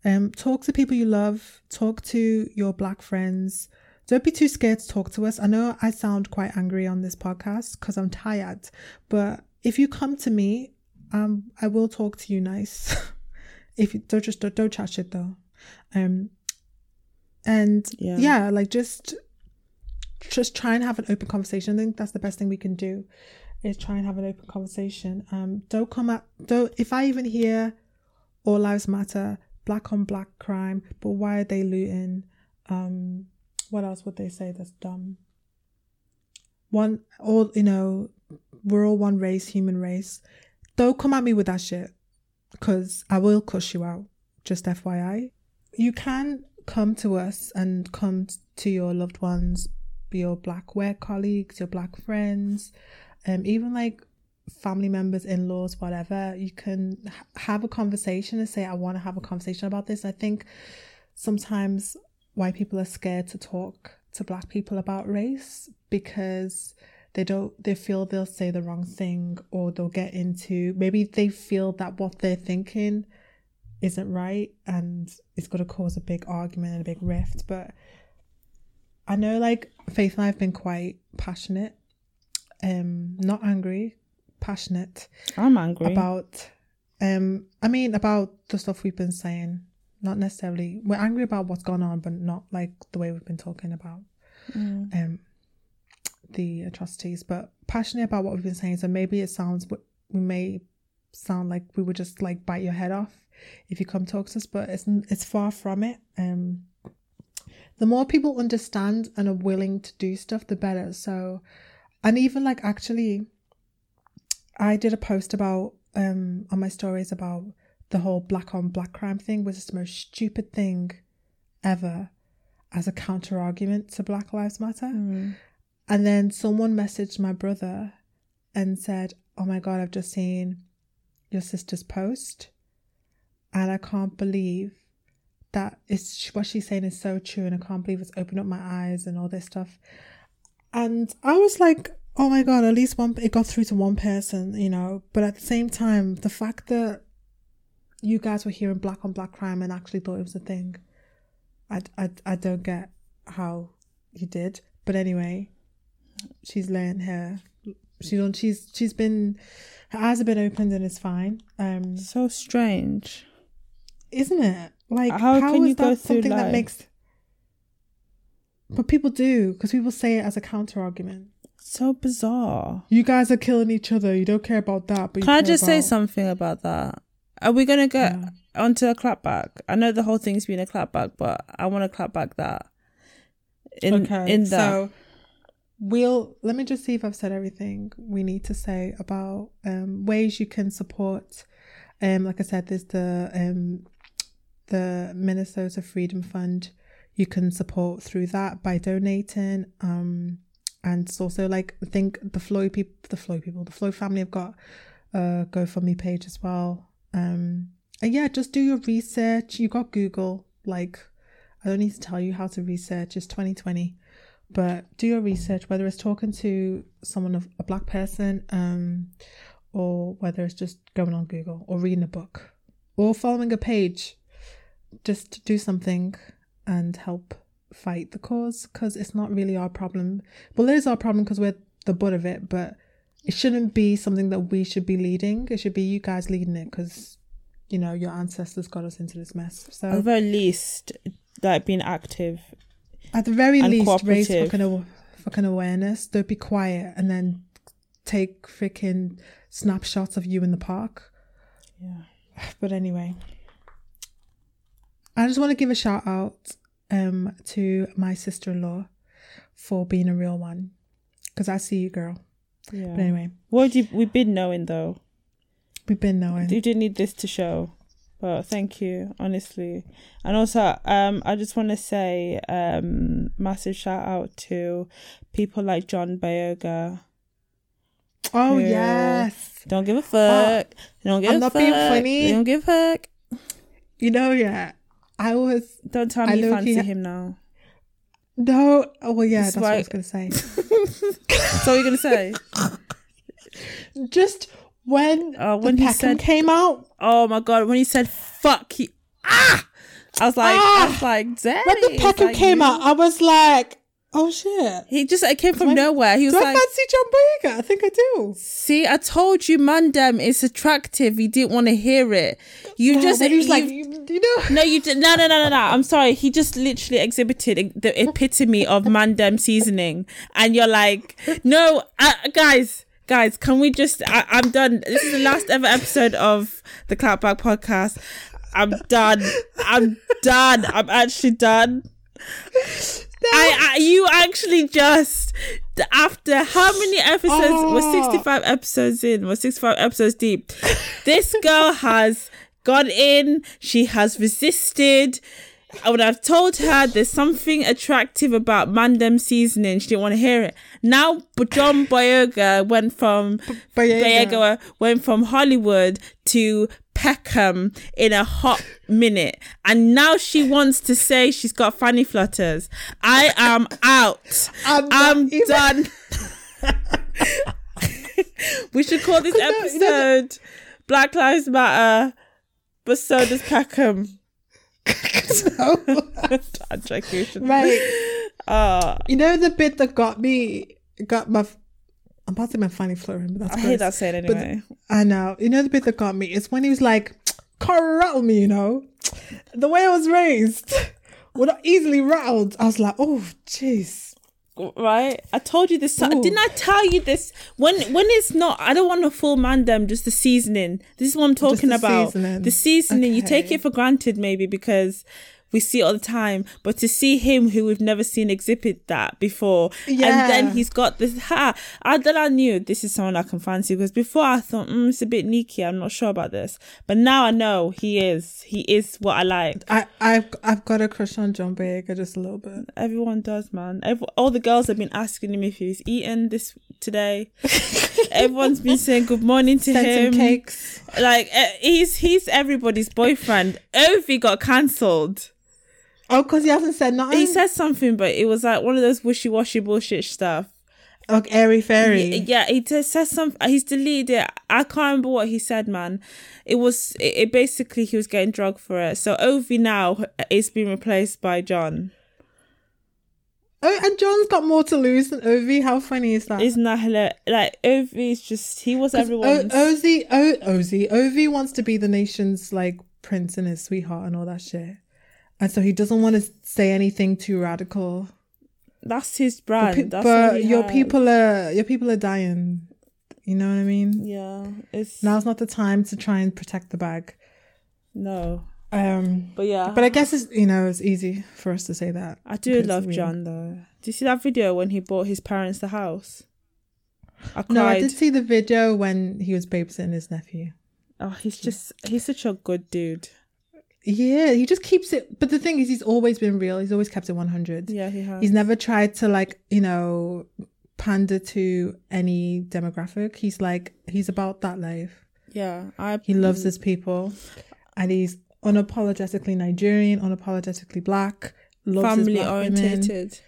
Speaker 2: Um, talk to people you love. Talk to your black friends. Don't be too scared to talk to us. I know I sound quite angry on this podcast because I'm tired, but if you come to me, um, I will talk to you nice. if you don't just don't, don't chat shit though. Um, and
Speaker 1: Yeah.
Speaker 2: yeah, like just just try and have an open conversation. I think that's the best thing we can do is try and have an open conversation. Um, don't come at don't if I even hear all lives matter, black on black crime, but why are they looting? Um, what else would they say that's dumb? One all you know, we're all one race, human race. Don't come at me with that shit, because I will cuss you out. Just FYI, you can come to us and come to your loved ones, your black work colleagues, your black friends, um, even like family members, in laws, whatever. You can have a conversation and say, I want to have a conversation about this. I think sometimes white people are scared to talk to black people about race because they don't they feel they'll say the wrong thing or they'll get into maybe they feel that what they're thinking isn't right and it's going to cause a big argument and a big rift but i know like faith and i've been quite passionate um not angry passionate
Speaker 1: I'm angry.
Speaker 2: about um i mean about the stuff we've been saying not necessarily we're angry about what's gone on but not like the way we've been talking about
Speaker 1: Mm.
Speaker 2: um the atrocities but passionate about what we've been saying so maybe it sounds we may sound like we would just like bite your head off if you come talk to us but it's it's far from it um the more people understand and are willing to do stuff the better so and even like actually i did a post about um on my stories about the whole black on black crime thing was the most stupid thing ever as a counter argument to black lives matter
Speaker 1: Mm.
Speaker 2: and then someone messaged my brother and said, Oh my God, I've just seen your sister's post. And I can't believe that it's what she's saying is so true. And I can't believe it's opened up my eyes and all this stuff. And I was like, Oh my God, at least one, it got through to one person, you know. But at the same time, the fact that you guys were hearing black on black crime and actually thought it was a thing, I, I, I don't get how you did. But anyway, she's learned her She don't. She's she's been her eyes have been opened and it's fine. Um,
Speaker 1: So strange.
Speaker 2: isn't it? Like
Speaker 1: How can
Speaker 2: is
Speaker 1: you go
Speaker 2: that
Speaker 1: through
Speaker 2: something that
Speaker 1: life?
Speaker 2: makes? But people do because people say it as a counter argument.
Speaker 1: So bizarre.
Speaker 2: You guys are killing each other. You don't care about that. But
Speaker 1: Can I just say something about that? Are we gonna get
Speaker 2: Yeah.
Speaker 1: onto a clapback? I know the whole thing's been a clapback, but I want to clap back that. In
Speaker 2: okay,
Speaker 1: in that,
Speaker 2: so we'll let me just see if I've said everything we need to say about um ways you can support. Um, like I said, there's the um the Minnesota Freedom Fund. You can support through that by donating. Um, and it's also like I think the Floyd people, the Floyd people, the Floyd family have got a GoFundMe page as well. Um, and yeah, just do your research. You got Google. Like, I don't need to tell you how to research. It's 2020, but do your research. Whether it's talking to someone of a black person, um, or whether it's just going on Google or reading a book or following a page, just do something and help fight the cause because it's not really our problem. Well, it is our problem because we're the butt of it, but it shouldn't be something that we should be leading. It should be you guys leading it because you know your ancestors got us into this mess.
Speaker 1: So, at the very least, like being active.
Speaker 2: at the very least, raise fucking, fucking awareness. Don't be quiet and then take freaking snapshots of you in the park.
Speaker 1: Yeah.
Speaker 2: But anyway, I just want to give a shout out um to my sister in law for being a real one because I see you, girl.
Speaker 1: Yeah.
Speaker 2: But anyway,
Speaker 1: What you, we've been knowing though?
Speaker 2: we've been knowing.
Speaker 1: You didn't need this to show. But thank you, honestly. And also, um, I just want to say, um, massive shout out to people like John Boyega.
Speaker 2: Oh
Speaker 1: Yeah.
Speaker 2: yes,
Speaker 1: Don't give a fuck. don't give
Speaker 2: I'm
Speaker 1: a
Speaker 2: not
Speaker 1: fuck.
Speaker 2: being funny.
Speaker 1: Don't give a fuck.
Speaker 2: you know yeah. I was
Speaker 1: Don't tell
Speaker 2: I
Speaker 1: me you
Speaker 2: low-key
Speaker 1: fancy
Speaker 2: ha-
Speaker 1: him now.
Speaker 2: no. Oh well, yeah,
Speaker 1: That's
Speaker 2: that's what I was gonna say.
Speaker 1: So what are you gonna say?
Speaker 2: Just when
Speaker 1: Oh, when
Speaker 2: the
Speaker 1: he
Speaker 2: Peckham
Speaker 1: said-
Speaker 2: came out,
Speaker 1: Oh my god! When he said "fuck," he ah, I was like, I
Speaker 2: Ah!
Speaker 1: was like, Daddy.
Speaker 2: when the Peckham
Speaker 1: like
Speaker 2: came
Speaker 1: you.
Speaker 2: out, I was like, oh shit.
Speaker 1: he just it came from
Speaker 2: I-
Speaker 1: nowhere. He was
Speaker 2: Do I fancy John Boyega? I think I do.
Speaker 1: "See, I told you, Mandem is attractive." He didn't want to hear it. You
Speaker 2: Yeah,
Speaker 1: just
Speaker 2: he was
Speaker 1: you-
Speaker 2: like, you, you know,
Speaker 1: No, you did. No, no, no, no, no. I'm sorry. He just literally exhibited the epitome of mandem seasoning, and you're like, no, uh, guys, guys, can we just? I, I'm done. This is the last ever episode of the Clapback podcast. I'm done. I'm done. I'm actually done. I, I, you actually just after how many episodes? We're
Speaker 2: Oh.
Speaker 1: 65 episodes in. We're 65 episodes deep. This girl has gone in. She has resisted. I would have told her there's something attractive about Mandem seasoning. She didn't want to hear it. Now, John Boyega went from
Speaker 2: Boyega.
Speaker 1: Boyega went from Hollywood to Peckham in a hot minute, and now she wants to say she's got fanny flutters. I am out.
Speaker 2: I'm
Speaker 1: I'm
Speaker 2: even-
Speaker 1: done. we should call this
Speaker 2: Could no-
Speaker 1: episode Black Lives Matter, but so does Peckham. I'm joking.
Speaker 2: right.
Speaker 1: Uh,
Speaker 2: You know the bit that got me, got my, I'm about to say my funny flirting, but that's
Speaker 1: I
Speaker 2: gross.
Speaker 1: hate that saying
Speaker 2: But
Speaker 1: anyway.
Speaker 2: I know. You know the bit that got me is when he was like, "Can't rattle me," you know, the way I was raised. We're not easily rattled. I was like, "Oh, jeez."
Speaker 1: right? I told you this.
Speaker 2: Ooh.
Speaker 1: Didn't I tell you this? When when it's not, I don't want a full mandem. Just the seasoning. This is what I'm talking
Speaker 2: the
Speaker 1: about.
Speaker 2: seasoning.
Speaker 1: The seasoning. You take it for granted maybe because we see it all the time. But to see him, who we've never seen exhibit that before, and then he's got this. Ha! I then I knew this is someone I can fancy because before I thought mm, it's a bit neaky. I'm not sure about this, but now I know he is. He is what I like.
Speaker 2: I, I've I've got a crush on John Boyega just a little bit.
Speaker 1: Everyone does, man. Every, all the girls have been asking him if he's eaten this today. Everyone's been saying good morning to him.
Speaker 2: him cakes.
Speaker 1: Like uh, he's he's everybody's boyfriend. Ovie got cancelled.
Speaker 2: Oh, because he hasn't said nothing.
Speaker 1: He said something, but it was like one of those wishy washy bullshit stuff.
Speaker 2: Like airy fairy.
Speaker 1: Yeah, he just said something. He's deleted it. I can't remember what he said, man. It was it, it basically he was getting drugged for it. So Ovie now is being replaced by John.
Speaker 2: Oh, and John's got more to lose than Ovie. How funny is that?
Speaker 1: Isn't that hilarious? Like Ovie's just he was everyone's.
Speaker 2: O- Ozzy, o- Ozzy, Ovie wants to be the nation's like prince and his sweetheart and all that shit, and so he doesn't want to say anything too radical.
Speaker 1: that's his brand.
Speaker 2: Pe-
Speaker 1: that's
Speaker 2: but your
Speaker 1: has.
Speaker 2: people are your people are dying. You know what I mean?
Speaker 1: Yeah, it's
Speaker 2: Now's not the time to try and protect the bag.
Speaker 1: no,
Speaker 2: Um,
Speaker 1: but yeah,
Speaker 2: but I guess it's you know it's easy for us to say that.
Speaker 1: I do love
Speaker 2: we-
Speaker 1: John though. Do you see that video when he bought his parents the house? I cried.
Speaker 2: No, I did see the video when he was babysitting his nephew.
Speaker 1: Oh, he's just he's such a good dude.
Speaker 2: Yeah, he just keeps it. But the thing is, he's always been real. He's always kept it one hundred.
Speaker 1: Yeah, he has.
Speaker 2: He's never tried to like you know pander to any demographic. He's like he's about that life.
Speaker 1: yeah, I
Speaker 2: He loves his people, and he's unapologetically Nigerian, unapologetically black. Loves his
Speaker 1: family
Speaker 2: black women.
Speaker 1: orientated.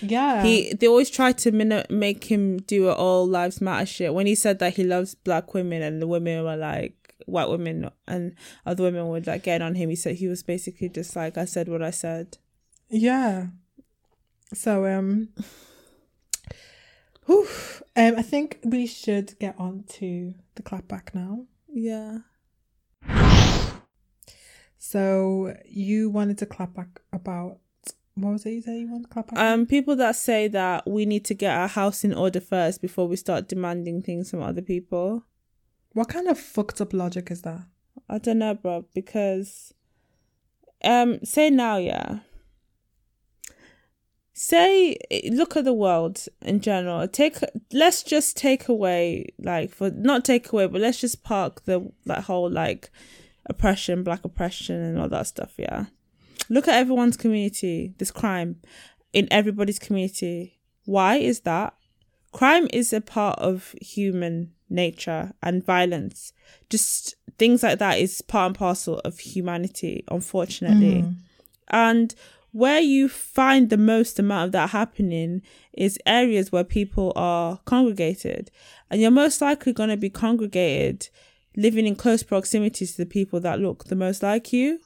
Speaker 2: Yeah,
Speaker 1: He they always try to min- make him do a all lives matter shit. When he said that he loves black women and the women were like white women and other women were like getting on him, he said he was basically just like I said what I said.
Speaker 2: Yeah. So um, whew, um, I think we should get on to the clapback now.
Speaker 1: Yeah.
Speaker 2: So you wanted to clap back about what was it you said you wanted to clap back?
Speaker 1: Um, people that say that we need to get our house in order first before we start demanding things from other people.
Speaker 2: What kind of fucked up logic is that?
Speaker 1: I don't know, bro, because um say now, yeah. Say look at the world in general. Take let's just take away like for not take away, but let's just park the that whole like oppression, black oppression and all that stuff, yeah. Look at everyone's community. this crime in everybody's community. Why is that? Crime is a part of human nature and violence. Just things like that is part and parcel of humanity, unfortunately. Mm. And where you find the most amount of that happening is areas where people are congregated. And you're most likely going to be congregated living in close proximity to the people that look the most like you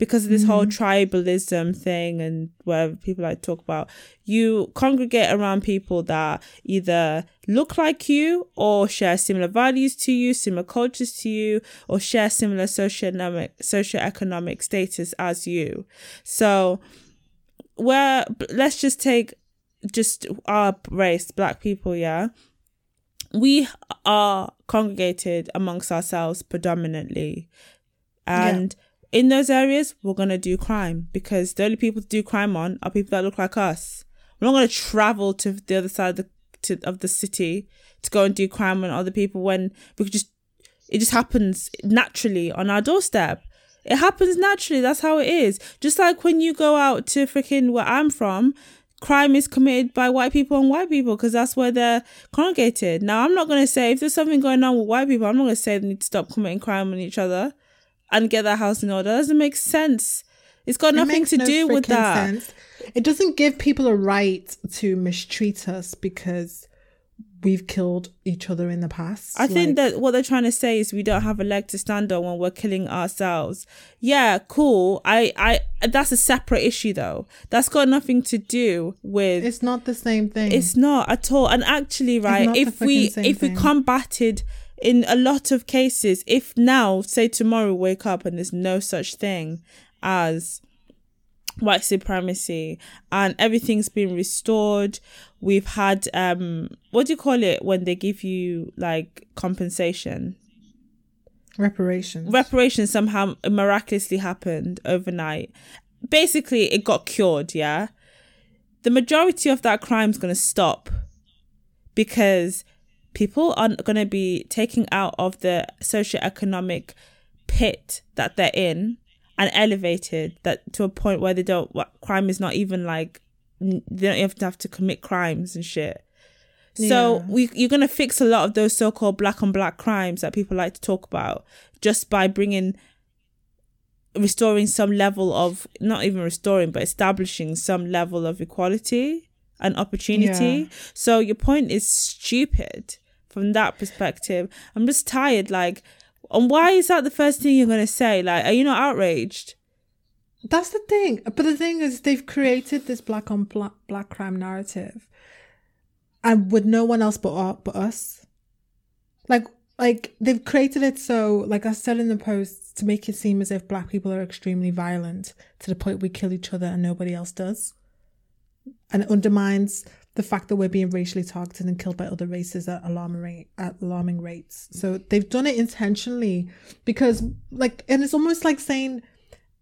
Speaker 1: because of this whole mm-hmm. tribalism thing and where people like to talk about you congregate around people that either look like you or share similar values to you similar cultures to you or share similar socioeconomic socioeconomic status as you. So where let's just take just our race black people yeah? We are congregated amongst ourselves predominantly. And in those areas we're going to do crime because the only people to do crime on are people that look like us. We're not going to travel to the other side of the to, of the city to go and do crime on other people when we could just it just happens naturally on our doorstep. It happens naturally. That's how it is. Just like when you go out to freaking where i'm from crime is committed by white people and white people because that's where they're congregated. Now, I'm not going to say if there's something going on with white people, I'm not going to say they need to stop committing crime on each other and get that house in order. That doesn't make sense. It's got
Speaker 2: It
Speaker 1: nothing to
Speaker 2: no
Speaker 1: do with that.
Speaker 2: sense. It doesn't give people a right to mistreat us because we've killed each other in the past.
Speaker 1: I think that what they're trying to say is we don't have a leg to stand on when we're killing ourselves. Yeah, cool. I, I, that's a separate issue though. That's got nothing to do with
Speaker 2: it's not the same thing.
Speaker 1: It's not at all. And actually, right, if we if we combated in a lot of cases, if now, say tomorrow, wake up and there's no such thing as white supremacy and everything's been restored we've had um what do you call it when they give you like compensation
Speaker 2: reparations.
Speaker 1: reparations somehow miraculously happened overnight. Basically, it got cured, yeah? The majority of that crime is going to stop because people aren't going to be taken out of the socioeconomic pit that they're in and elevated that to a point where they don't what crime is not even like they don't even have to commit crimes and shit so
Speaker 2: Yeah.
Speaker 1: we you're gonna fix a lot of those so-called black on black crimes that people like to talk about just by bringing restoring some level of not even restoring but establishing some level of equality and opportunity.
Speaker 2: Yeah.
Speaker 1: So your point is stupid from that perspective. I'm just tired. Like, and why is that the first thing you're gonna say? Like, are you not outraged?
Speaker 2: That's the thing. But the thing is, they've created this black on black, black crime narrative, and with no one else but uh, but us. Like like they've created it so like I said in the post to make it seem as if black people are extremely violent to the point we kill each other and nobody else does, and it undermines the fact that we're being racially targeted and killed by other races at alarming at alarming rates. So they've done it intentionally because like and it's almost like saying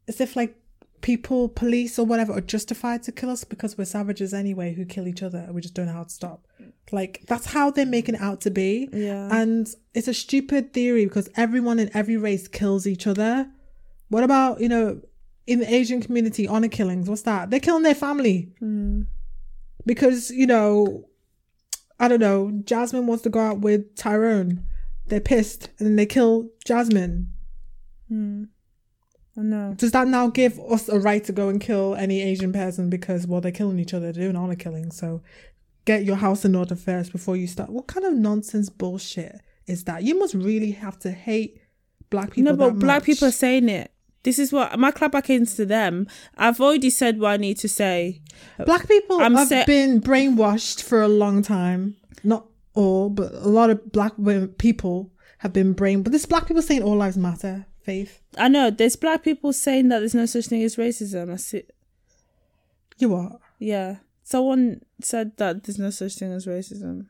Speaker 2: as if like people, police or whatever are justified to kill us because we're savages anyway who kill each other and we just don't know how to stop. Like that's how they're making it out to be.
Speaker 1: Yeah.
Speaker 2: And it's a stupid theory because everyone in every race kills each other. What about, you know, in the Asian community, honor killings? What's that? They're killing their family. Hmm. Because, you know, I don't know, Jasmine wants to go out with Tyrone. They're pissed and then they kill Jasmine. Hmm.
Speaker 1: I know.
Speaker 2: Does that now give us a right to go and kill any Asian person because well they're killing each other, they're doing honor killing, so get your house in order first before you start. What kind of nonsense bullshit is that? You must really have to hate black people.
Speaker 1: No, but black
Speaker 2: much.
Speaker 1: people are saying it. This is what my clap back to them. I've already said what I need to say.
Speaker 2: black people
Speaker 1: I'm
Speaker 2: have
Speaker 1: sa-
Speaker 2: been brainwashed for a long time. Not all, but a lot of black people have been brain. But this black people saying all lives matter. Faith,
Speaker 1: I know there's black people saying that there's no such thing as racism. I see.
Speaker 2: you what?
Speaker 1: Yeah, someone said that there's no such thing as racism.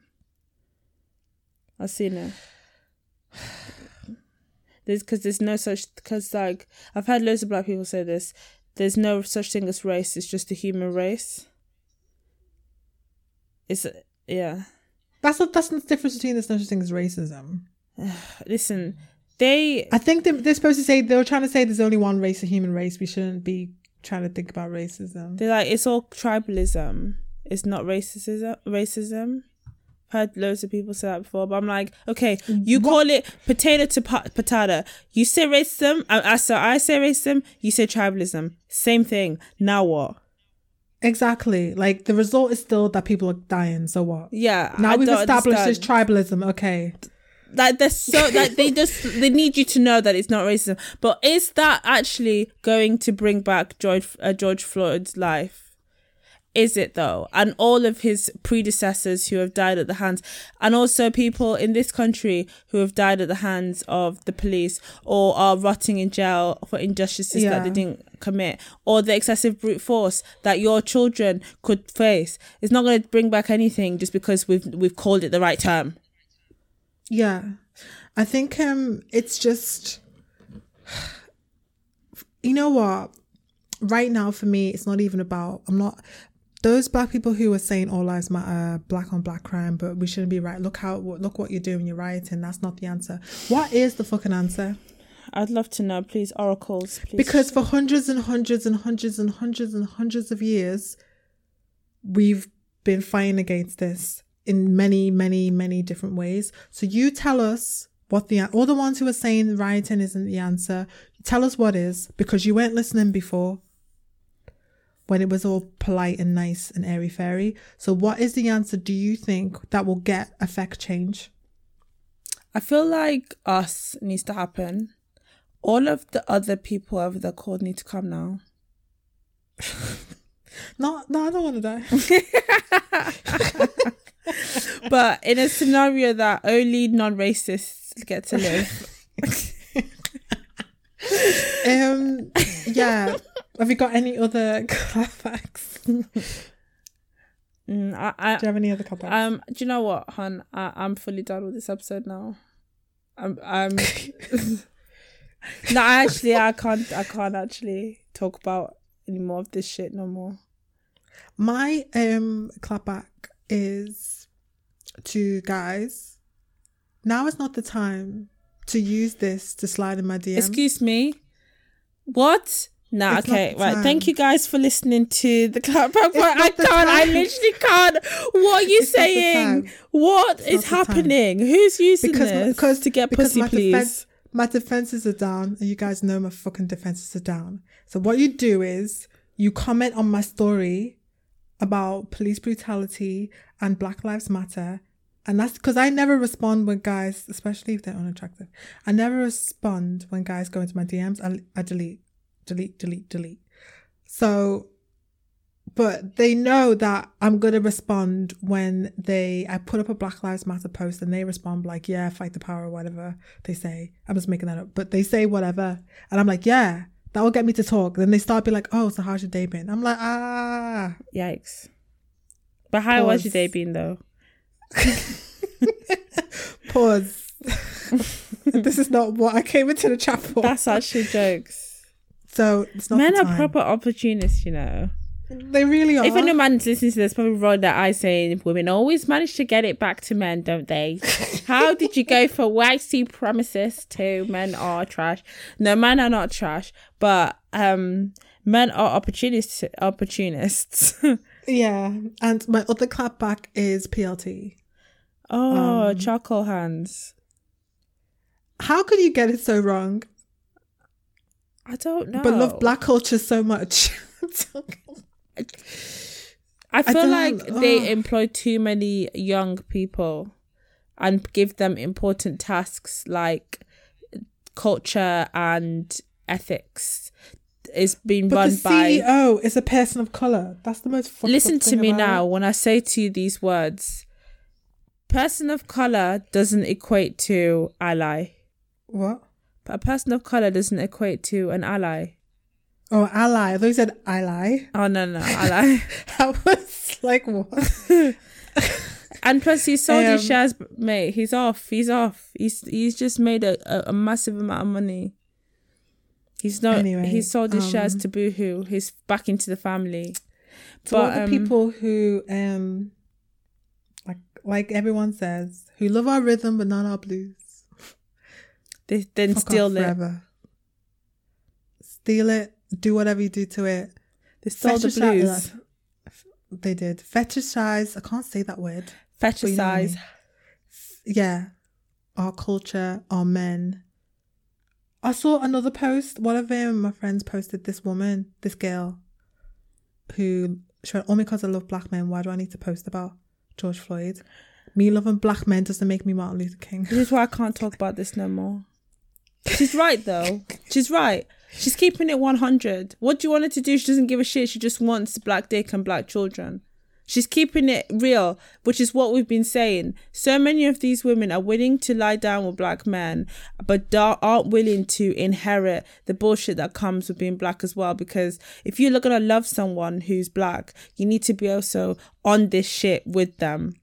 Speaker 1: I've seen it. There's because there's no such because like I've had loads of black people say this. There's no such thing as race. It's just a human race. It's yeah.
Speaker 2: That's what that's the difference between this such thing as racism.
Speaker 1: Listen, they
Speaker 2: I think they, they're supposed to say they were trying to say there's only one race, a human race. We shouldn't be trying to think about racism.
Speaker 1: they're like it's all tribalism. It's not racism. Racism. Heard loads of people say that before, but I'm like, okay, you call it potato to pa- potato. You say racism. I, I so I say racism. You say tribalism. Same thing. Now what?
Speaker 2: Exactly. Like the result is still that people are dying. So what?
Speaker 1: Yeah.
Speaker 2: Now
Speaker 1: I
Speaker 2: we've established
Speaker 1: understand.
Speaker 2: this tribalism. Okay.
Speaker 1: like they're so like they just they need you to know that it's not racism. But is that actually going to bring back George uh, George Floyd's life? Is it though? And all of his predecessors who have died at the hands, and also people in this country who have died at the hands of the police or are rotting in jail for injustices that they didn't commit, or the excessive brute force that your children could face. It's not going to bring back anything just because we've we've called it the right term.
Speaker 2: Yeah. I think um it's just you know what? Right now for me it's not even about I'm not those black people who are saying all lives matter, black on black crime, but we shouldn't be right. Look how look what you're doing, you're rioting. That's not the answer. What is the fucking answer?
Speaker 1: I'd love to know, please, oracles, please.
Speaker 2: Because for hundreds and hundreds and hundreds and hundreds and hundreds of years, we've been fighting against this in many, many, many different ways. So you tell us what the all the ones who are saying rioting isn't the answer. Tell us what is because you weren't listening before when it was all polite and nice and airy fairy. So what is the answer? Do you think that will get affect change?
Speaker 1: I feel like us needs to happen. All of the other people over the call need to come now.
Speaker 2: No, no, I don't want to die.
Speaker 1: But in a scenario that only non-racists get to live,
Speaker 2: Um, yeah. Have you got any other facts? Do
Speaker 1: mm, I, I,
Speaker 2: you have any other comments?
Speaker 1: um, do you know what, hun? I, I'm fully done with this episode now. I'm, I'm. no, actually, I can't. I can't actually talk about any more of this shit no more.
Speaker 2: My um clapback is to guys. Now is not the time to use this to slide in my DM.
Speaker 1: Excuse me. What? Nah,
Speaker 2: It's
Speaker 1: okay, right.
Speaker 2: time.
Speaker 1: Thank you guys for listening to the clap back. But I can't. I literally can't. What are you
Speaker 2: It's
Speaker 1: saying?
Speaker 2: time.
Speaker 1: What
Speaker 2: It's
Speaker 1: is
Speaker 2: time.
Speaker 1: happening? Who's using
Speaker 2: because
Speaker 1: this
Speaker 2: because
Speaker 1: to get
Speaker 2: because
Speaker 1: pussy,
Speaker 2: my
Speaker 1: please?
Speaker 2: defense my defenses are down, and you guys know my fucking defenses are down. So what you do is you comment on my story about police brutality and Black Lives Matter. And that's because I never respond when guys, especially if they're unattractive, I never respond when guys go into my DMs. I, I delete, delete, delete, delete. So, but they know that I'm gonna respond when they I put up a Black Lives Matter post and they respond like, yeah, fight the power or whatever they say. I'm just making that up, but they say whatever, and I'm like, yeah, that will get me to talk. Then they start be like, oh, so how's your day been? I'm like, ah,
Speaker 1: Yikes. But how was your day been though?
Speaker 2: pause. this is not what I came into the chat for.
Speaker 1: That's actually jokes.
Speaker 2: So it's not
Speaker 1: Men are proper opportunists, you know.
Speaker 2: They really are.
Speaker 1: If any man listens to this, probably roll their eyes saying, "Women always manage to get it back to men, don't they? How did you go for white supremacists to men are trash? No, men are not trash, but um, men are opportunists. Opportunists.
Speaker 2: yeah, and my other clapback is PLT.
Speaker 1: oh,
Speaker 2: Um,
Speaker 1: charcoal hands.
Speaker 2: How could you get it so wrong?
Speaker 1: I don't know.
Speaker 2: But love black culture so much.
Speaker 1: I feel
Speaker 2: don't-
Speaker 1: like they employ too many young people and give them important tasks like culture and ethics is being
Speaker 2: but
Speaker 1: run
Speaker 2: the
Speaker 1: by
Speaker 2: CEO is a person of color. That's the most.
Speaker 1: listen to me now
Speaker 2: it.
Speaker 1: when i say to you these words person of color doesn't equate to ally
Speaker 2: What?
Speaker 1: But a person of color doesn't equate to an ally
Speaker 2: Oh, ally. I thought you said ally.
Speaker 1: oh no no ally
Speaker 2: I was like, what?
Speaker 1: And plus, he sold his
Speaker 2: Um,
Speaker 1: shares, mate. He's off. He's off. He's he's just made a, a, massive amount of money. He's not.
Speaker 2: Anyway,
Speaker 1: he sold his shares
Speaker 2: um,
Speaker 1: to Boohoo. He's back into the family.
Speaker 2: To all
Speaker 1: But,
Speaker 2: the
Speaker 1: um,
Speaker 2: people who, um, like, like everyone says, who love our rhythm but not our blues.
Speaker 1: They then
Speaker 2: Fuck
Speaker 1: steal it.
Speaker 2: forever. Steal it. Do whatever you do to it.
Speaker 1: They stole the blues.
Speaker 2: They did fetishize. I can't say that word. but you know I
Speaker 1: Fetishize.
Speaker 2: mean. Yeah, our culture, our men. I saw another post. One of them, my friends posted this woman, this girl, who she went, "Only because I love black men, why do I need to post about George Floyd? Me loving black men doesn't make me Martin Luther King."
Speaker 1: This is why I can't talk about this no more. She's right though. She's right. She's keeping it one hundred. What do you want her to do? She doesn't give a shit. She just wants black dick and black children. She's keeping it real, which is what we've been saying. So many of these women are willing to lie down with black men, but aren't willing to inherit the bullshit that comes with being black as well. Because if you're gonna love someone who's black, you need to be also on this shit with them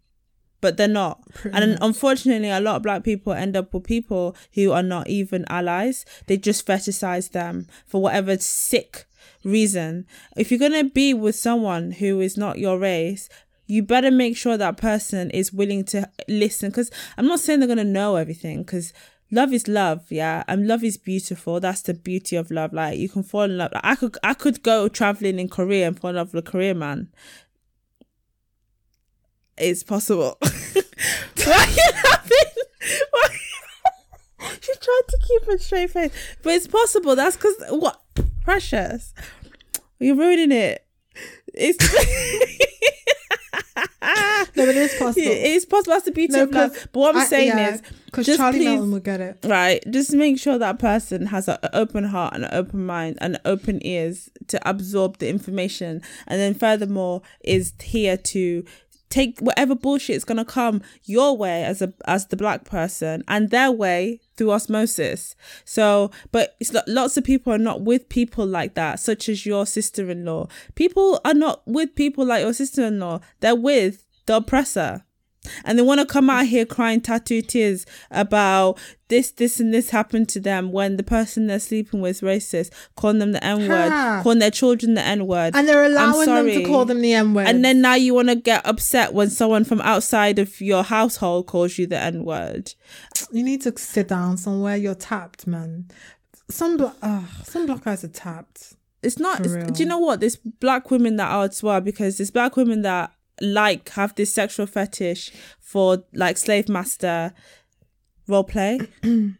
Speaker 1: but they're not. and unfortunately, a lot of black people end up with people who are not even allies. They just fetishize them for whatever sick reason. If you're gonna be with someone who is not your race, you better make sure that person is willing to listen. Because I'm not saying they're gonna know everything. Because love is love, yeah, and love is beautiful. That's the beauty of love. Like you can fall in love. Like, I could, I could go traveling in Korea and fall in love with a Korean man it's possible. Why are you laughing? Why? she tried to keep a straight face, but it's possible. That's because what precious. You're ruining it. It's
Speaker 2: No, but it is possible.
Speaker 1: It's possible. That's the beauty
Speaker 2: No,
Speaker 1: of love. But what I'm
Speaker 2: I-
Speaker 1: saying
Speaker 2: yeah,
Speaker 1: is,
Speaker 2: 'cause
Speaker 1: just
Speaker 2: Charlie
Speaker 1: please-
Speaker 2: Melton will get it.
Speaker 1: right just make sure that person has an open heart and an open mind and open ears to absorb the information and then furthermore is here to take whatever bullshit is going to come your way as a as the black person and their way through osmosis. So but it's lots of people are not with people like that such as your sister-in-law. People are not with people like your sister-in-law. They're with the oppressor and they want to come out here crying tattoo tears about this, this, and this happened to them when the person they're sleeping with is racist, calling them the N word,
Speaker 2: Ha.
Speaker 1: calling their children the N word.
Speaker 2: And they're allowing them to call them the N word.
Speaker 1: And then now you want to get upset when someone from outside of your household calls you the N word.
Speaker 2: you need to sit down somewhere. You're tapped, man. Some black, uh, some black guys are tapped.
Speaker 1: It's not. It's, do you know what? There's black women that are as well because there's black women that like have this sexual fetish for like slave master role play.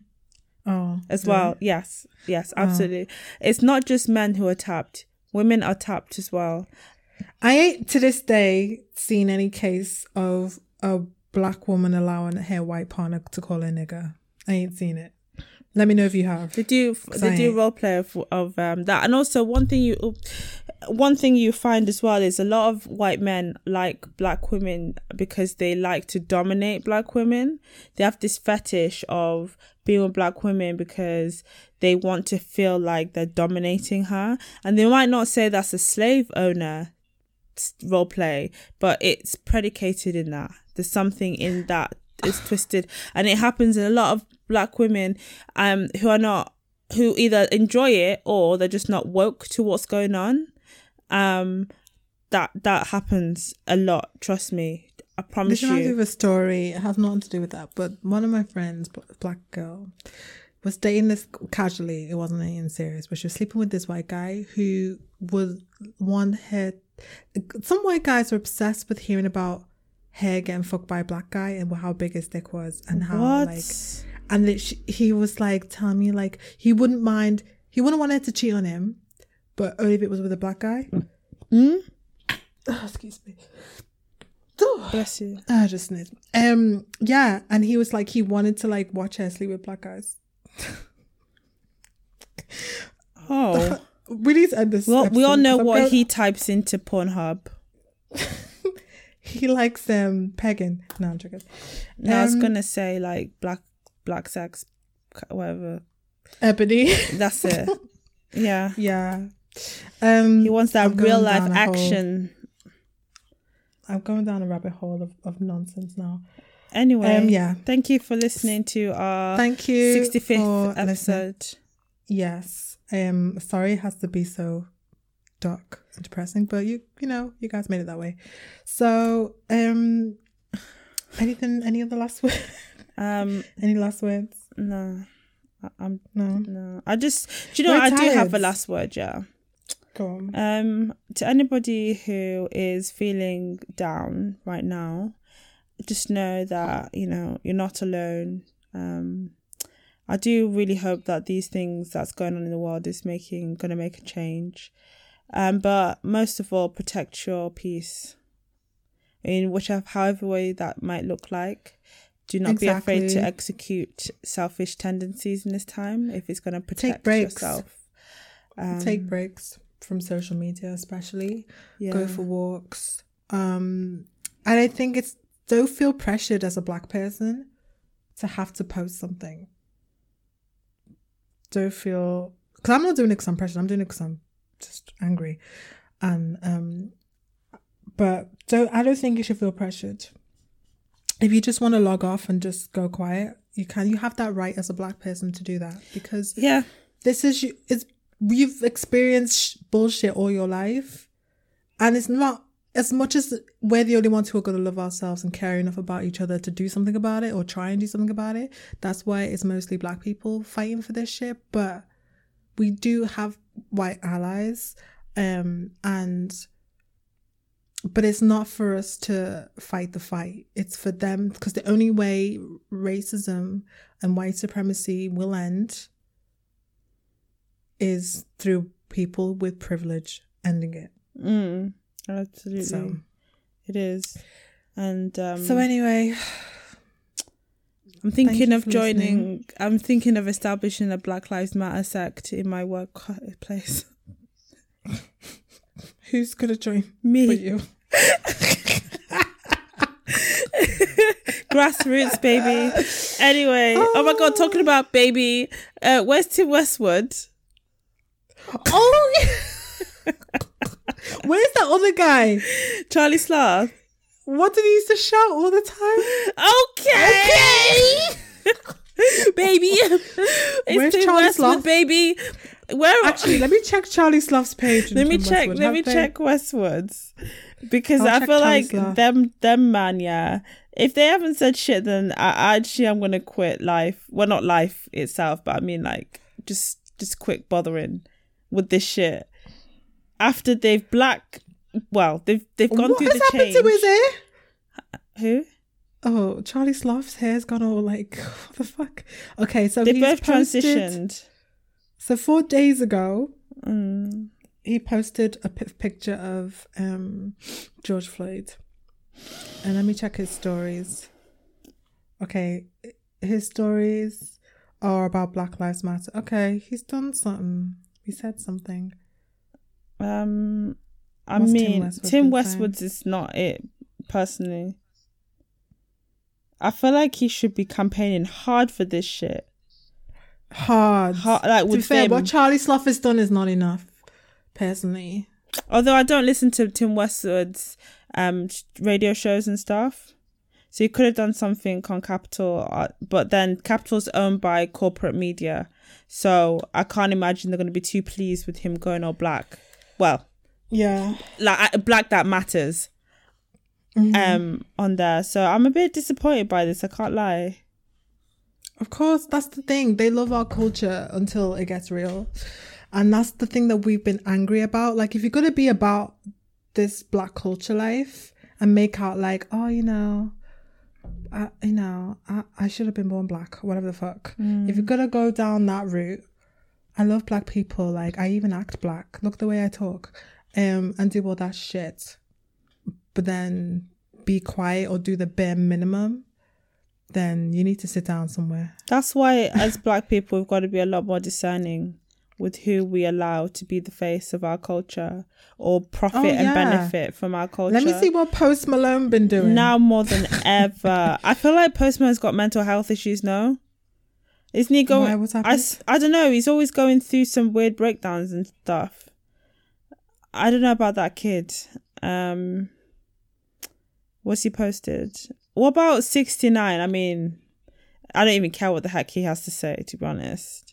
Speaker 2: Oh,
Speaker 1: as well. Yes, yes, oh. absolutely. It's not just men who are tapped; women are tapped as well.
Speaker 2: I ain't to this day seen any case of a black woman allowing her white partner to call her nigger. I ain't seen it. Let me know if you have.
Speaker 1: They do, they do role play of, of um that, and also one thing you, one thing you find as well is a lot of white men like black women because they like to dominate black women. They have this fetish of being with black women because they want to feel like they're dominating her. And they might not say that's a slave owner role play, but it's predicated in that. There's something in that is twisted, and it happens in a lot of black women um who are not who either enjoy it or they're just not woke to what's going on. Um, that that happens a lot. Trust me. I promise
Speaker 2: This reminds me
Speaker 1: you.
Speaker 2: of a story. It has nothing to do with that, but one of my friends, black girl, was dating this casually. It wasn't anything serious, but she was sleeping with this white guy who was one hair. Some white guys are obsessed with hearing about hair getting fucked by a black guy and how big his dick was and how
Speaker 1: What?
Speaker 2: like and that she, he was like telling me like he wouldn't mind he wouldn't want her to cheat on him but only if it was with a black guy
Speaker 1: Hmm?
Speaker 2: oh, excuse me
Speaker 1: Bless you.
Speaker 2: I just sneezed. Um, yeah, and he was like, he wanted to like watch her sleep with black guys.
Speaker 1: Oh,
Speaker 2: We need to end this.
Speaker 1: well, we all know what he types into Pornhub.
Speaker 2: he likes. Um, pegging. No, I'm joking.
Speaker 1: No, I was
Speaker 2: Um,
Speaker 1: gonna say like black black sex, whatever.
Speaker 2: Ebony.
Speaker 1: That's it. yeah,
Speaker 2: yeah. Um,
Speaker 1: he wants that
Speaker 2: I'm
Speaker 1: real life action.
Speaker 2: I'm going down a rabbit hole of, of nonsense now.
Speaker 1: Anyway,
Speaker 2: Um, yeah.
Speaker 1: Thank you for listening to our
Speaker 2: Thank you.
Speaker 1: sixty
Speaker 2: for
Speaker 1: fifth
Speaker 2: listening.
Speaker 1: episode.
Speaker 2: Yes. Um. Sorry, it has to be so dark and depressing, but you, you know, you guys made it that way. So, um, anything? Any other last words?
Speaker 1: Um,
Speaker 2: Any last words?
Speaker 1: no, I, I'm
Speaker 2: No.
Speaker 1: no. I just do you know
Speaker 2: We're?
Speaker 1: I do have a last word. Yeah.
Speaker 2: Go on.
Speaker 1: Um, to anybody who is feeling down right now, just know that you know you're not alone. Um, I do really hope that these things that's going on in the world is making going to make a change. Um, but most of all, protect your peace in whichever, however way that might look like. Do not be afraid to execute selfish tendencies in this time if it's going to protect
Speaker 2: breaks.
Speaker 1: yourself. Um,
Speaker 2: Take breaks from social media, especially.
Speaker 1: yeah.
Speaker 2: Go for walks. Um, and I think it's don't feel pressured as a black person to have to post something. Don't feel because I'm not doing it because I'm pressured. I'm doing it because I'm just angry, and um, but don't I don't think you should feel pressured. If you just want to log off and just go quiet, you can. You have that right as a black person to do that because
Speaker 1: Yeah.
Speaker 2: this is you it's you've experienced bullshit all your life and it's not as much as we're the only ones who are going to love ourselves and care enough about each other to do something about it or try and do something about it that's why it's mostly black people fighting for this shit but we do have white allies um and but it's not for us to fight the fight it's for them because the only way racism and white supremacy will end is through people with privilege ending it.
Speaker 1: Mm, absolutely.
Speaker 2: So,
Speaker 1: It is. And um,
Speaker 2: so anyway,
Speaker 1: I'm thinking of joining,
Speaker 2: listening.
Speaker 1: I'm thinking of establishing a Black Lives Matter sect in my workplace.
Speaker 2: who's gonna join but
Speaker 1: Me,
Speaker 2: you?
Speaker 1: Grassroots, baby. Anyway, oh. my God, talking about baby, uh, where's Tim Westwood?
Speaker 2: Oh, where's that other guy?
Speaker 1: Charlie Sloth.
Speaker 2: What did he used to shout all the time?
Speaker 1: Okay. Okay. baby. It's
Speaker 2: Where's
Speaker 1: Tim
Speaker 2: Charlie
Speaker 1: Westwood, baby. Where
Speaker 2: Actually, let me check Charlie Sloth's page.
Speaker 1: let me
Speaker 2: Tim
Speaker 1: check
Speaker 2: Westwood.
Speaker 1: let
Speaker 2: Have
Speaker 1: me
Speaker 2: they-
Speaker 1: check westwards because
Speaker 2: I'll
Speaker 1: i feel like them them man yeah. If they haven't said shit then I, actually i'm gonna quit life. Well not life itself but i mean like just just quit bothering with this shit. After they've black well they've they've gone
Speaker 2: What
Speaker 1: through
Speaker 2: has happened to his hair?
Speaker 1: who?
Speaker 2: Oh, Charlie Sloth's hair's gone all like what the fuck? Okay, so
Speaker 1: they
Speaker 2: he's
Speaker 1: both
Speaker 2: posted-
Speaker 1: transitioned.
Speaker 2: So four days ago,
Speaker 1: mm.
Speaker 2: He posted a picture of um George Floyd, and let me check his stories. Okay, his stories are about Black Lives Matter. Okay, he's done something. He said something.
Speaker 1: Um, I
Speaker 2: What's Tim
Speaker 1: mean,
Speaker 2: Westwood
Speaker 1: Tim
Speaker 2: been saying?
Speaker 1: Westwood's is not it personally. I feel like he should be campaigning hard for this shit.
Speaker 2: Hard.
Speaker 1: Hard, like
Speaker 2: to be
Speaker 1: with
Speaker 2: fair,
Speaker 1: Fim.
Speaker 2: what Charlie Sloth has done is not enough. Personally,
Speaker 1: Although I don't listen to Tim Westwood's um radio shows and stuff, so he could have done something on Capital, uh, but then Capital's owned by corporate media, so I can't imagine they're going to be too pleased with him going all black. Well,
Speaker 2: yeah.
Speaker 1: like black that matters. Um, on there, so I'm a bit disappointed by this. I can't lie.
Speaker 2: Of course, that's the thing. They love our culture until it gets real. And that's the thing that we've been angry about. Like, if you're going to be about this black culture life and make out like, oh, you know, I, you know, I, I should have been born black, whatever the fuck. If you're going to go down that route, I love black people. Like, I even act black. Look the way I talk. Um, and do all that shit. But then be quiet or do the bare minimum. Then you need to sit down somewhere.
Speaker 1: That's why, as black people, we've got to be a lot more discerning with who we allow to be the face of our culture or profit
Speaker 2: Oh,
Speaker 1: and benefit from our culture.
Speaker 2: Let me see what Post Malone been doing.
Speaker 1: now more than ever. I feel like Post Malone's got mental health issues. No, isn't he going?
Speaker 2: Why?
Speaker 1: I,
Speaker 2: happened?
Speaker 1: don't know. He's always going through some weird breakdowns and stuff. I don't know about that kid. Um, what's he posted? What about sixty nine? I mean, I don't even care what the heck he has to say. To be honest,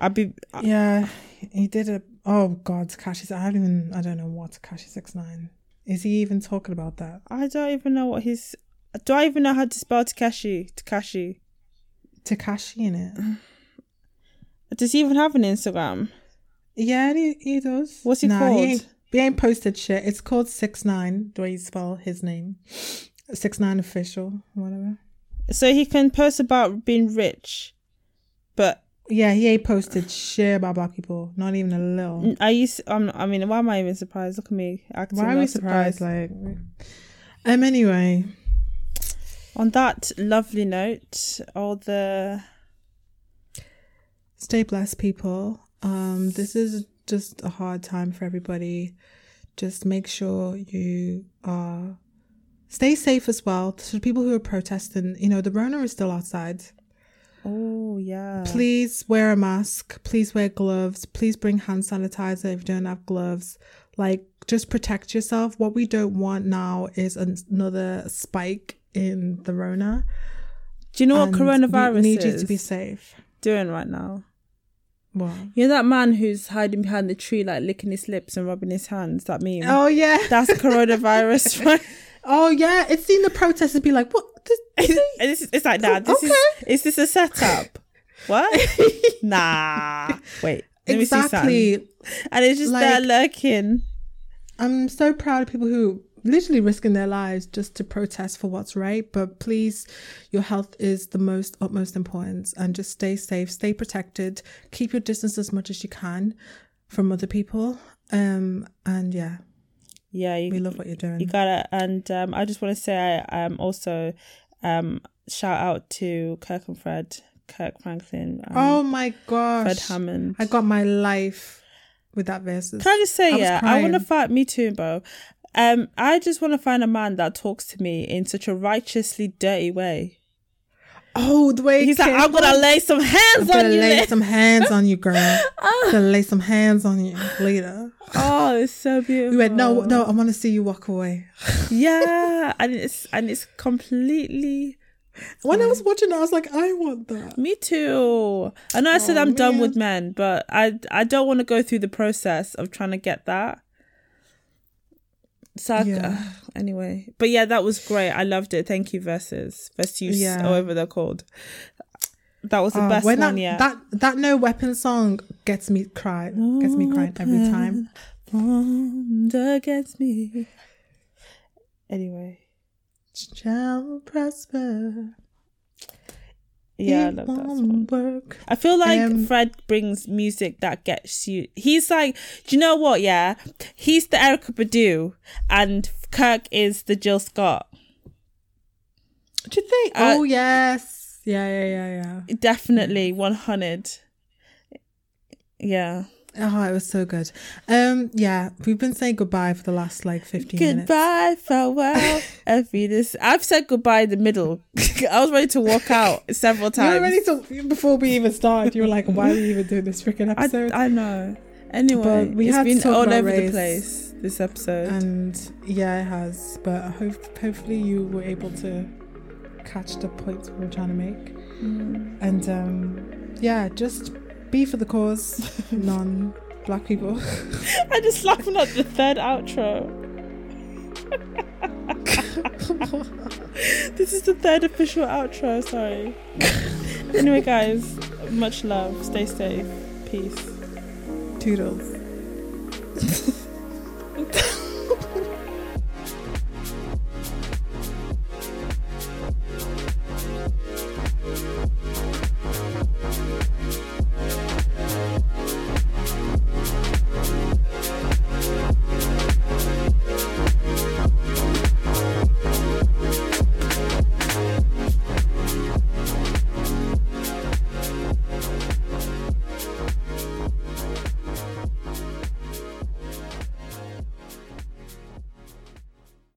Speaker 1: I'd be.
Speaker 2: yeah, he did a. Oh God, Kashi. I don't even. I don't know what Kashi six nine. Is he even talking about that?
Speaker 1: I don't even know what his. Do I even know how to spell Tekashi? Tekashi.
Speaker 2: Tekashi in it.
Speaker 1: Does he even have an Instagram?
Speaker 2: Yeah, he, he does.
Speaker 1: What's he
Speaker 2: Nah,
Speaker 1: called?
Speaker 2: He ain't, he ain't posted shit. It's called six nine. The way you spell his name. Six nine official, whatever.
Speaker 1: So he can post about being rich, but
Speaker 2: Yeah, he ain't posted shit about black people. Not even a little.
Speaker 1: I used. Um, I mean, why am I even surprised? Look at me acting.
Speaker 2: Why are we surprised? Like, um. Anyway,
Speaker 1: On that lovely note, all the
Speaker 2: stay blessed people um this is just a hard time for everybody just make sure you are stay safe as well to people who are protesting you know the rona is still outside
Speaker 1: oh yeah,
Speaker 2: please wear a mask. Please wear gloves. Please bring hand sanitizer if you don't have gloves. Like just protect yourself. What we don't want now is an- another spike in the rona.
Speaker 1: Do you know what coronavirus
Speaker 2: we need you to be safe.
Speaker 1: doing right now?
Speaker 2: well
Speaker 1: You know that man who's hiding behind the tree, like licking his lips and rubbing his hands. That meme.
Speaker 2: oh yeah.
Speaker 1: That's coronavirus, right?
Speaker 2: Oh yeah, it's seen the protesters be like, "What? This,
Speaker 1: And it's, it's like, nah, this
Speaker 2: Okay.
Speaker 1: is is this a setup? What? nah. Wait. Let me see
Speaker 2: exactly."
Speaker 1: And it's just there
Speaker 2: Like-
Speaker 1: lurking.
Speaker 2: I'm so proud of people who literally risking their lives just to protest for what's right. But please, your health is the most utmost importance, and just stay safe, stay protected, keep your distance as much as you can from other people. Um, and yeah,
Speaker 1: Yeah, you,
Speaker 2: we love what you're doing.
Speaker 1: you gotta. And um, I just want to say, I um also um shout out to Kirk and Fred, Kirk Franklin, um,
Speaker 2: oh my gosh,
Speaker 1: Fred Hammond.
Speaker 2: I got my life with that verse
Speaker 1: Can I just say,
Speaker 2: I
Speaker 1: yeah, I want to fight me too, bro. Um, I just want to find a man that talks to me in such a righteously dirty way.
Speaker 2: Oh, the way
Speaker 1: He's like, I'm gonna lay some hands on you.
Speaker 2: I'm gonna
Speaker 1: on you.
Speaker 2: lay
Speaker 1: later."
Speaker 2: some hands on you, girl. I'm ah. gonna lay some hands on you later.
Speaker 1: Oh, it's so beautiful.
Speaker 2: We went, no, no, I want to see you walk away.
Speaker 1: Yeah, and it's and it's completely
Speaker 2: When I was watching it, I was like, I want that.
Speaker 1: me too. I know I said
Speaker 2: Oh,
Speaker 1: I'm done with men, but I I don't want to go through the process of trying to get that. So
Speaker 2: Yeah.
Speaker 1: Uh, anyway, but yeah, that was great. I loved it. Thank you, Verzuz Verzuz
Speaker 2: Yeah.
Speaker 1: however they're called. That was the
Speaker 2: Oh,
Speaker 1: best
Speaker 2: when
Speaker 1: one
Speaker 2: that,
Speaker 1: yet.
Speaker 2: that that no weapon song gets me crying, gets me crying every time.
Speaker 1: Against me. Anyway,
Speaker 2: Shall prosper.
Speaker 1: Yeah, I
Speaker 2: it
Speaker 1: love that song.
Speaker 2: work.
Speaker 1: I feel like
Speaker 2: Um,
Speaker 1: Fred brings music that gets you. He's like, do you know what? Yeah, he's the Erykah Badu, and Kirk is the Jill Scott.
Speaker 2: Do you think?
Speaker 1: Uh,
Speaker 2: oh yes, yeah, yeah, yeah, yeah.
Speaker 1: Definitely one hundred. Yeah,
Speaker 2: Oh, it was so good. Um, yeah, we've been saying goodbye for the last like fifteen minutes.
Speaker 1: Goodbye, farewell, Evides. I've said goodbye in the middle. I was ready to walk out several
Speaker 2: You
Speaker 1: times.
Speaker 2: were ready to before we even started. You were like, "Why are we even doing this freaking
Speaker 1: I,
Speaker 2: episode?"
Speaker 1: I know. Anyway,
Speaker 2: But we had
Speaker 1: been all over
Speaker 2: race.
Speaker 1: the place this episode.
Speaker 2: and yeah, it has. But I hope hopefully you were able to catch the points we were trying to make.
Speaker 1: Mm.
Speaker 2: And um, yeah, just be for the cause, non black people.
Speaker 1: I just laughing at the third outro. this is the third official outro. Sorry. anyway, guys, much love. Stay safe. Peace.
Speaker 2: Toodles.